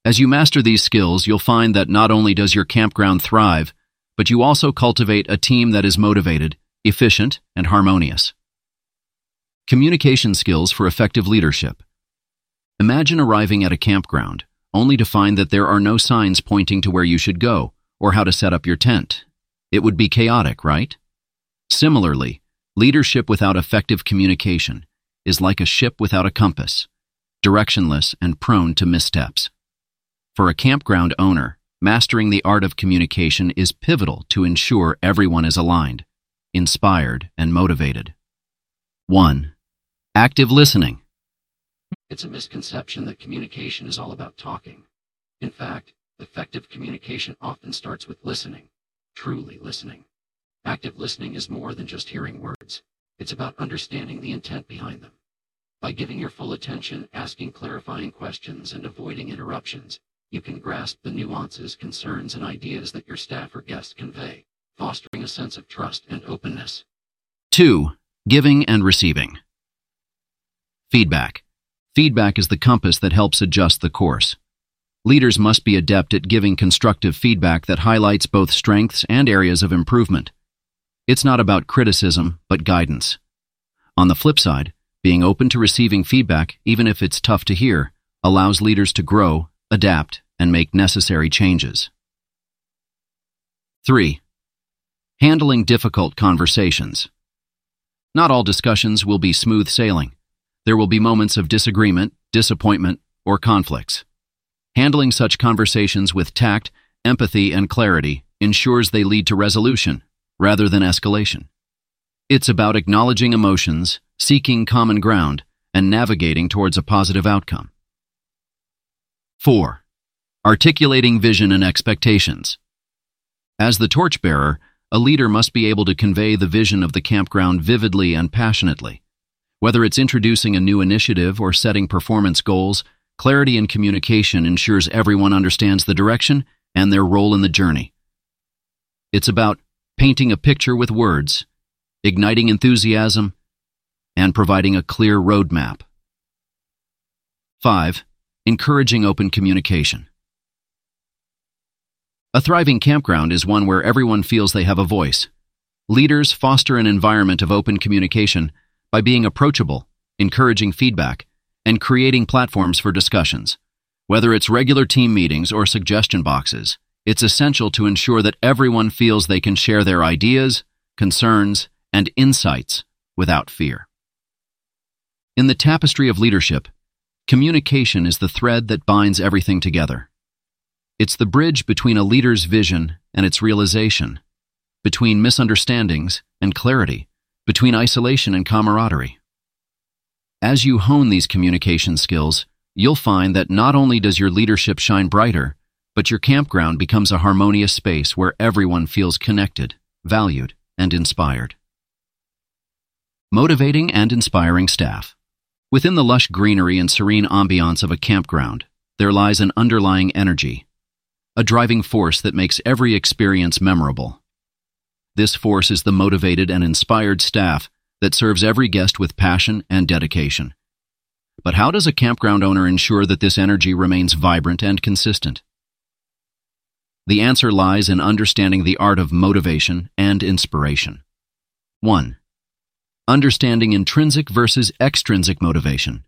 As you master these skills, you'll find that not only does your campground thrive, but you also cultivate a team that is motivated, efficient, and harmonious. Communication skills for effective leadership. Imagine arriving at a campground, only to find that there are no signs pointing to where you should go or how to set up your tent. It would be chaotic, right? Similarly, Leadership without effective communication is like a ship without a compass, directionless and prone to missteps. For a campground owner, mastering the art of communication is pivotal to ensure everyone is aligned, inspired, and motivated. 1. Active listening. It's a misconception that communication is all about talking. In fact, effective communication often starts with listening, truly listening. Active listening is more than just hearing words. It's about understanding the intent behind them. By giving your full attention, asking clarifying questions, and avoiding interruptions, you can grasp the nuances, concerns, and ideas that your staff or guests convey, fostering a sense of trust and openness. 2. Giving and receiving. Feedback. Feedback is the compass that helps adjust the course. Leaders must be adept at giving constructive feedback that highlights both strengths and areas of improvement. It's not about criticism, but guidance. On the flip side, being open to receiving feedback, even if it's tough to hear, allows leaders to grow, adapt, and make necessary changes. 3. Handling difficult conversations. Not all discussions will be smooth sailing. There will be moments of disagreement, disappointment, or conflicts. Handling such conversations with tact, empathy, and clarity ensures they lead to resolution rather than escalation. It's about acknowledging emotions, seeking common ground, and navigating towards a positive outcome. 4. Articulating vision and expectations. As the torchbearer, a leader must be able to convey the vision of the campground vividly and passionately. Whether it's introducing a new initiative or setting performance goals, clarity in communication ensures everyone understands the direction and their role in the journey. It's about painting a picture with words, igniting enthusiasm, and providing a clear roadmap. 5. Encouraging open communication. A thriving campground is one where everyone feels they have a voice. Leaders foster an environment of open communication by being approachable, encouraging feedback, and creating platforms for discussions. Whether it's regular team meetings or suggestion boxes, it's essential to ensure that everyone feels they can share their ideas, concerns, and insights without fear. In the tapestry of leadership, communication is the thread that binds everything together. It's the bridge between a leader's vision and its realization, between misunderstandings and clarity, between isolation and camaraderie. As you hone these communication skills, you'll find that not only does your leadership shine brighter, but your campground becomes a harmonious space where everyone feels connected, valued, and inspired. Motivating and inspiring staff. Within the lush greenery and serene ambiance of a campground, there lies an underlying energy, a driving force that makes every experience memorable. This force is the motivated and inspired staff that serves every guest with passion and dedication. But how does a campground owner ensure that this energy remains vibrant and consistent? The answer lies in understanding the art of motivation and inspiration. 1. Understanding intrinsic versus extrinsic motivation.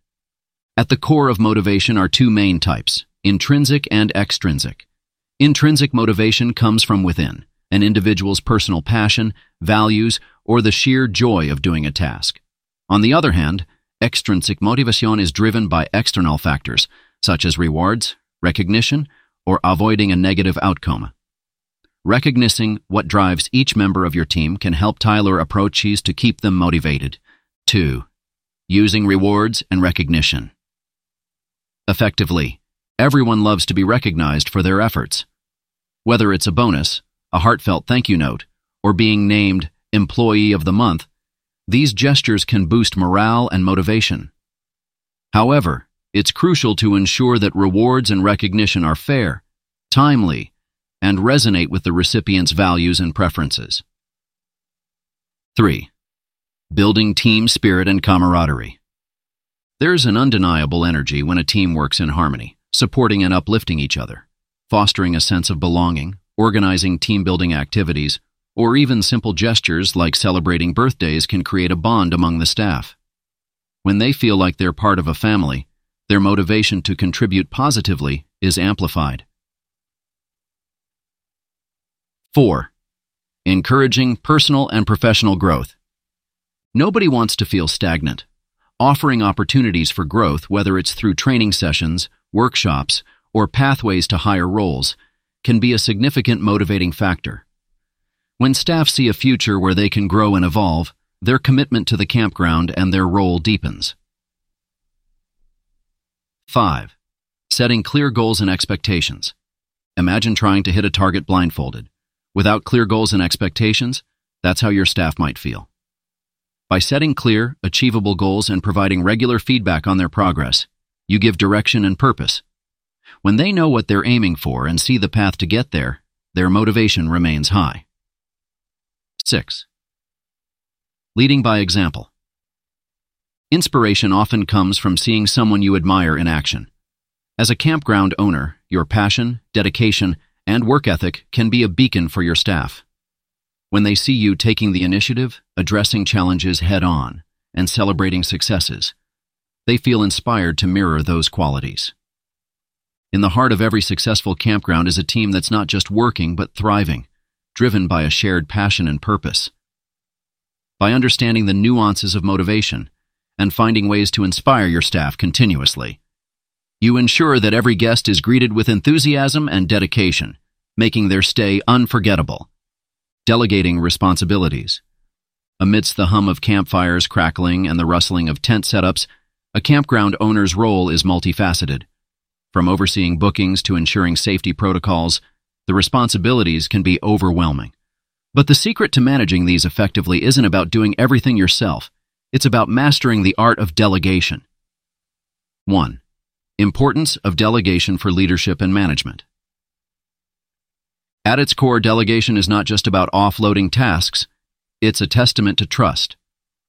At the core of motivation are two main types, intrinsic and extrinsic. Intrinsic motivation comes from within, an individual's personal passion, values, or the sheer joy of doing a task. On the other hand, extrinsic motivation is driven by external factors, such as rewards, recognition, or avoiding a negative outcome. Recognizing what drives each member of your team can help tailor approaches to keep them motivated. 2. Using rewards and recognition. Effectively, Everyone loves to be recognized for their efforts. Whether it's a bonus, a heartfelt thank you note, or being named Employee of the Month, these gestures can boost morale and motivation. However, it's crucial to ensure that rewards and recognition are fair, timely, and resonate with the recipient's values and preferences. 3. Building team spirit and camaraderie. There's an undeniable energy when a team works in harmony supporting and uplifting each other, fostering a sense of belonging, organizing team building activities, or even simple gestures like celebrating birthdays can create a bond among the staff. When they feel like they're part of a family, their motivation to contribute positively is amplified. 4. Encouraging personal and professional growth. Nobody wants to feel stagnant. Offering opportunities for growth, whether it's through training sessions workshops, or pathways to higher roles can be a significant motivating factor. When staff see a future where they can grow and evolve, their commitment to the campground and their role deepens. 5. Setting clear goals and expectations. Imagine trying to hit a target blindfolded. Without clear goals and expectations, that's how your staff might feel. By setting clear, achievable goals and providing regular feedback on their progress, you give direction and purpose. When they know what they're aiming for and see the path to get there, their motivation remains high. 6. Leading by example. Inspiration often comes from seeing someone you admire in action. As a campground owner, your passion, dedication, and work ethic can be a beacon for your staff. When they see you taking the initiative, addressing challenges head on, and celebrating successes, they feel inspired to mirror those qualities. In the heart of every successful campground is a team that's not just working but thriving, driven by a shared passion and purpose. By understanding the nuances of motivation and finding ways to inspire your staff continuously, you ensure that every guest is greeted with enthusiasm and dedication, making their stay unforgettable. Delegating responsibilities. Amidst the hum of campfires crackling and the rustling of tent setups, a campground owner's role is multifaceted. From overseeing bookings to ensuring safety protocols, the responsibilities can be overwhelming. But the secret to managing these effectively isn't about doing everything yourself. It's about mastering the art of delegation. 1. Importance of delegation for leadership and management. At its core, delegation is not just about offloading tasks, it's a testament to trust.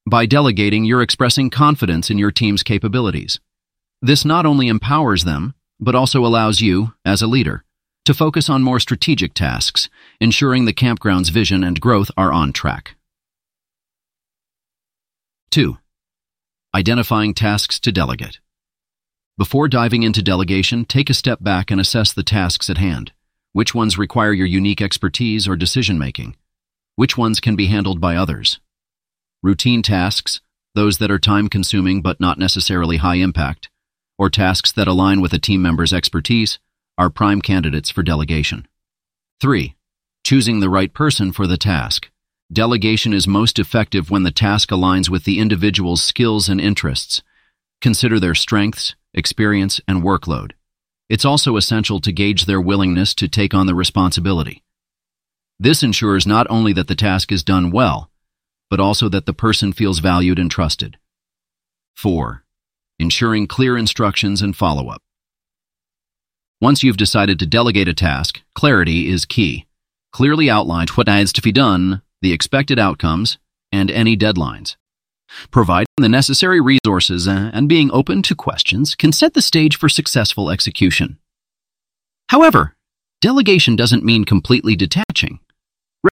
By delegating, you're expressing confidence in your team's capabilities. This not only empowers them, but also allows you, as a leader, to focus on more strategic tasks, ensuring the campground's vision and growth are on track. 2. Identifying tasks to delegate. Before diving into delegation, take a step back and assess the tasks at hand. Which ones require your unique expertise or decision making? Which ones can be handled by others? Routine tasks, those that are time consuming but not necessarily high impact, or tasks that align with a team member's expertise, are prime candidates for delegation. 3. Choosing the right person for the task. Delegation is most effective when the task aligns with the individual's skills and interests. Consider their strengths, experience, and workload. It's also essential to gauge their willingness to take on the responsibility. This ensures not only that the task is done well, but also that the person feels valued and trusted. 4. Ensuring clear instructions and follow-up. Once you've decided to delegate a task, clarity is key. Clearly outline what needs to be done, the expected outcomes, and any deadlines. Providing the necessary resources uh, and being open to questions can set the stage for successful execution. However, delegation doesn't mean completely detaching.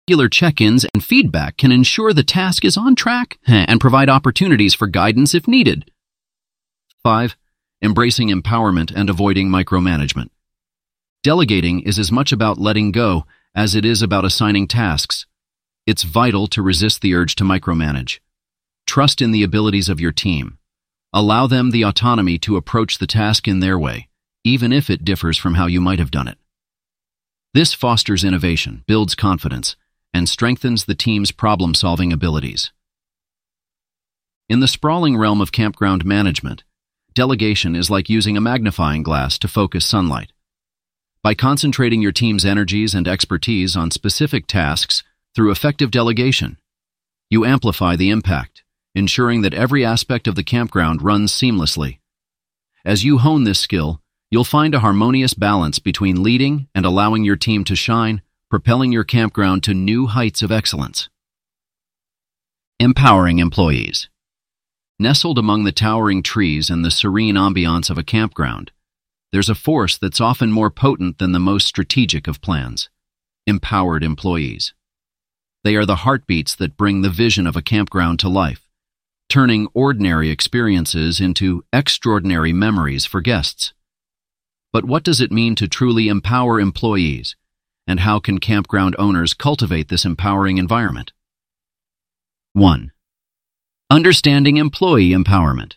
Regular check-ins and feedback can ensure the task is on track uh, and provide opportunities for guidance if needed. 5. Embracing empowerment and avoiding micromanagement. Delegating is as much about letting go as it is about assigning tasks. It's vital to resist the urge to micromanage. Trust in the abilities of your team. Allow them the autonomy to approach the task in their way, even if it differs from how you might have done it. This fosters innovation, builds confidence, and strengthens the team's problem-solving abilities. In the sprawling realm of campground management, delegation is like using a magnifying glass to focus sunlight. By concentrating your team's energies and expertise on specific tasks through effective delegation, you amplify the impact ensuring that every aspect of the campground runs seamlessly. As you hone this skill, you'll find a harmonious balance between leading and allowing your team to shine, propelling your campground to new heights of excellence. Empowering employees. Nestled among the towering trees and the serene ambiance of a campground, there's a force that's often more potent than the most strategic of plans. Empowered employees. They are the heartbeats that bring the vision of a campground to life turning ordinary experiences into extraordinary memories for guests. But what does it mean to truly empower employees, and how can campground owners cultivate this empowering environment? 1. Understanding employee empowerment.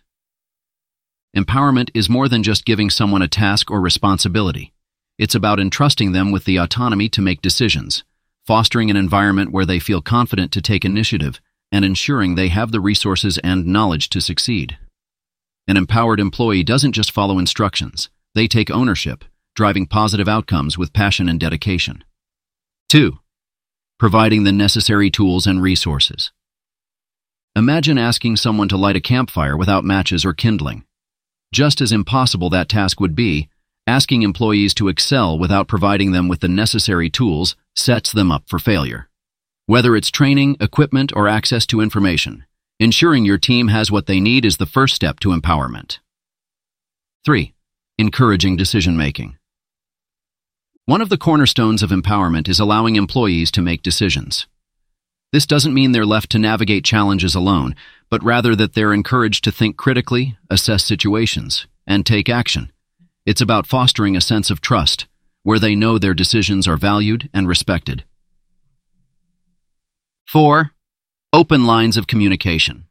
Empowerment is more than just giving someone a task or responsibility. It's about entrusting them with the autonomy to make decisions, fostering an environment where they feel confident to take initiative, and ensuring they have the resources and knowledge to succeed. An empowered employee doesn't just follow instructions, they take ownership, driving positive outcomes with passion and dedication. 2. Providing the necessary tools and resources. Imagine asking someone to light a campfire without matches or kindling. Just as impossible that task would be, asking employees to excel without providing them with the necessary tools sets them up for failure. Whether it's training, equipment, or access to information, ensuring your team has what they need is the first step to empowerment. 3. Encouraging decision-making. One of the cornerstones of empowerment is allowing employees to make decisions. This doesn't mean they're left to navigate challenges alone, but rather that they're encouraged to think critically, assess situations, and take action. It's about fostering a sense of trust, where they know their decisions are valued and respected. 4. Open lines of communication.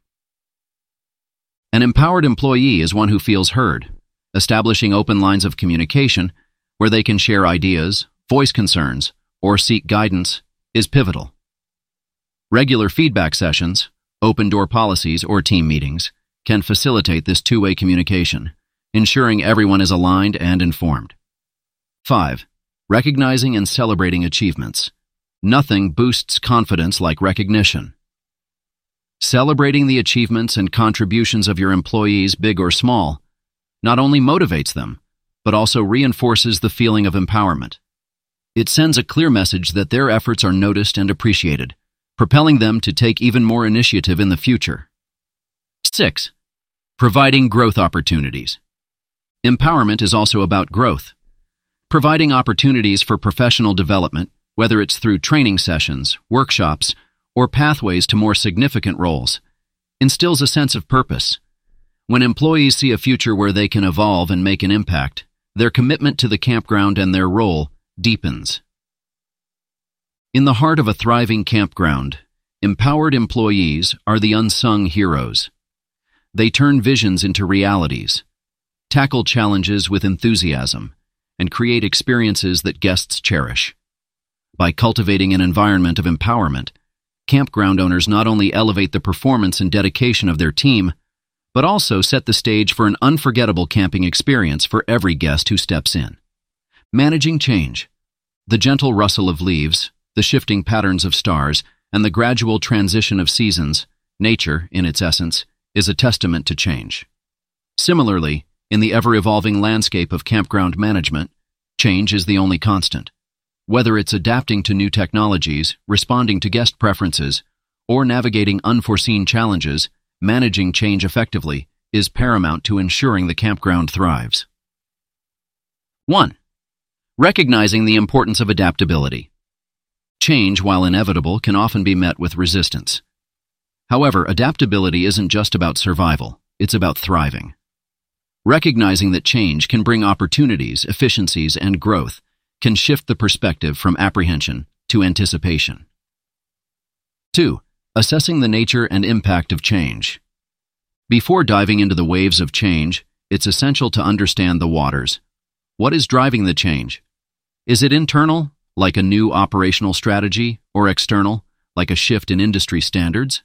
An empowered employee is one who feels heard. Establishing open lines of communication, where they can share ideas, voice concerns, or seek guidance, is pivotal. Regular feedback sessions, open door policies, or team meetings can facilitate this two-way communication, ensuring everyone is aligned and informed. 5. Recognizing and celebrating achievements. Nothing boosts confidence like recognition. Celebrating the achievements and contributions of your employees, big or small, not only motivates them, but also reinforces the feeling of empowerment. It sends a clear message that their efforts are noticed and appreciated, propelling them to take even more initiative in the future. 6. Providing growth opportunities. Empowerment is also about growth. Providing opportunities for professional development, whether it's through training sessions, workshops, or pathways to more significant roles, instills a sense of purpose. When employees see a future where they can evolve and make an impact, their commitment to the campground and their role deepens. In the heart of a thriving campground, empowered employees are the unsung heroes. They turn visions into realities, tackle challenges with enthusiasm, and create experiences that guests cherish. By cultivating an environment of empowerment, campground owners not only elevate the performance and dedication of their team, but also set the stage for an unforgettable camping experience for every guest who steps in. Managing change. The gentle rustle of leaves, the shifting patterns of stars, and the gradual transition of seasons, nature, in its essence, is a testament to change. Similarly, in the ever-evolving landscape of campground management, change is the only constant. Whether it's adapting to new technologies, responding to guest preferences, or navigating unforeseen challenges, managing change effectively is paramount to ensuring the campground thrives. 1. Recognizing the importance of adaptability. Change, while inevitable, can often be met with resistance. However, adaptability isn't just about survival, it's about thriving. Recognizing that change can bring opportunities, efficiencies, and growth can shift the perspective from apprehension to anticipation. 2. Assessing the nature and impact of change. Before diving into the waves of change, it's essential to understand the waters. What is driving the change? Is it internal, like a new operational strategy, or external, like a shift in industry standards?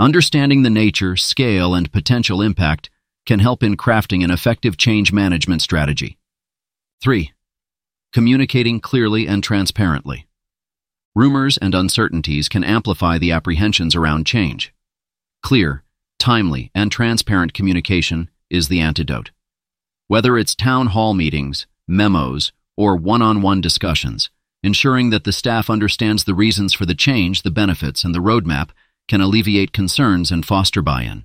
Understanding the nature, scale, and potential impact can help in crafting an effective change management strategy. 3 communicating clearly and transparently. Rumors and uncertainties can amplify the apprehensions around change. Clear, timely, and transparent communication is the antidote. Whether it's town hall meetings, memos, or one-on-one discussions, ensuring that the staff understands the reasons for the change, the benefits, and the roadmap can alleviate concerns and foster buy-in.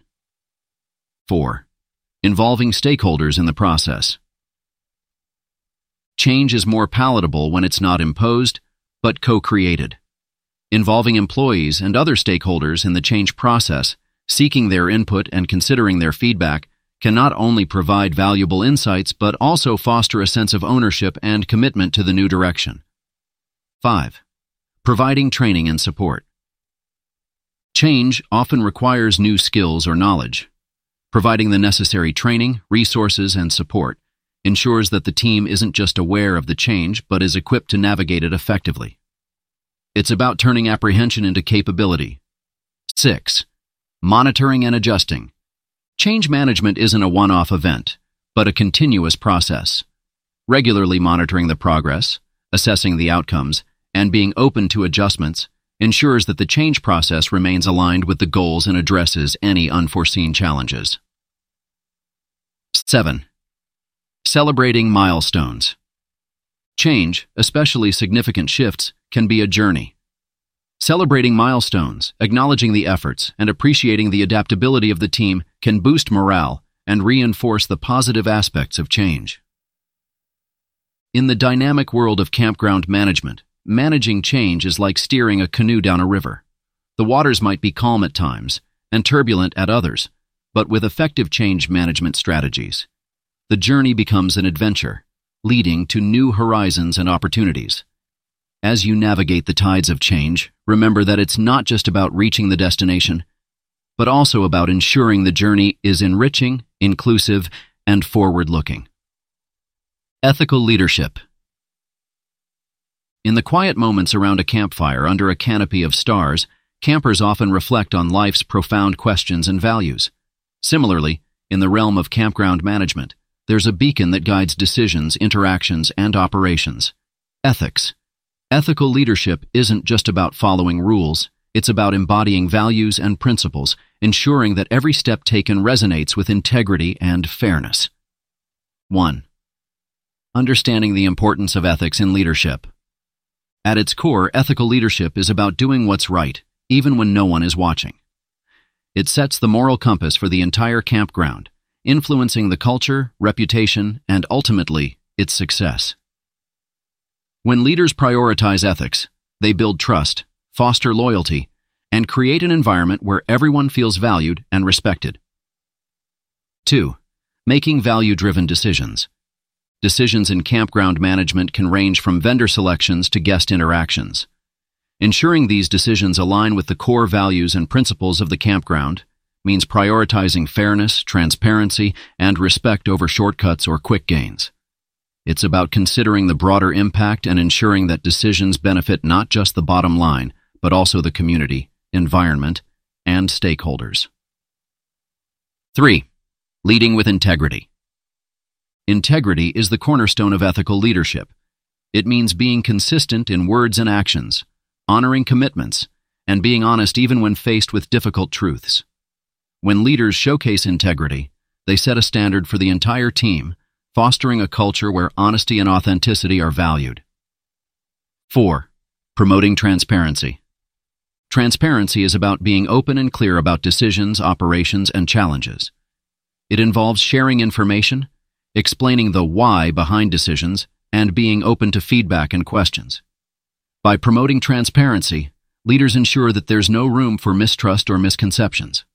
4. Involving stakeholders in the process. Change is more palatable when it's not imposed, but co-created. Involving employees and other stakeholders in the change process, seeking their input and considering their feedback, can not only provide valuable insights but also foster a sense of ownership and commitment to the new direction. 5. Providing training and support. Change often requires new skills or knowledge. Providing the necessary training, resources, and support ensures that the team isn't just aware of the change, but is equipped to navigate it effectively. It's about turning apprehension into capability. 6. Monitoring and adjusting. Change management isn't a one-off event, but a continuous process. Regularly monitoring the progress, assessing the outcomes, and being open to adjustments ensures that the change process remains aligned with the goals and addresses any unforeseen challenges. 7. Celebrating milestones. Change, especially significant shifts, can be a journey. Celebrating milestones, acknowledging the efforts, and appreciating the adaptability of the team can boost morale and reinforce the positive aspects of change. In the dynamic world of campground management, managing change is like steering a canoe down a river. The waters might be calm at times and turbulent at others, but with effective change management strategies, the journey becomes an adventure, leading to new horizons and opportunities. As you navigate the tides of change, remember that it's not just about reaching the destination, but also about ensuring the journey is enriching, inclusive, and forward-looking. Ethical Leadership In the quiet moments around a campfire under a canopy of stars, campers often reflect on life's profound questions and values. Similarly, in the realm of campground management, there's a beacon that guides decisions, interactions, and operations. Ethics. Ethical leadership isn't just about following rules, it's about embodying values and principles, ensuring that every step taken resonates with integrity and fairness. 1. Understanding the importance of ethics in leadership. At its core, ethical leadership is about doing what's right, even when no one is watching. It sets the moral compass for the entire campground, influencing the culture, reputation, and ultimately, its success. When leaders prioritize ethics, they build trust, foster loyalty, and create an environment where everyone feels valued and respected. 2. Making value-driven decisions. Decisions in campground management can range from vendor selections to guest interactions. Ensuring these decisions align with the core values and principles of the campground means prioritizing fairness, transparency, and respect over shortcuts or quick gains. It's about considering the broader impact and ensuring that decisions benefit not just the bottom line, but also the community, environment, and stakeholders. 3. Leading with integrity. Integrity is the cornerstone of ethical leadership. It means being consistent in words and actions, honoring commitments, and being honest even when faced with difficult truths. When leaders showcase integrity, they set a standard for the entire team, fostering a culture where honesty and authenticity are valued. 4. Promoting transparency. Transparency is about being open and clear about decisions, operations, and challenges. It involves sharing information, explaining the why behind decisions, and being open to feedback and questions. By promoting transparency, leaders ensure that there's no room for mistrust or misconceptions.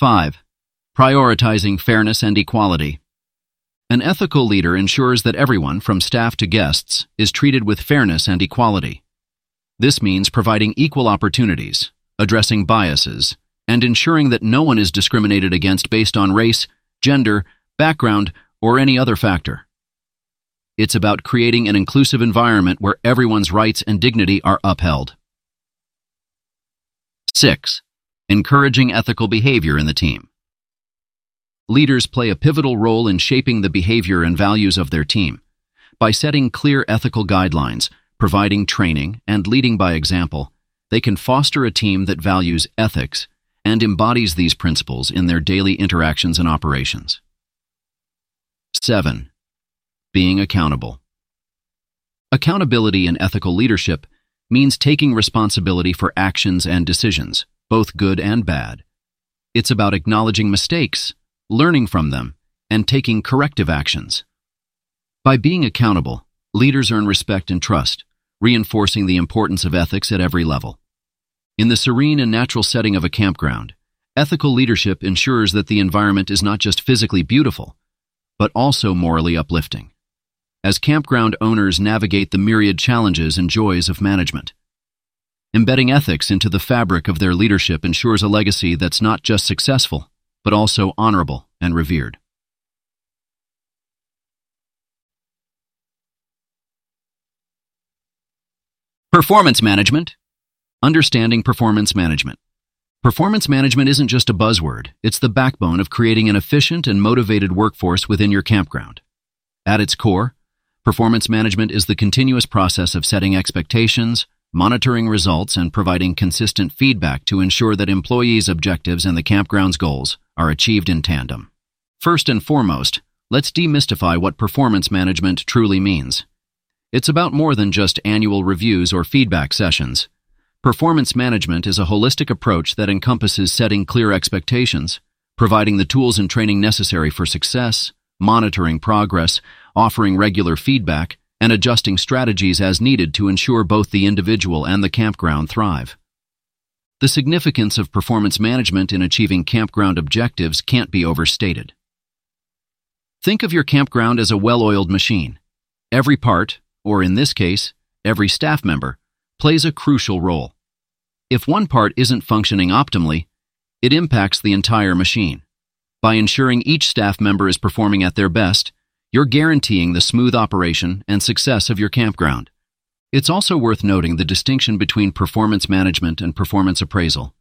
5. Prioritizing fairness and equality. An ethical leader ensures that everyone, from staff to guests, is treated with fairness and equality. This means providing equal opportunities, addressing biases, and ensuring that no one is discriminated against based on race, gender, background, or any other factor. It's about creating an inclusive environment where everyone's rights and dignity are upheld. 6. Encouraging ethical behavior in the team. Leaders play a pivotal role in shaping the behavior and values of their team. By setting clear ethical guidelines, providing training, and leading by example, they can foster a team that values ethics and embodies these principles in their daily interactions and operations. 7. Being accountable. Accountability in ethical leadership means taking responsibility for actions and decisions, both good and bad. It's about acknowledging mistakes, learning from them, and taking corrective actions. By being accountable, leaders earn respect and trust, reinforcing the importance of ethics at every level. In the serene and natural setting of a campground, ethical leadership ensures that the environment is not just physically beautiful, but also morally uplifting. As campground owners navigate the myriad challenges and joys of management, embedding ethics into the fabric of their leadership ensures a legacy that's not just successful, but also honorable and revered. Performance management. Understanding performance management. Performance management isn't just a buzzword, it's the backbone of creating an efficient and motivated workforce within your campground. At its core, performance management is the continuous process of setting expectations, monitoring results, and providing consistent feedback to ensure that employees' objectives and the campground's goals are achieved in tandem. First and foremost, let's demystify what performance management truly means. It's about more than just annual reviews or feedback sessions. Performance management is a holistic approach that encompasses setting clear expectations, providing the tools and training necessary for success, monitoring progress, offering regular feedback, and adjusting strategies as needed to ensure both the individual and the campground thrive. The significance of performance management in achieving campground objectives can't be overstated. Think of your campground as a well-oiled machine. Every part, or in this case, every staff member, plays a crucial role. If one part isn't functioning optimally, it impacts the entire machine. By ensuring each staff member is performing at their best, you're guaranteeing the smooth operation and success of your campground. It's also worth noting the distinction between performance management and performance appraisal.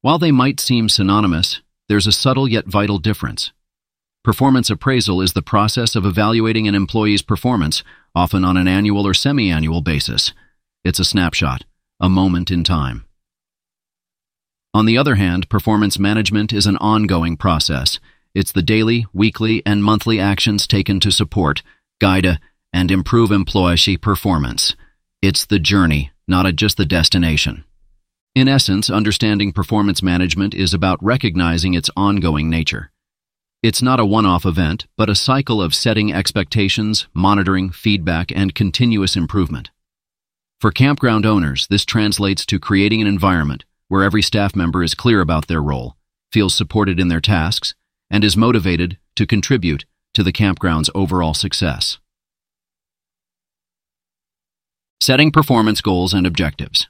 While they might seem synonymous, there's a subtle yet vital difference. performance appraisal is the process of evaluating an employee's performance, often on an annual or semi-annual basis. It's a snapshot, a moment in time. On the other hand, performance management is an ongoing process. It's the daily, weekly, and monthly actions taken to support, guide, and improve employee performance. It's the journey, not just the destination. In essence, understanding performance management is about recognizing its ongoing nature. It's not a one-off event, but a cycle of setting expectations, monitoring, feedback, and continuous improvement. For campground owners, this translates to creating an environment where every staff member is clear about their role, feels supported in their tasks, and is motivated to contribute to the campground's overall success. Setting performance goals and objectives.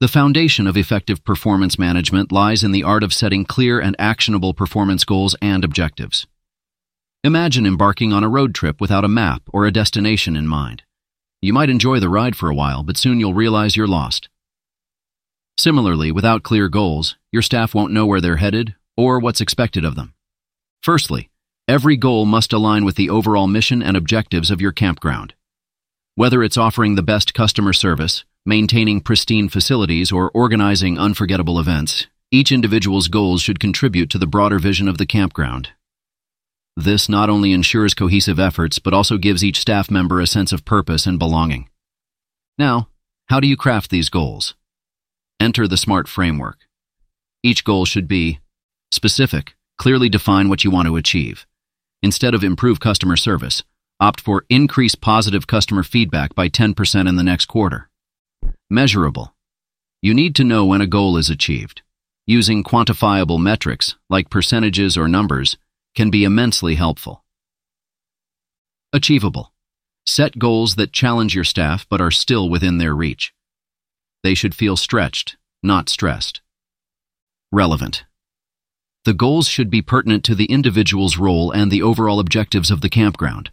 The foundation of effective performance management lies in the art of setting clear and actionable performance goals and objectives. Imagine embarking on a road trip without a map or a destination in mind. You might enjoy the ride for a while, but soon you'll realize you're lost. Similarly, without clear goals, your staff won't know where they're headed or what's expected of them. Firstly, every goal must align with the overall mission and objectives of your campground. Whether it's offering the best customer service, maintaining pristine facilities, or organizing unforgettable events, each individual's goals should contribute to the broader vision of the campground. This not only ensures cohesive efforts, but also gives each staff member a sense of purpose and belonging. Now, how do you craft these goals? Enter the SMART framework. Each goal should be specific, clearly define what you want to achieve. Instead of improve customer service, opt for increase positive customer feedback by 10% in the next quarter. Measurable. You need to know when a goal is achieved. Using quantifiable metrics, like percentages or numbers, can be immensely helpful. Achievable. Set goals that challenge your staff but are still within their reach. They should feel stretched, not stressed. Relevant. The goals should be pertinent to the individual's role and the overall objectives of the campground.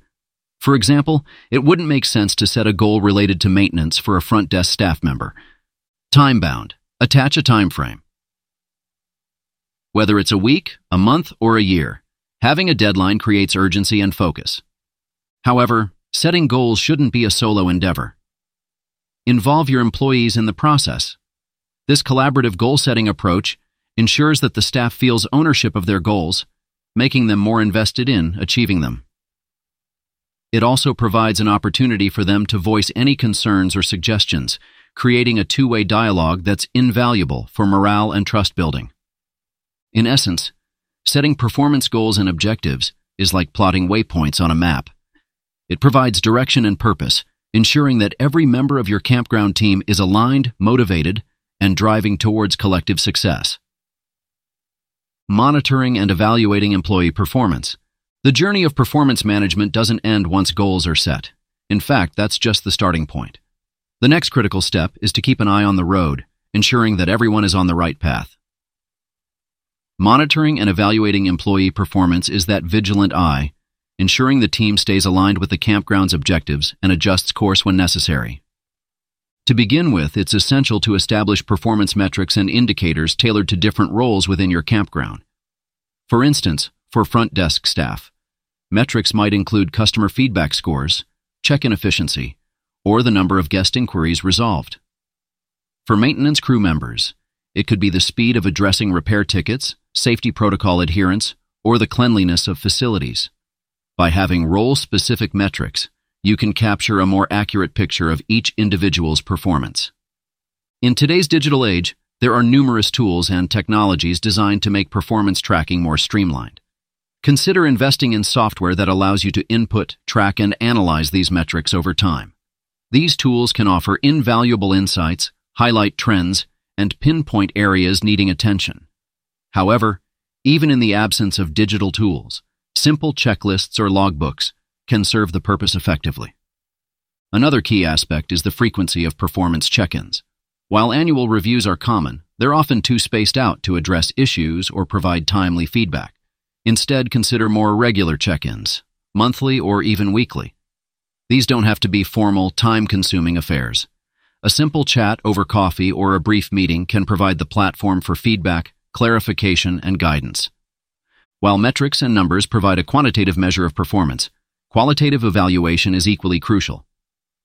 For example, it wouldn't make sense to set a goal related to maintenance for a front desk staff member. Time-bound. Attach a time frame. Whether it's a week, a month, or a year, having a deadline creates urgency and focus. However, setting goals shouldn't be a solo endeavor. Involve your employees in the process. This collaborative goal-setting approach ensures that the staff feels ownership of their goals, making them more invested in achieving them. It also provides an opportunity for them to voice any concerns or suggestions, creating a two-way dialogue that's invaluable for morale and trust building. In essence, setting performance goals and objectives is like plotting waypoints on a map. It provides direction and purpose, ensuring that every member of your campground team is aligned, motivated, and driving towards collective success. Monitoring and evaluating employee performance. The journey of performance management doesn't end once goals are set. In fact, that's just the starting point. The next critical step is to keep an eye on the road, ensuring that everyone is on the right path. Monitoring and evaluating employee performance is that vigilant eye, ensuring the team stays aligned with the campground's objectives and adjusts course when necessary. To begin with, it's essential to establish performance metrics and indicators tailored to different roles within your campground. For instance, for front desk staff, metrics might include customer feedback scores, check-in efficiency, or the number of guest inquiries resolved. For maintenance crew members, it could be the speed of addressing repair tickets, safety protocol adherence, or the cleanliness of facilities. By having role-specific metrics, you can capture a more accurate picture of each individual's performance. In today's digital age, there are numerous tools and technologies designed to make performance tracking more streamlined. Consider investing in software that allows you to input, track, and analyze these metrics over time. These tools can offer invaluable insights, highlight trends, and pinpoint areas needing attention. However, even in the absence of digital tools, simple checklists or logbooks can serve the purpose effectively. Another key aspect is the frequency of performance check-ins. While annual reviews are common, they're often too spaced out to address issues or provide timely feedback. Instead, consider more regular check-ins, monthly or even weekly. These don't have to be formal, time-consuming affairs. A simple chat over coffee or a brief meeting can provide the platform for feedback, clarification, and guidance. While metrics and numbers provide a quantitative measure of performance, qualitative evaluation is equally crucial.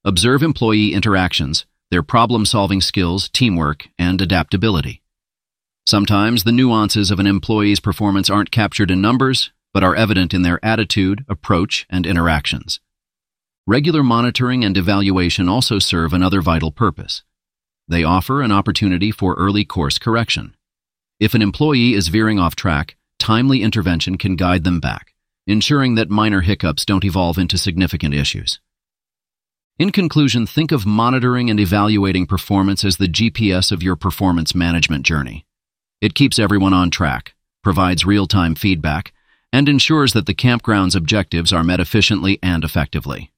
Observe employee interactions, their problem-solving skills, teamwork, and adaptability. Sometimes the nuances of an employee's performance aren't captured in numbers, but are evident in their attitude, approach, and interactions. Regular monitoring and evaluation also serve another vital purpose. They offer an opportunity for early course correction. If an employee is veering off track, timely intervention can guide them back, ensuring that minor hiccups don't evolve into significant issues. In conclusion, think of monitoring and evaluating performance as the GPS of your performance management journey. It keeps everyone on track, provides real-time feedback, and ensures that the campground's objectives are met efficiently and effectively.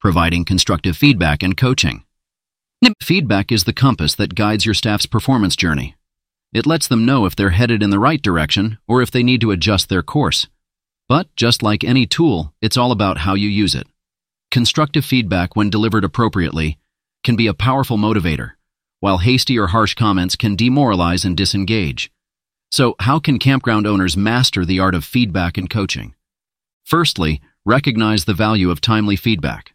Providing constructive feedback and coaching. Feedback is the compass that guides your staff's performance journey. It lets them know if they're headed in the right direction or if they need to adjust their course. But just like any tool, it's all about how you use it. Constructive feedback, when delivered appropriately, can be a powerful motivator, while hasty or harsh comments can demoralize and disengage. So, how can campground owners master the art of feedback and coaching? Firstly, recognize the value of timely feedback.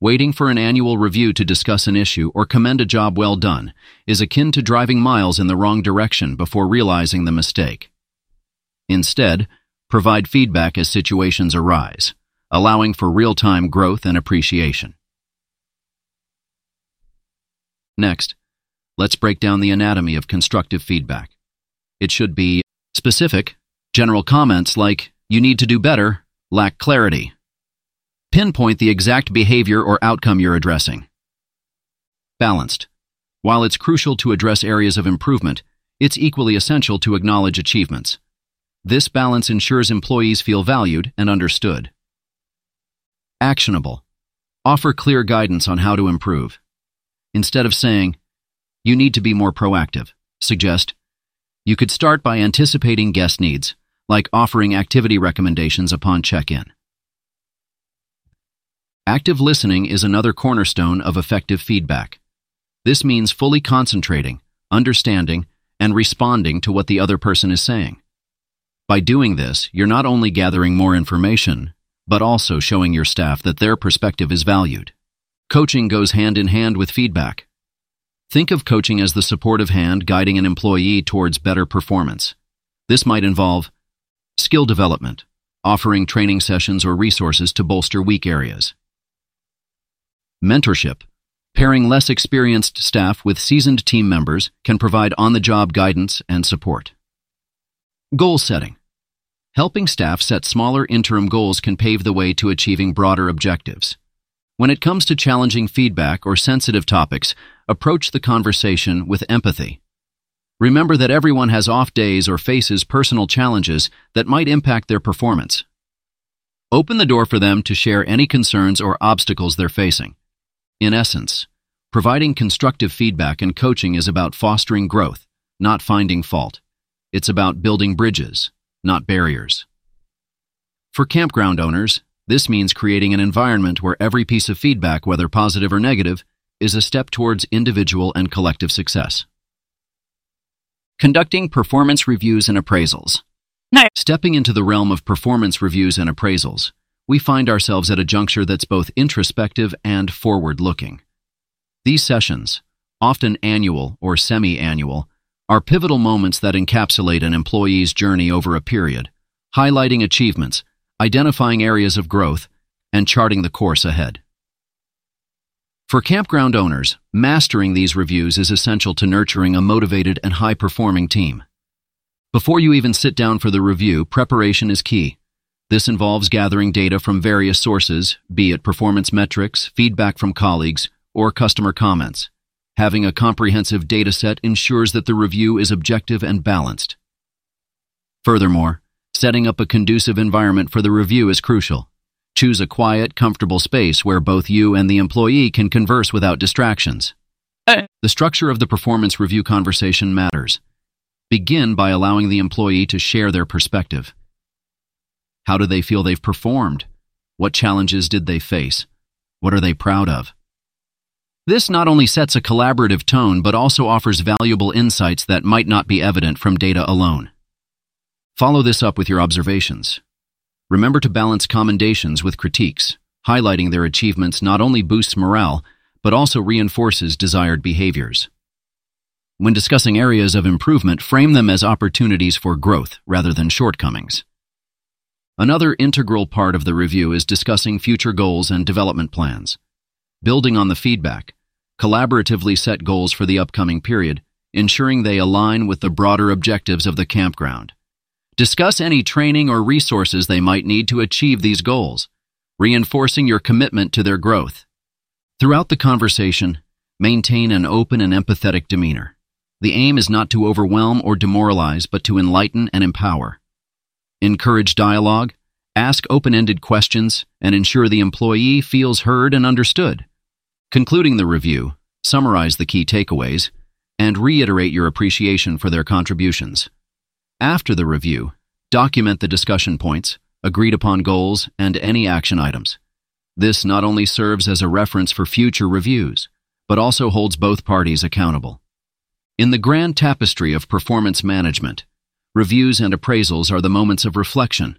Waiting for an annual review to discuss an issue or commend a job well done is akin to driving miles in the wrong direction before realizing the mistake. Instead, provide feedback as situations arise, allowing for real-time growth and appreciation. Next, let's break down the anatomy of constructive feedback. It should be specific, general comments like, you need to do better, lack clarity, Pinpoint the exact behavior or outcome you're addressing. Balanced. While it's crucial to address areas of improvement, it's equally essential to acknowledge achievements. This balance ensures employees feel valued and understood. Actionable. Offer clear guidance on how to improve. Instead of saying, you need to be more proactive, suggest, you could start by anticipating guest needs, like offering activity recommendations upon check-in. Active listening is another cornerstone of effective feedback. This means fully concentrating, understanding, and responding to what the other person is saying. By doing this, you're not only gathering more information, but also showing your staff that their perspective is valued. Coaching goes hand in hand with feedback. Think of coaching as the supportive hand guiding an employee towards better performance. This might involve skill development, offering training sessions or resources to bolster weak areas Mentorship. Pairing less experienced staff with seasoned team members can provide on-the-job guidance and support. Goal setting. Helping staff set smaller interim goals can pave the way to achieving broader objectives. When it comes to challenging feedback or sensitive topics, approach the conversation with empathy. Remember that everyone has off days or faces personal challenges that might impact their performance. Open the door for them to share any concerns or obstacles they're facing. In essence, providing constructive feedback and coaching is about fostering growth, not finding fault. It's about building bridges, not barriers. For campground owners, this means creating an environment where every piece of feedback, whether positive or negative, is a step towards individual and collective success. Conducting performance reviews and appraisals. Stepping into the realm of performance reviews and appraisals, we find ourselves at a juncture that's both introspective and forward-looking. These sessions, often annual or semi-annual, are pivotal moments that encapsulate an employee's journey over a period, highlighting achievements, identifying areas of growth, and charting the course ahead. For campground owners, mastering these reviews is essential to nurturing a motivated and high-performing team. Before you even sit down for the review, preparation is key. This involves gathering data from various sources, be it performance metrics, feedback from colleagues, or customer comments. Having a comprehensive data set ensures that the review is objective and balanced. Furthermore, setting up a conducive environment for the review is crucial. Choose a quiet, comfortable space where both you and the employee can converse without distractions. The structure of the performance review conversation matters. Begin by allowing the employee to share their perspective. How do they feel they've performed? What challenges did they face? What are they proud of? This not only sets a collaborative tone but also offers valuable insights that might not be evident from data alone. Follow this up with your observations. Remember to balance commendations with critiques. Highlighting their achievements not only boosts morale, but also reinforces desired behaviors. When discussing areas of improvement, frame them as opportunities for growth rather than shortcomings. Another integral part of the review is discussing future goals and development plans. Building on the feedback, collaboratively set goals for the upcoming period, ensuring they align with the broader objectives of the campground. Discuss any training or resources they might need to achieve these goals, reinforcing your commitment to their growth. Throughout the conversation, maintain an open and empathetic demeanor. The aim is not to overwhelm or demoralize, but to enlighten and empower. Encourage dialogue, ask open-ended questions, and ensure the employee feels heard and understood. Concluding the review, summarize the key takeaways, and reiterate your appreciation for their contributions. After the review, document the discussion points, agreed upon goals, and any action items. This not only serves as a reference for future reviews, but also holds both parties accountable. In the grand tapestry of performance management, reviews and appraisals are the moments of reflection,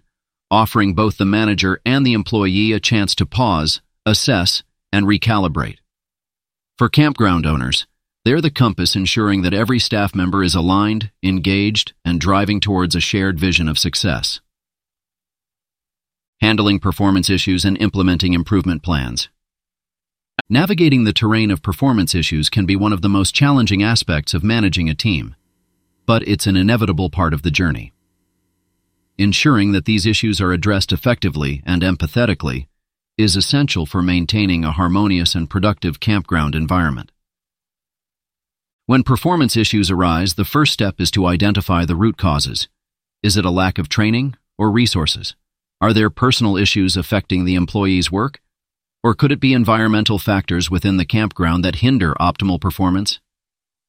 offering both the manager and the employee a chance to pause, assess, and recalibrate. For campground owners, they're the compass ensuring that every staff member is aligned, engaged, and driving towards a shared vision of success. Handling performance issues and implementing improvement plans. Navigating the terrain of performance issues can be one of the most challenging aspects of managing a team, but it's an inevitable part of the journey. Ensuring that these issues are addressed effectively and empathetically is essential for maintaining a harmonious and productive campground environment. When performance issues arise, the first step is to identify the root causes. Is it a lack of training or resources? Are there personal issues affecting the employee's work? Or could it be environmental factors within the campground that hinder optimal performance?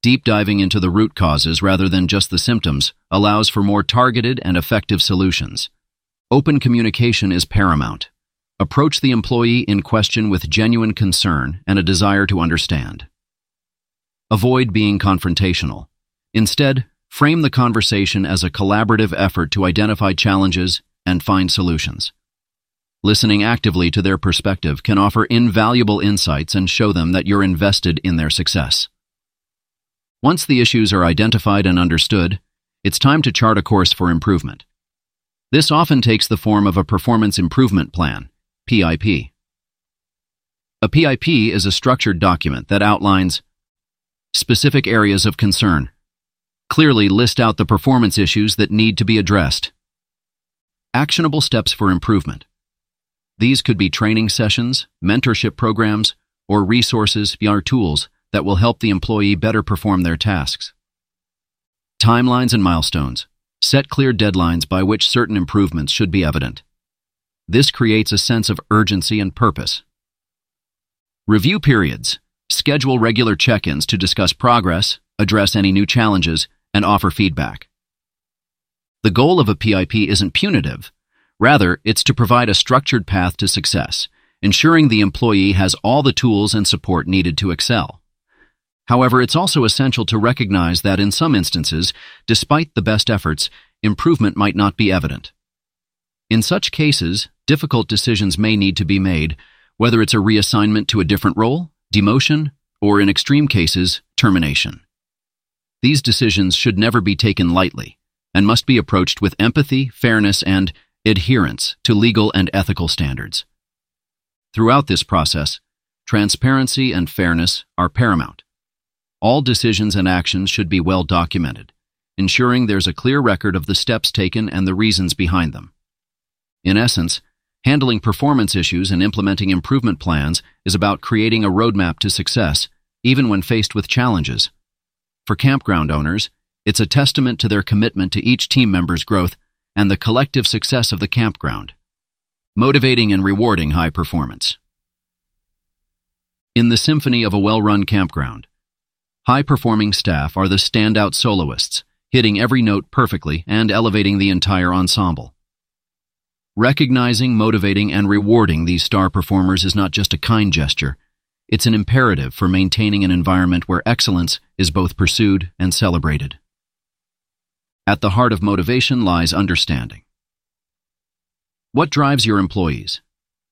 Deep diving into the root causes rather than just the symptoms allows for more targeted and effective solutions. Open communication is paramount. Approach the employee in question with genuine concern and a desire to understand. Avoid being confrontational. Instead, frame the conversation as a collaborative effort to identify challenges and find solutions. Listening actively to their perspective can offer invaluable insights and show them that you're invested in their success. Once the issues are identified and understood, it's time to chart a course for improvement. This often takes the form of a performance improvement plan, PIP. A PIP is a structured document that outlines specific areas of concern. Clearly list out the performance issues that need to be addressed. Actionable steps for improvement. These could be training sessions, mentorship programs, or resources or tools that will help the employee better perform their tasks. Timelines and milestones. Set clear deadlines by which certain improvements should be evident. This creates a sense of urgency and purpose. Review periods. Schedule regular check-ins to discuss progress, address any new challenges, and offer feedback. The goal of a PIP isn't punitive. Rather, it's to provide a structured path to success, ensuring the employee has all the tools and support needed to excel. However, it's also essential to recognize that in some instances, despite the best efforts, improvement might not be evident. In such cases, difficult decisions may need to be made, whether it's a reassignment to a different role, demotion, or in extreme cases, termination. These decisions should never be taken lightly and must be approached with empathy, fairness, and adherence to legal and ethical standards. Throughout this process, transparency and fairness are paramount. All decisions and actions should be well documented, ensuring there's a clear record of the steps taken and the reasons behind them. In essence, handling performance issues and implementing improvement plans is about creating a roadmap to success, even when faced with challenges. For campground owners, it's a testament to their commitment to each team member's growth and the collective success of the campground. Motivating and rewarding high performance. In the symphony of a well-run campground, high-performing staff are the standout soloists, hitting every note perfectly and elevating the entire ensemble. Recognizing, motivating, and rewarding these star performers is not just a kind gesture. it's an imperative for maintaining an environment where excellence is both pursued and celebrated. At the heart of motivation lies understanding. What drives your employees?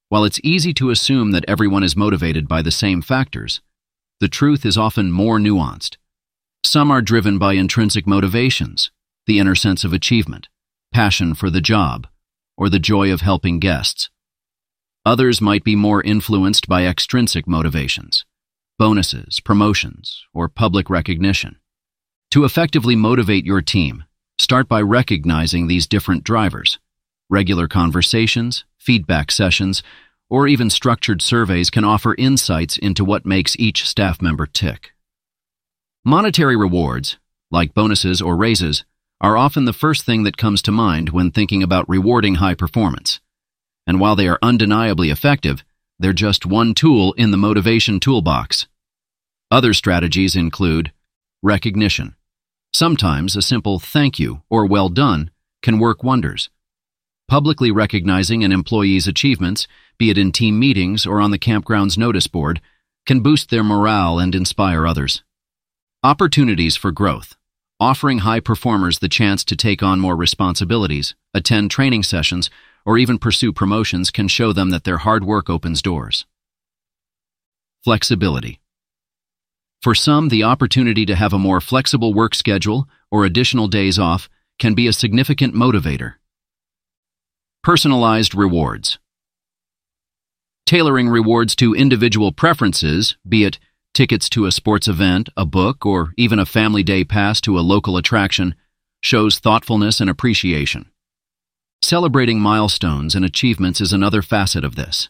While it's easy to assume that everyone is motivated by the same factors, the truth is often more nuanced. Some are driven by intrinsic motivations, the inner sense of achievement, passion for the job, or the joy of helping guests. Others might be more influenced by extrinsic motivations, bonuses, promotions, or public recognition. To effectively motivate your team, start by recognizing these different drivers. Regular conversations, feedback sessions, or even structured surveys can offer insights into what makes each staff member tick. Monetary rewards, like bonuses or raises, are often the first thing that comes to mind when thinking about rewarding high performance and while they are undeniably effective, they're just one tool in the motivation toolbox. Other strategies include recognition. Sometimes a simple thank you or well done can work wonders. Publicly recognizing an employee's achievements, be it in team meetings or on the campground's notice board, can boost their morale and inspire others. Opportunities for growth. Offering high performers the chance to take on more responsibilities, attend training sessions, or even pursue promotions can show them that their hard work opens doors. Flexibility. For some, the opportunity to have a more flexible work schedule or additional days off can be a significant motivator. Personalized rewards. Tailoring rewards to individual preferences, be it tickets to a sports event, a book, or even a family day pass to a local attraction, shows thoughtfulness and appreciation. Celebrating milestones and achievements is another facet of this.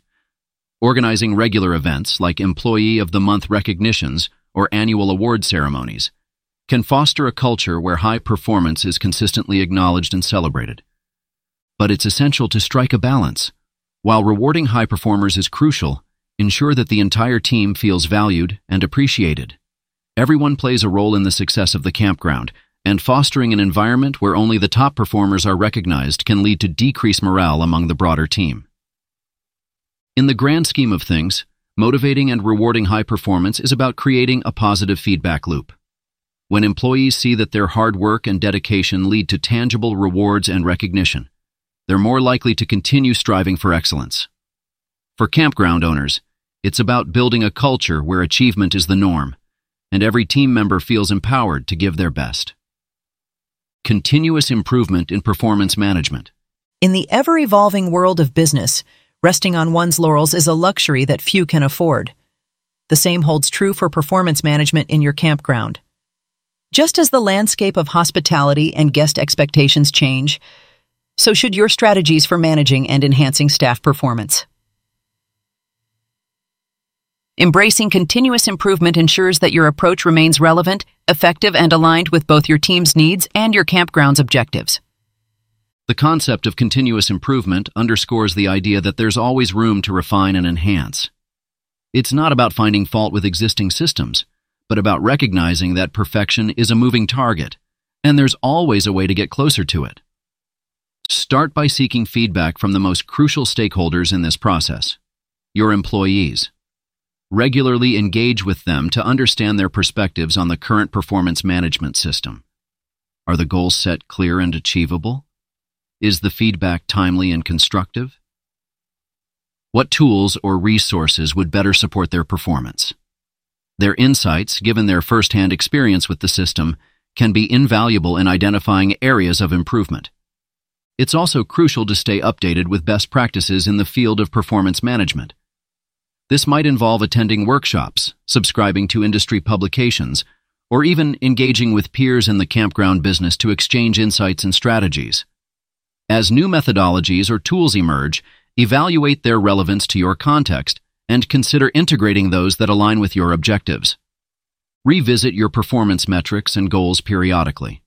Organizing regular events like Employee of the Month recognitions or annual award ceremonies can foster a culture where high performance is consistently acknowledged and celebrated. But it's essential to strike a balance. While rewarding high performers is crucial, ensure that the entire team feels valued and appreciated. Everyone plays a role in the success of the campground, and fostering an environment where only the top performers are recognized can lead to decreased morale among the broader team. In the grand scheme of things, motivating and rewarding high performance is about creating a positive feedback loop. When employees see that their hard work and dedication lead to tangible rewards and recognition, they're more likely to continue striving for excellence. For campground owners, it's about building a culture where achievement is the norm, and every team member feels empowered to give their best continuous improvement in performance management. In the ever evolving world of business, resting on one's laurels is a luxury that few can afford. The same holds true for performance management in your campground. Just as the landscape of hospitality and guest expectations change, so should your strategies for managing and enhancing staff performance. Embracing continuous improvement ensures that your approach remains relevant, effective, and aligned with both your team's needs and your campground's objectives. The concept of continuous improvement underscores the idea that there's always room to refine and enhance. It's not about finding fault with existing systems, but about recognizing that perfection is a moving target, and there's always a way to get closer to it. Start by seeking feedback from the most crucial stakeholders in this process your employees. Regularly engage with them to understand their perspectives on the current performance management system. Are the goals set clear and achievable? Is the feedback timely and constructive? What tools or resources would better support their performance? Their insights, given their first-hand experience with the system, can be invaluable in identifying areas of improvement. It's also crucial to stay updated with best practices in the field of performance management this might involve attending workshops, subscribing to industry publications, or even engaging with peers in the campground business to exchange insights and strategies. As new methodologies or tools emerge, evaluate their relevance to your context and consider integrating those that align with your objectives. Revisit your performance metrics and goals periodically.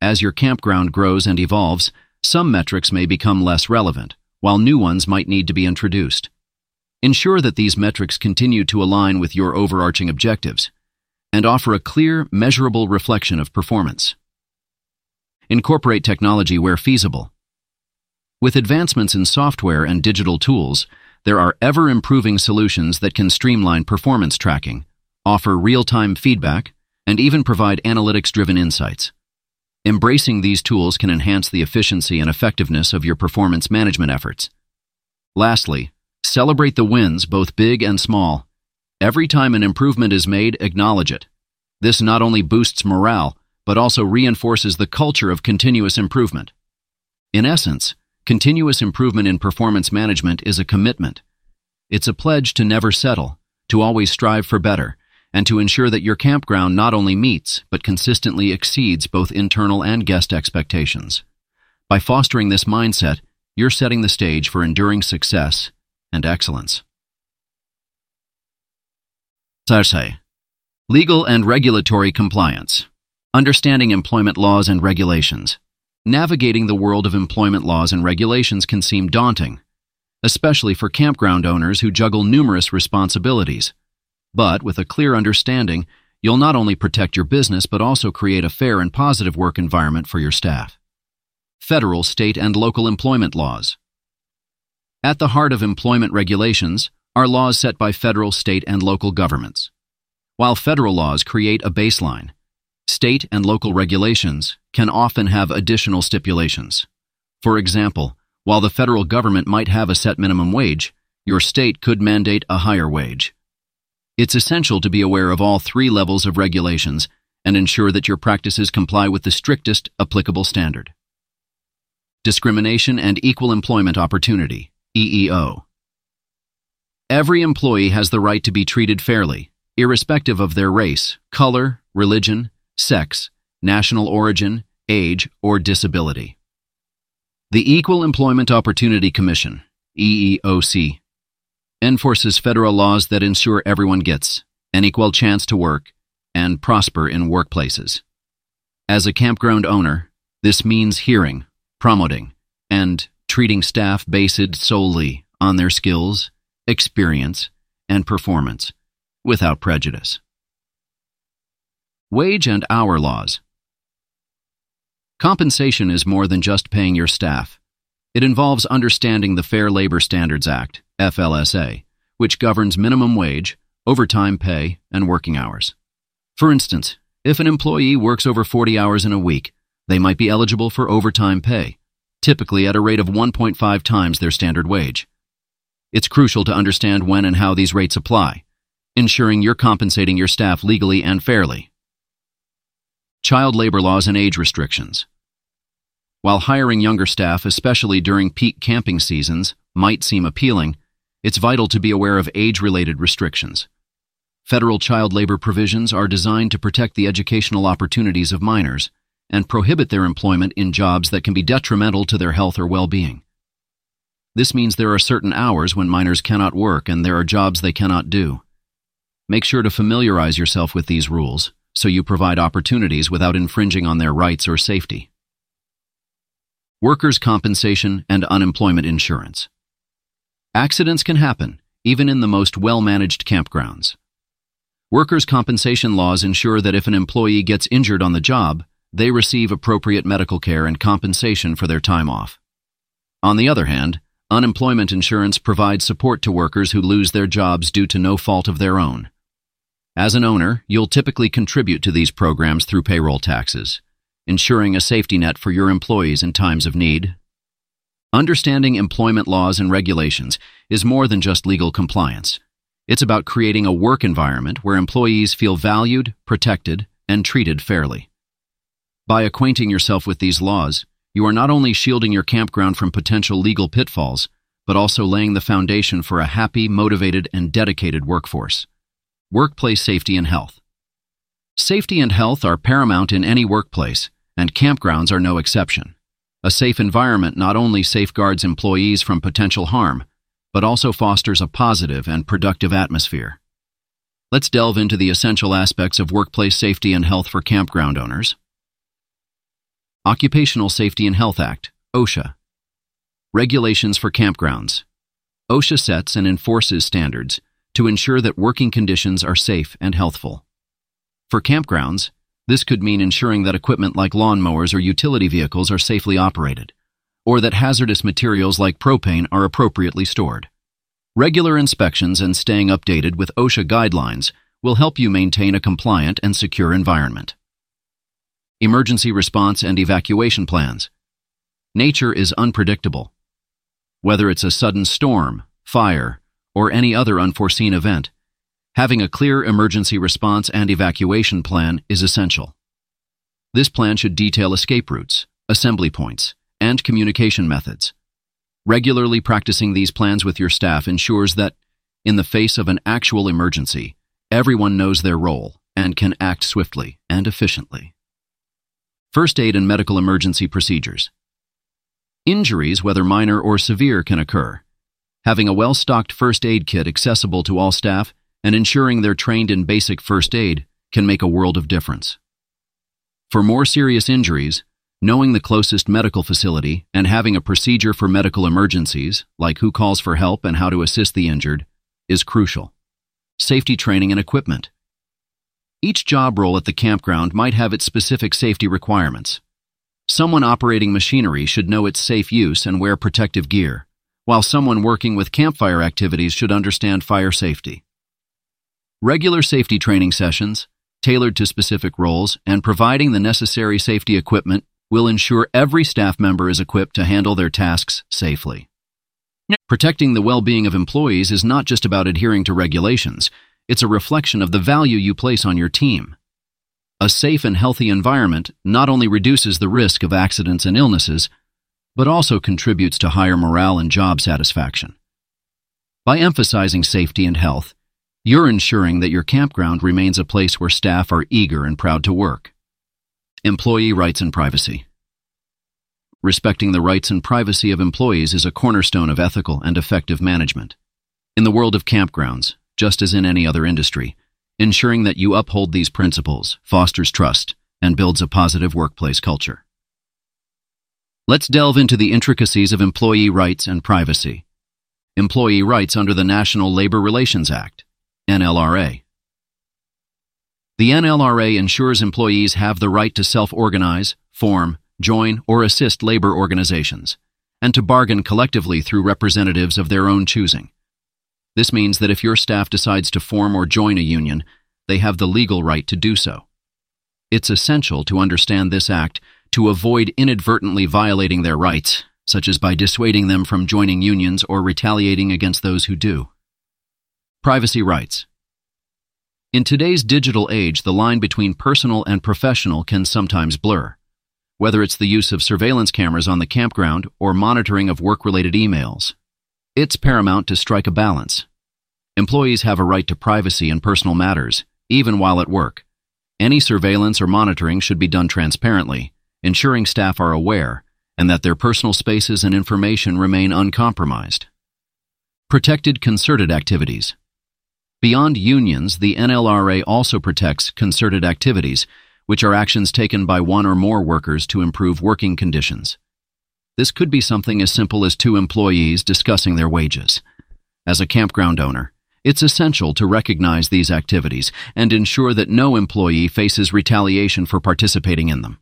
As your campground grows and evolves, some metrics may become less relevant, while new ones might need to be introduced. Ensure that these metrics continue to align with your overarching objectives and offer a clear, measurable reflection of performance. Incorporate technology where feasible. With advancements in software and digital tools, there are ever-improving solutions that can streamline performance tracking, offer real-time feedback, and even provide analytics-driven insights. Embracing these tools can enhance the efficiency and effectiveness of your performance management efforts. Lastly, celebrate the wins, both big and small. Every time an improvement is made, acknowledge it. This not only boosts morale, but also reinforces the culture of continuous improvement. In essence, continuous improvement in performance management is a commitment. It's a pledge to never settle, to always strive for better, and to ensure that your campground not only meets, but consistently exceeds both internal and guest expectations. By fostering this mindset, you're setting the stage for enduring success and excellence. Sarse. Legal and regulatory compliance. Understanding employment laws and regulations. Navigating the world of employment laws and regulations can seem daunting, especially for campground owners who juggle numerous responsibilities. But with a clear understanding, you'll not only protect your business but also create a fair and positive work environment for your staff. Federal, state, and local employment laws. At the heart of employment regulations are laws set by federal, state, and local governments. While federal laws create a baseline, state and local regulations can often have additional stipulations. For example, while the federal government might have a set minimum wage, your state could mandate a higher wage. It's essential to be aware of all three levels of regulations and ensure that your practices comply with the strictest applicable standard. Discrimination and Equal Employment Opportunity, EEO. Every employee has the right to be treated fairly, irrespective of their race, color, religion, sex, national origin, age, or disability. The Equal Employment Opportunity Commission, EEOC, enforces federal laws that ensure everyone gets an equal chance to work and prosper in workplaces. As a campground owner, this means hearing, promoting, and treating staff based solely on their skills, experience, and performance without prejudice. Wage and hour laws. Compensation is more than just paying your staff. It involves understanding the Fair Labor Standards Act, FLSA, which governs minimum wage, overtime pay, and working hours. For instance, if an employee works over 40 hours in a week, they might be eligible for overtime pay, typically at a rate of 1.5 times their standard wage. It's crucial to understand when and how these rates apply, ensuring you're compensating your staff legally and fairly. Child labor laws and age restrictions. While hiring younger staff, especially during peak camping seasons, might seem appealing, it's vital to be aware of age-related restrictions. Federal child labor provisions are designed to protect the educational opportunities of minors and prohibit their employment in jobs that can be detrimental to their health or well-being. This means there are certain hours when minors cannot work and there are jobs they cannot do. Make sure to familiarize yourself with these rules so you provide opportunities without infringing on their rights or safety workers' compensation, and unemployment insurance. Accidents can happen, even in the most well-managed campgrounds. Workers' compensation laws ensure that if an employee gets injured on the job, they receive appropriate medical care and compensation for their time off. On the other hand, unemployment insurance provides support to workers who lose their jobs due to no fault of their own. As an owner, you'll typically contribute to these programs through payroll taxes ensuring a safety net for your employees in times of need. Understanding employment laws and regulations is more than just legal compliance. It's about creating a work environment where employees feel valued, protected, and treated fairly. By acquainting yourself with these laws, you are not only shielding your campground from potential legal pitfalls, but also laying the foundation for a happy, motivated, and dedicated workforce. Workplace safety and health. Safety and health are paramount in any workplace, and campgrounds are no exception. A safe environment not only safeguards employees from potential harm, but also fosters a positive and productive atmosphere. Let's delve into the essential aspects of workplace safety and health for campground owners. Occupational Safety and Health Act, OSHA. Regulations for campgrounds. OSHA sets and enforces standards to ensure that working conditions are safe and healthful. For campgrounds, this could mean ensuring that equipment like lawnmowers or utility vehicles are safely operated, or that hazardous materials like propane are appropriately stored. Regular inspections and staying updated with OSHA guidelines will help you maintain a compliant and secure environment. Emergency response and evacuation plans. Nature is unpredictable. Whether it's a sudden storm, fire, or any other unforeseen event, having a clear emergency response and evacuation plan is essential. This plan should detail escape routes, assembly points, and communication methods. Regularly practicing these plans with your staff ensures that, in the face of an actual emergency, everyone knows their role and can act swiftly and efficiently. First aid and medical emergency procedures. Injuries, whether minor or severe, can occur. Having a well stocked first aid kit accessible to all staff and ensuring they're trained in basic first aid can make a world of difference. For more serious injuries, knowing the closest medical facility and having a procedure for medical emergencies, like who calls for help and how to assist the injured, is crucial. Safety training and equipment. Each job role at the campground might have its specific safety requirements. Someone operating machinery should know its safe use and wear protective gear, while someone working with campfire activities should understand fire safety. Regular safety training sessions, tailored to specific roles, and providing the necessary safety equipment will ensure every staff member is equipped to handle their tasks safely. Protecting the well-being of employees is not just about adhering to regulations, it's a reflection of the value you place on your team. A safe and healthy environment not only reduces the risk of accidents and illnesses, but also contributes to higher morale and job satisfaction. By emphasizing safety and health, you're ensuring that your campground remains a place where staff are eager and proud to work. Employee rights and privacy. Respecting the rights and privacy of employees is a cornerstone of ethical and effective management. In the world of campgrounds, just as in any other industry, ensuring that you uphold these principles fosters trust and builds a positive workplace culture. Let's delve into the intricacies of employee rights and privacy. Employee rights under the National Labor Relations Act, NLRA. The NLRA ensures employees have the right to self-organize, form, join, or assist labor organizations, and to bargain collectively through representatives of their own choosing. This means that if your staff decides to form or join a union, they have the legal right to do so. It's essential to understand this act to avoid inadvertently violating their rights, such as by dissuading them from joining unions or retaliating against those who do. Privacy rights. In today's digital age, the line between personal and professional can sometimes blur. Whether it's the use of surveillance cameras on the campground or monitoring of work-related emails, it's paramount to strike a balance. Employees have a right to privacy and personal matters, even while at work. Any surveillance or monitoring should be done transparently, ensuring staff are aware and that their personal spaces and information remain uncompromised. Protected concerted activities. Beyond unions, the NLRA also protects concerted activities, which are actions taken by one or more workers to improve working conditions. This could be something as simple as two employees discussing their wages. As a campground owner, it's essential to recognize these activities and ensure that no employee faces retaliation for participating in them.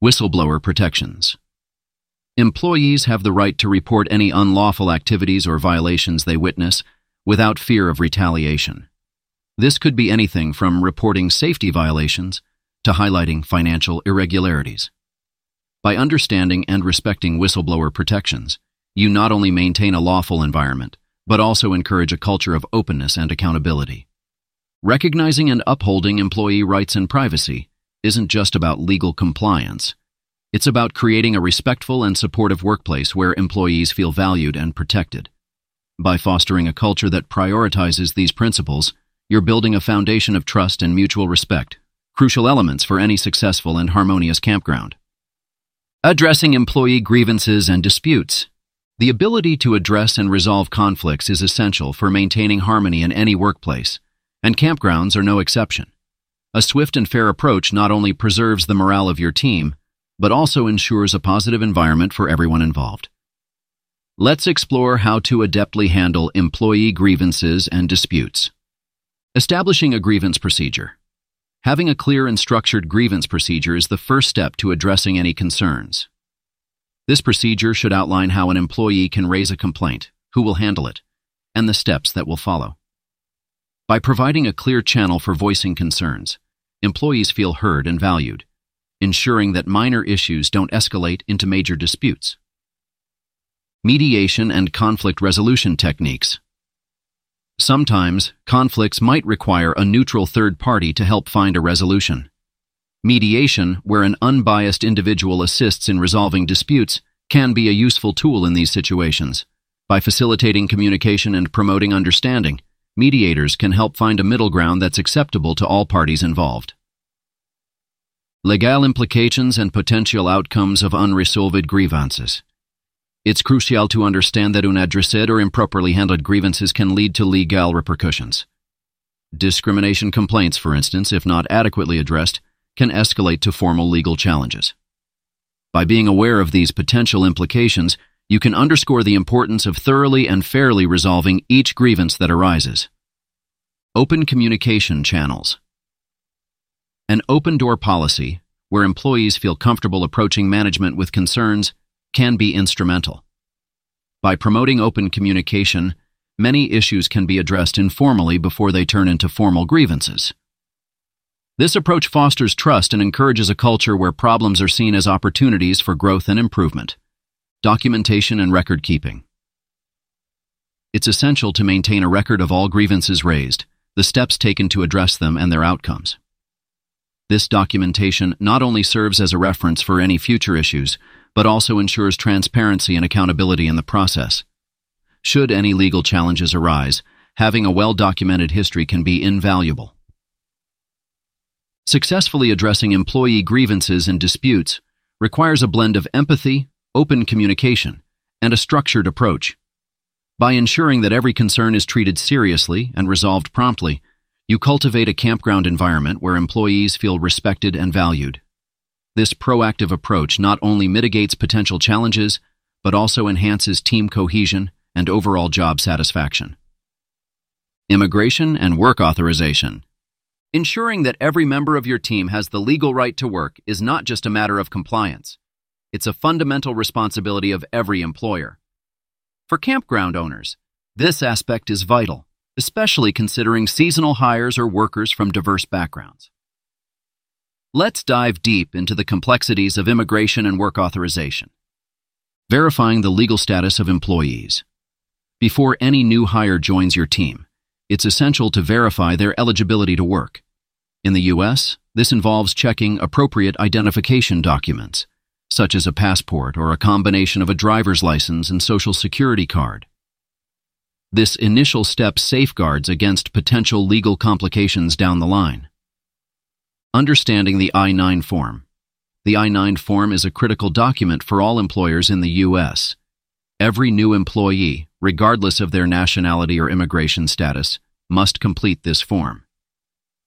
Whistleblower protections. Employees have the right to report any unlawful activities or violations they witness without fear of retaliation. This could be anything from reporting safety violations to highlighting financial irregularities. By understanding and respecting whistleblower protections, you not only maintain a lawful environment, but also encourage a culture of openness and accountability. Recognizing and upholding employee rights and privacy isn't just about legal compliance. It's about creating a respectful and supportive workplace where employees feel valued and protected. By fostering a culture that prioritizes these principles, you're building a foundation of trust and mutual respect, crucial elements for any successful and harmonious campground. Addressing employee grievances and disputes. The ability to address and resolve conflicts is essential for maintaining harmony in any workplace, and campgrounds are no exception. A swift and fair approach not only preserves the morale of your team, but also ensures a positive environment for everyone involved. Let's explore how to adeptly handle employee grievances and disputes. Establishing a grievance procedure. Having a clear and structured grievance procedure is the first step to addressing any concerns. This procedure should outline how an employee can raise a complaint, who will handle it, and the steps that will follow. By providing a clear channel for voicing concerns, employees feel heard and valued, ensuring that minor issues don't escalate into major disputes. Mediation and conflict resolution techniques. Sometimes, conflicts might require a neutral third party to help find a resolution. Mediation, where an unbiased individual assists in resolving disputes, can be a useful tool in these situations. By facilitating communication and promoting understanding, mediators can help find a middle ground that's acceptable to all parties involved. Legal implications and potential outcomes of unresolved grievances. It's crucial to understand that unaddressed or improperly handled grievances can lead to legal repercussions. Discrimination complaints, for instance, if not adequately addressed, can escalate to formal legal challenges. By being aware of these potential implications, you can underscore the importance of thoroughly and fairly resolving each grievance that arises. Open communication channels. An open door policy, where employees feel comfortable approaching management with concerns, can be instrumental. By promoting open communication, many issues can be addressed informally before they turn into formal grievances. This approach fosters trust and encourages a culture where problems are seen as opportunities for growth and improvement. Documentation and record keeping. It's essential to maintain a record of all grievances raised, the steps taken to address them, and their outcomes. This documentation not only serves as a reference for any future issues, but also ensures transparency and accountability in the process. Should any legal challenges arise, having a well-documented history can be invaluable. Successfully addressing employee grievances and disputes requires a blend of empathy, open communication, and a structured approach. By ensuring that every concern is treated seriously and resolved promptly, you cultivate a campground environment where employees feel respected and valued. This proactive approach not only mitigates potential challenges, but also enhances team cohesion and overall job satisfaction. Immigration and work authorization. Ensuring that every member of your team has the legal right to work is not just a matter of compliance. It's a fundamental responsibility of every employer. For campground owners, this aspect is vital, especially considering seasonal hires or workers from diverse backgrounds. Let's dive deep into the complexities of immigration and work authorization. Verifying the legal status of employees. Before any new hire joins your team, it's essential to verify their eligibility to work. In the U.S., this involves checking appropriate identification documents, such as a passport or a combination of a driver's license and social security card. This initial step safeguards against potential legal complications down the line. Understanding the I-9 form. The I-9 form is a critical document for all employers in the U.S. Every new employee, regardless of their nationality or immigration status, must complete this form.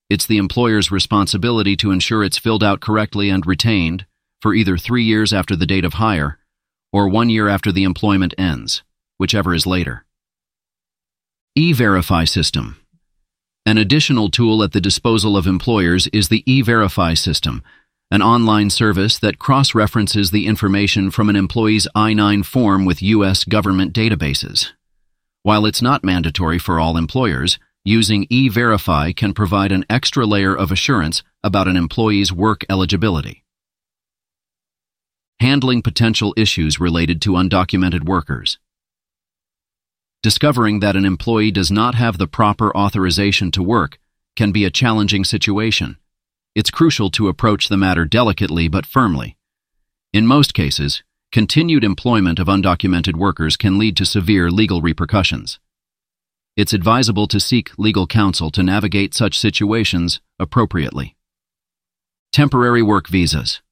It's the employer's responsibility to ensure it's filled out correctly and retained for either three years after the date of hire or one year after the employment ends, whichever is later. E-Verify System an additional tool at the disposal of employers is the E-Verify system, an online service that cross-references the information from an employee's I-9 form with U.S. government databases. While it's not mandatory for all employers, using E-Verify can provide an extra layer of assurance about an employee's work eligibility. Handling potential issues related to undocumented workers. Discovering that an employee does not have the proper authorization to work can be a challenging situation. It's crucial to approach the matter delicately but firmly. In most cases, continued employment of undocumented workers can lead to severe legal repercussions. It's advisable to seek legal counsel to navigate such situations appropriately. Temporary work visas.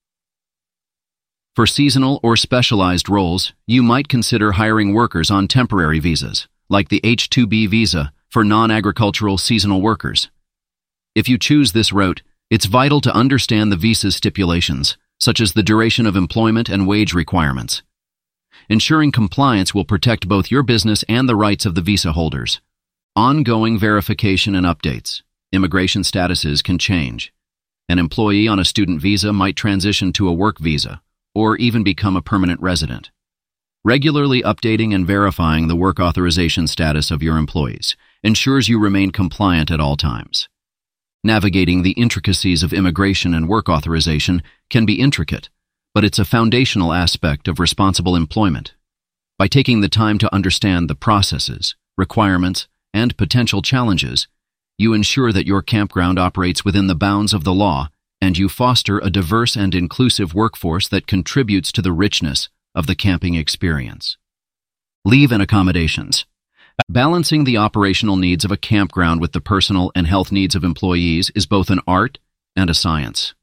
For seasonal or specialized roles, you might consider hiring workers on temporary visas, like the H-2B visa for non-agricultural seasonal workers. If you choose this route, it's vital to understand the visa's stipulations, such as the duration of employment and wage requirements. Ensuring compliance will protect both your business and the rights of the visa holders. Ongoing verification and updates. Immigration statuses can change. An employee on a student visa might transition to a work visa, or even become a permanent resident. Regularly updating and verifying the work authorization status of your employees ensures you remain compliant at all times. Navigating the intricacies of immigration and work authorization can be intricate, but it's a foundational aspect of responsible employment. By taking the time to understand the processes, requirements, and potential challenges, you ensure that your campground operates within the bounds of the law and you foster a diverse and inclusive workforce that contributes to the richness of the camping experience. Leave and accommodations. Balancing the operational needs of a campground with the personal and health needs of employees is both an art and a science.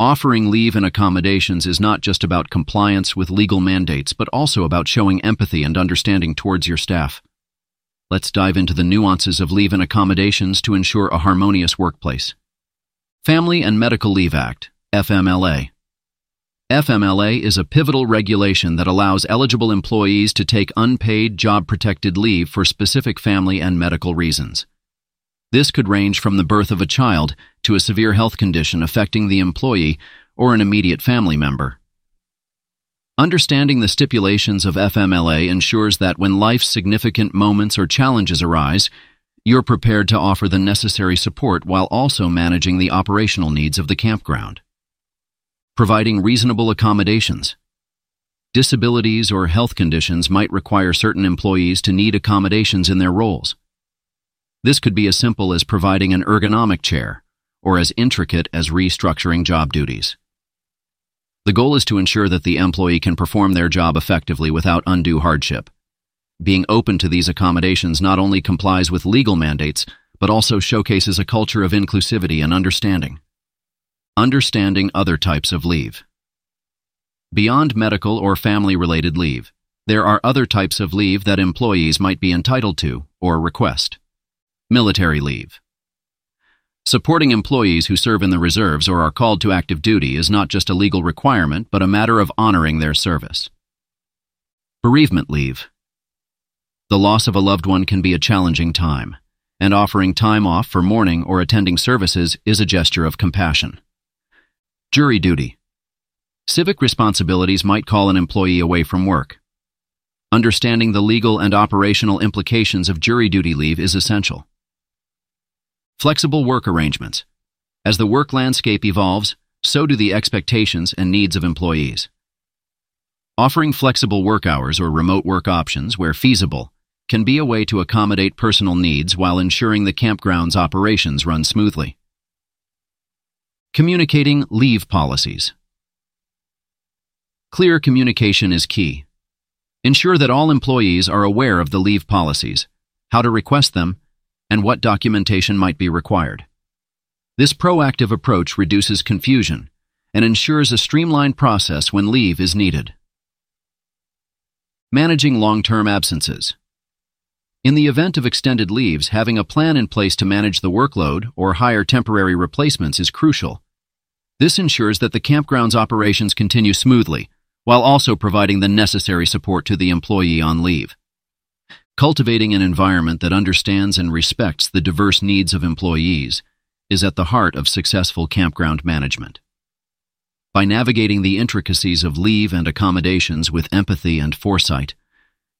Offering leave and accommodations is not just about compliance with legal mandates, but also about showing empathy and understanding towards your staff. Let's dive into the nuances of leave and accommodations to ensure a harmonious workplace. Family and Medical Leave Act, FMLA. FMLA is a pivotal regulation that allows eligible employees to take unpaid job protected leave for specific family and medical reasons. This could range from the birth of a child to a severe health condition affecting the employee or an immediate family member. Understanding the stipulations of FMLA ensures that when life's significant moments or challenges arise, you're prepared to offer the necessary support while also managing the operational needs of the campground providing reasonable accommodations. Disabilities or health conditions might require certain employees to need accommodations in their roles. This could be as simple as providing an ergonomic chair or as intricate as restructuring job duties. The goal is to ensure that the employee can perform their job effectively without undue hardship. Being open to these accommodations not only complies with legal mandates, but also showcases a culture of inclusivity and understanding. Understanding other types of leave. Beyond medical or family-related leave, there are other types of leave that employees might be entitled to or request. Military leave. Supporting employees who serve in the reserves or are called to active duty is not just a legal requirement, but a matter of honoring their service. Bereavement leave. The loss of a loved one can be a challenging time, and offering time off for mourning or attending services is a gesture of compassion. Jury duty. Civic responsibilities might call an employee away from work. Understanding the legal and operational implications of jury duty leave is essential. Flexible work arrangements. As the work landscape evolves, so do the expectations and needs of employees. Offering flexible work hours or remote work options where feasible can be a way to accommodate personal needs while ensuring the campground's operations run smoothly. Communicating leave policies. Clear communication is key. Ensure that all employees are aware of the leave policies, how to request them, and what documentation might be required. This proactive approach reduces confusion and ensures a streamlined process when leave is needed. Managing long-term absences. In the event of extended leaves, having a plan in place to manage the workload or hire temporary replacements is crucial. This ensures that the campground's operations continue smoothly, while also providing the necessary support to the employee on leave. Cultivating an environment that understands and respects the diverse needs of employees is at the heart of successful campground management. By navigating the intricacies of leave and accommodations with empathy and foresight,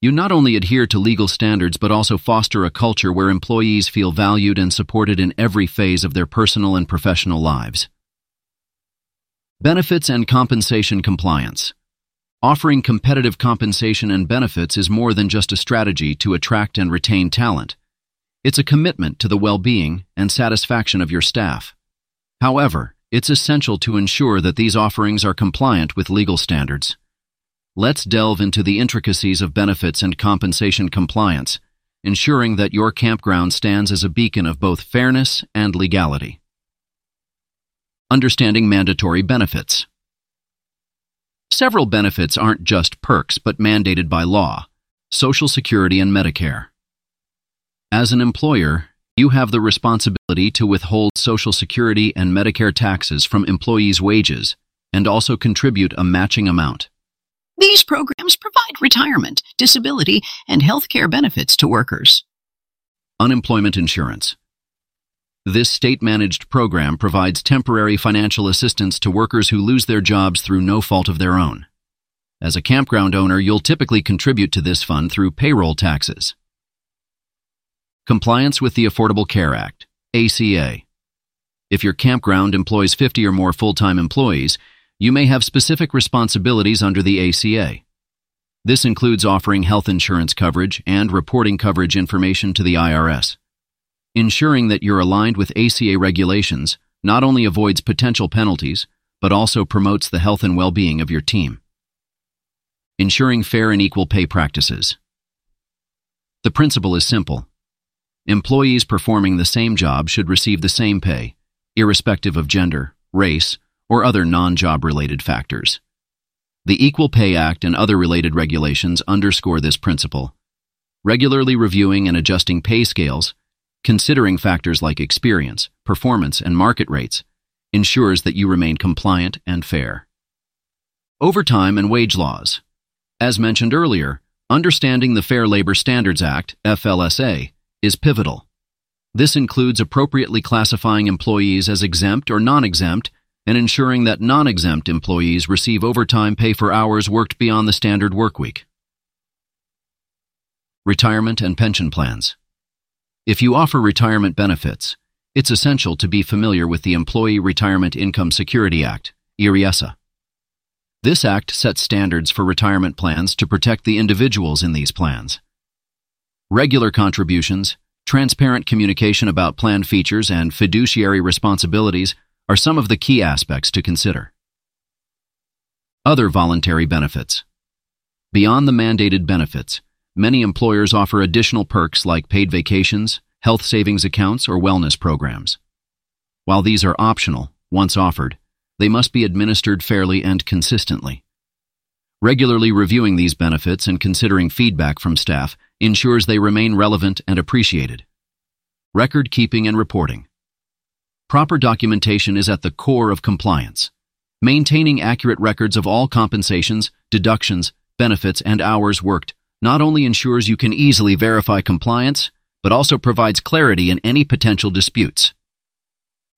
you not only adhere to legal standards but also foster a culture where employees feel valued and supported in every phase of their personal and professional lives. Benefits and compensation compliance. Offering competitive compensation and benefits is more than just a strategy to attract and retain talent. It's a commitment to the well-being and satisfaction of your staff. However, it's essential to ensure that these offerings are compliant with legal standards. Let's delve into the intricacies of benefits and compensation compliance, ensuring that your campground stands as a beacon of both fairness and legality. Understanding mandatory benefits. Several benefits aren't just perks but mandated by law, Social Security and Medicare. As an employer, you have the responsibility to withhold Social Security and Medicare taxes from employees' wages and also contribute a matching amount. These programs provide retirement, disability, and health care benefits to workers. Unemployment insurance. This state-managed program provides temporary financial assistance to workers who lose their jobs through no fault of their own. As a campground owner, you'll typically contribute to this fund through payroll taxes. Compliance with the Affordable Care Act, ACA. If your campground employs 50 or more full-time employees, you may have specific responsibilities under the ACA. This includes offering health insurance coverage and reporting coverage information to the IRS. Ensuring that you're aligned with ACA regulations not only avoids potential penalties, but also promotes the health and well-being of your team. Ensuring fair and equal pay practices. The principle is simple. Employees performing the same job should receive the same pay, irrespective of gender, race, or other non-job related factors. The Equal Pay Act and other related regulations underscore this principle. Regularly reviewing and adjusting pay scales, considering factors like experience, performance, and market rates, ensures that you remain compliant and fair. Overtime and wage laws. As mentioned earlier, understanding the Fair Labor Standards Act, FLSA, is pivotal. This includes appropriately classifying employees as exempt or non-exempt and ensuring that non-exempt employees receive overtime pay for hours worked beyond the standard workweek. Retirement and pension plans. If you offer retirement benefits, it's essential to be familiar with the Employee Retirement Income Security Act, ERISA. This act sets standards for retirement plans to protect the individuals in these plans. Regular contributions, transparent communication about plan features, and fiduciary responsibilities are some of the key aspects to consider. Other voluntary benefits. Beyond the mandated benefits, many employers offer additional perks like paid vacations, health savings accounts, or wellness programs. While these are optional, once offered, they must be administered fairly and consistently. Regularly reviewing these benefits and considering feedback from staff ensures they remain relevant and appreciated. Record keeping and reporting. Proper documentation is at the core of compliance. Maintaining accurate records of all compensations, deductions, benefits, and hours worked not only ensures you can easily verify compliance, but also provides clarity in any potential disputes.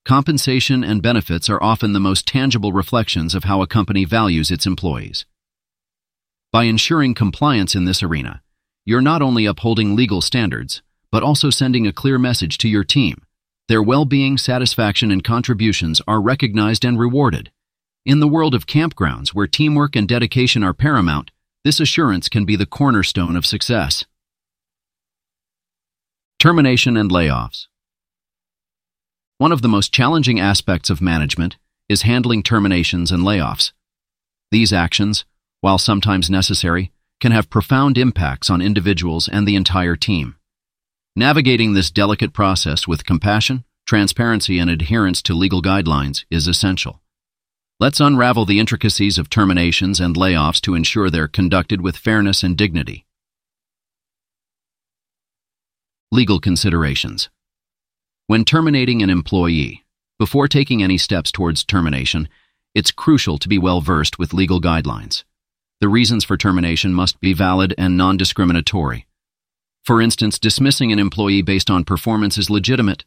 Compensation and benefits are often the most tangible reflections of how a company values its employees. By ensuring compliance in this arena, you're not only upholding legal standards, but also sending a clear message to your team. Their well-being, satisfaction, and contributions are recognized and rewarded. In the world of campgrounds, where teamwork and dedication are paramount, this assurance can be the cornerstone of success. Termination and layoffs. One of the most challenging aspects of management is handling terminations and layoffs. These actions, while sometimes necessary, can have profound impacts on individuals and the entire team. Navigating this delicate process with compassion, transparency, and adherence to legal guidelines is essential. Let's unravel the intricacies of terminations and layoffs to ensure they're conducted with fairness and dignity. Legal considerations. When terminating an employee, before taking any steps towards termination, it's crucial to be well versed with legal guidelines. The reasons for termination must be valid and non-discriminatory. For instance, dismissing an employee based on performance is legitimate,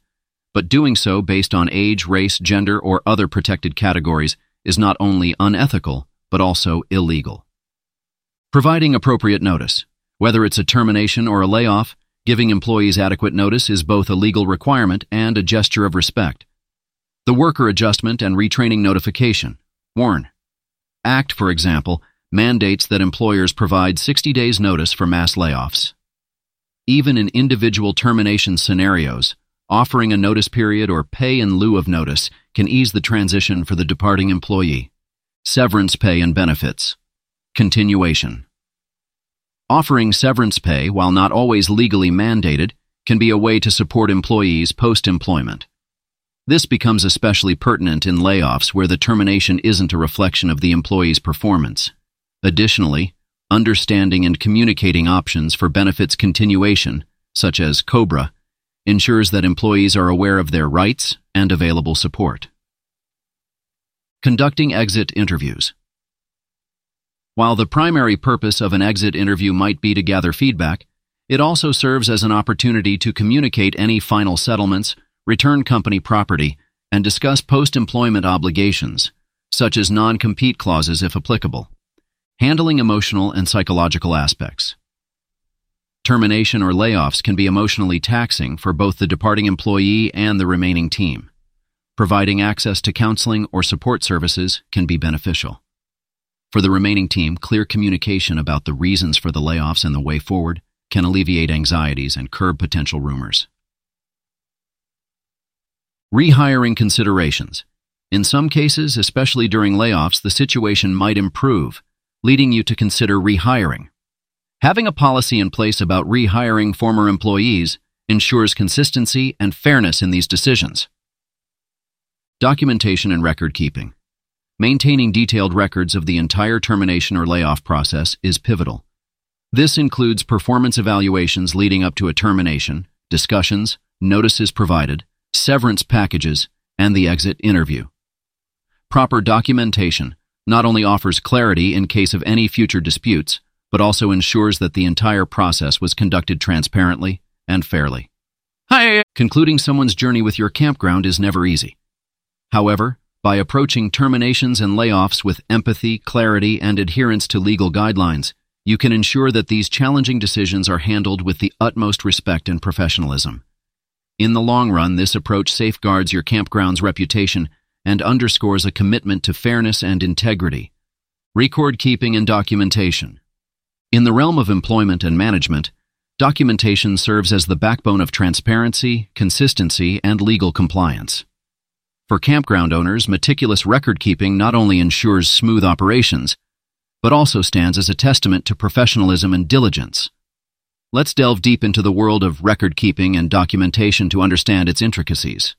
but doing so based on age, race, gender, or other protected categories is not only unethical, but also illegal. Providing appropriate notice, whether it's a termination or a layoff, Giving employees adequate notice is both a legal requirement and a gesture of respect. The Worker Adjustment and Retraining Notification, WARN. Act, for example, mandates that employers provide 60 days notice for mass layoffs. Even in individual termination scenarios, offering a notice period or pay in lieu of notice can ease the transition for the departing employee. Severance pay and benefits. Continuation. Offering severance pay, while not always legally mandated, can be a way to support employees post-employment. This becomes especially pertinent in layoffs where the termination isn't a reflection of the employee's performance. Additionally, understanding and communicating options for benefits continuation, such as COBRA, ensures that employees are aware of their rights and available support. Conducting exit interviews. While the primary purpose of an exit interview might be to gather feedback, it also serves as an opportunity to communicate any final settlements, return company property, and discuss post-employment obligations, such as non-compete clauses if applicable. Handling emotional and psychological aspects. Termination or layoffs can be emotionally taxing for both the departing employee and the remaining team. Providing access to counseling or support services can be beneficial. For the remaining team, clear communication about the reasons for the layoffs and the way forward can alleviate anxieties and curb potential rumors. Rehiring considerations. In some cases, especially during layoffs, the situation might improve, leading you to consider rehiring. Having a policy in place about rehiring former employees ensures consistency and fairness in these decisions. Documentation and record keeping. Maintaining detailed records of the entire termination or layoff process is pivotal. This includes performance evaluations leading up to a termination, discussions, notices provided, severance packages, and the exit interview. Proper documentation not only offers clarity in case of any future disputes, but also ensures that the entire process was conducted transparently and fairly. Hi! Concluding someone's journey with your campground is never easy. However, by approaching terminations and layoffs with empathy, clarity, and adherence to legal guidelines, you can ensure that these challenging decisions are handled with the utmost respect and professionalism. In the long run, this approach safeguards your campground's reputation and underscores a commitment to fairness and integrity. Record keeping and documentation. In the realm of employment and management, documentation serves as the backbone of transparency, consistency, and legal compliance. For campground owners, meticulous record keeping not only ensures smooth operations, but also stands as a testament to professionalism and diligence. Let's delve deep into the world of record keeping and documentation to understand its intricacies.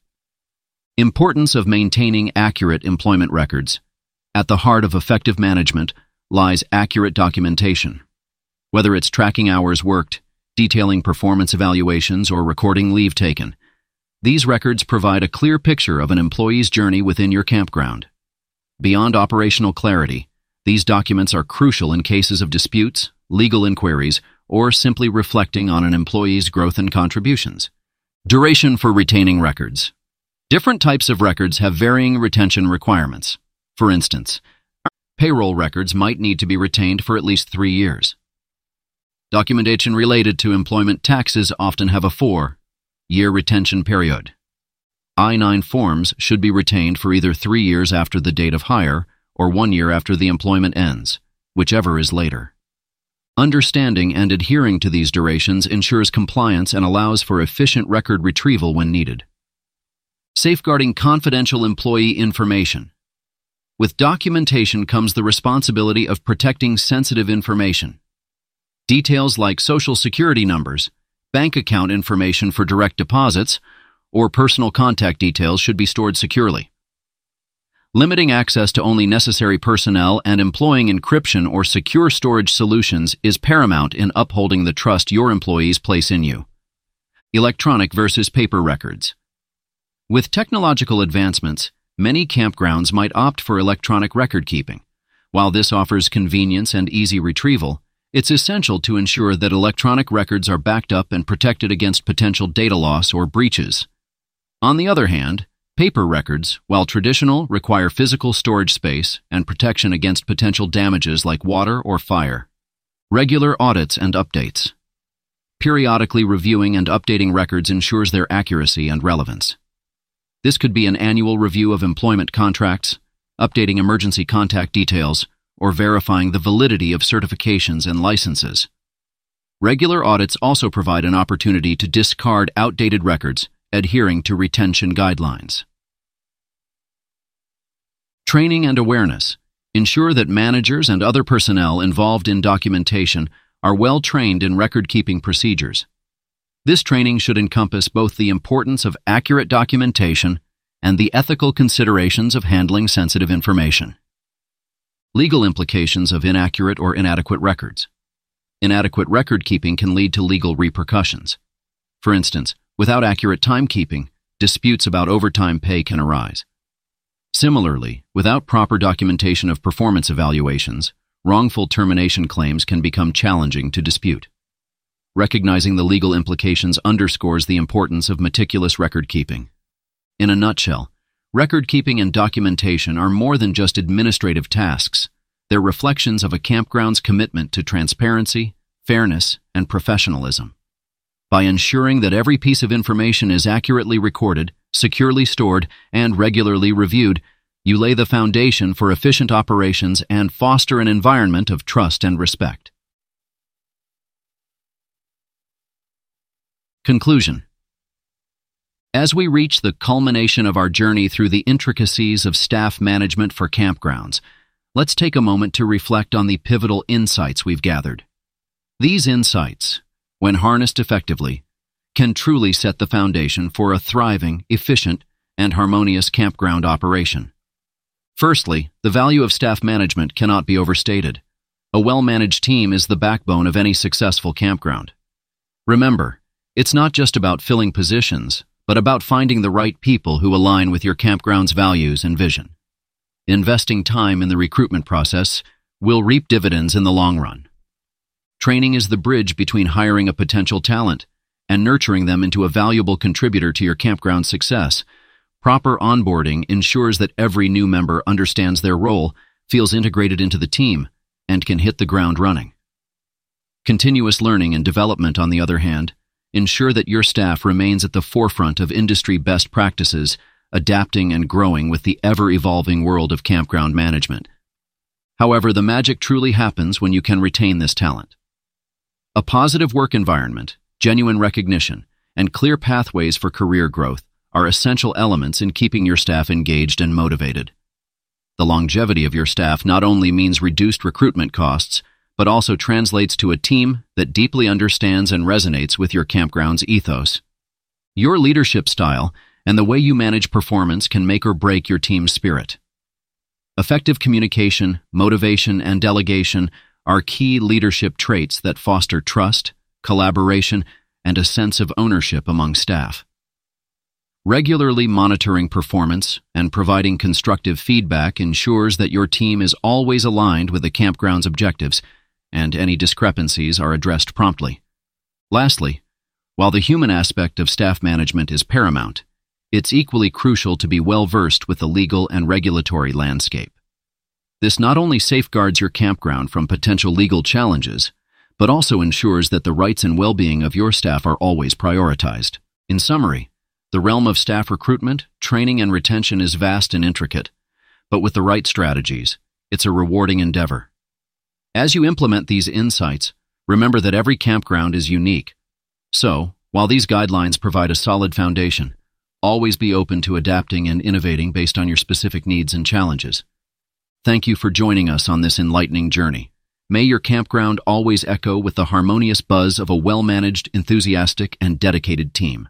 Importance of maintaining accurate employment records. At the heart of effective management lies accurate documentation. Whether it's tracking hours worked, detailing performance evaluations, or recording leave taken, these records provide a clear picture of an employee's journey within your campground. Beyond operational clarity, these documents are crucial in cases of disputes, legal inquiries, or simply reflecting on an employee's growth and contributions. Duration for retaining records. Different types of records have varying retention requirements. For instance, payroll records might need to be retained for at least three years. Documentation related to employment taxes often have a four-year retention period. I-9 forms should be retained for either three years after the date of hire or one year after the employment ends, whichever is later. Understanding and adhering to these durations ensures compliance and allows for efficient record retrieval when needed. Safeguarding confidential employee information. With documentation comes the responsibility of protecting sensitive information. Details like social security numbers, bank account information for direct deposits, or personal contact details should be stored securely. Limiting access to only necessary personnel and employing encryption or secure storage solutions is paramount in upholding the trust your employees place in you. Electronic versus paper records. With technological advancements, many campgrounds might opt for electronic record keeping. While this offers convenience and easy retrieval, it's essential to ensure that electronic records are backed up and protected against potential data loss or breaches. On the other hand, paper records, while traditional, require physical storage space and protection against potential damages like water or fire. Regular audits and updates. Periodically reviewing and updating records ensures their accuracy and relevance. This could be an annual review of employment contracts, updating emergency contact details, or verifying the validity of certifications and licenses. Regular audits also provide an opportunity to discard outdated records, adhering to retention guidelines. Training and awareness. Ensure that managers and other personnel involved in documentation are well trained in record-keeping procedures. This training should encompass both the importance of accurate documentation and the ethical considerations of handling sensitive information. Legal implications of inaccurate or inadequate records. Inadequate record keeping can lead to legal repercussions. For instance, without accurate timekeeping, disputes about overtime pay can arise. Similarly, without proper documentation of performance evaluations, wrongful termination claims can become challenging to dispute. Recognizing the legal implications underscores the importance of meticulous record keeping. In a nutshell, record keeping and documentation are more than just administrative tasks. They're reflections of a campground's commitment to transparency, fairness, and professionalism. By ensuring that every piece of information is accurately recorded, securely stored, and regularly reviewed, you lay the foundation for efficient operations and foster an environment of trust and respect. Conclusion As we reach the culmination of our journey through the intricacies of staff management for campgrounds, let's take a moment to reflect on the pivotal insights we've gathered. These insights, when harnessed effectively, can truly set the foundation for a thriving, efficient, and harmonious campground operation. Firstly, the value of staff management cannot be overstated. A well-managed team is the backbone of any successful campground. Remember, it's not just about filling positions, but about finding the right people who align with your campground's values and vision. Investing time in the recruitment process will reap dividends in the long run. Training is the bridge between hiring a potential talent and nurturing them into a valuable contributor to your campground success. Proper onboarding ensures that every new member understands their role, feels integrated into the team, and can hit the ground running. Continuous learning and development, on the other hand, ensure that your staff remains at the forefront of industry best practices, adapting and growing with the ever-evolving world of campground management. However, the magic truly happens when you can retain this talent. A positive work environment, genuine recognition, and clear pathways for career growth are essential elements in keeping your staff engaged and motivated. The longevity of your staff not only means reduced recruitment costs, but also translates to a team that deeply understands and resonates with your campground's ethos. Your leadership style and the way you manage performance can make or break your team's spirit. Effective communication, motivation, and delegation are key leadership traits that foster trust, collaboration, and a sense of ownership among staff. Regularly monitoring performance and providing constructive feedback ensures that your team is always aligned with the campground's objectives and any discrepancies are addressed promptly. Lastly, while the human aspect of staff management is paramount, it's equally crucial to be well versed with the legal and regulatory landscape. This not only safeguards your campground from potential legal challenges, but also ensures that the rights and well-being of your staff are always prioritized. In summary, the realm of staff recruitment, training, and retention is vast and intricate, but with the right strategies, it's a rewarding endeavor. As you implement these insights, remember that every campground is unique. So, while these guidelines provide a solid foundation, always be open to adapting and innovating based on your specific needs and challenges. Thank you for joining us on this enlightening journey. May your campground always echo with the harmonious buzz of a well-managed, enthusiastic, and dedicated team.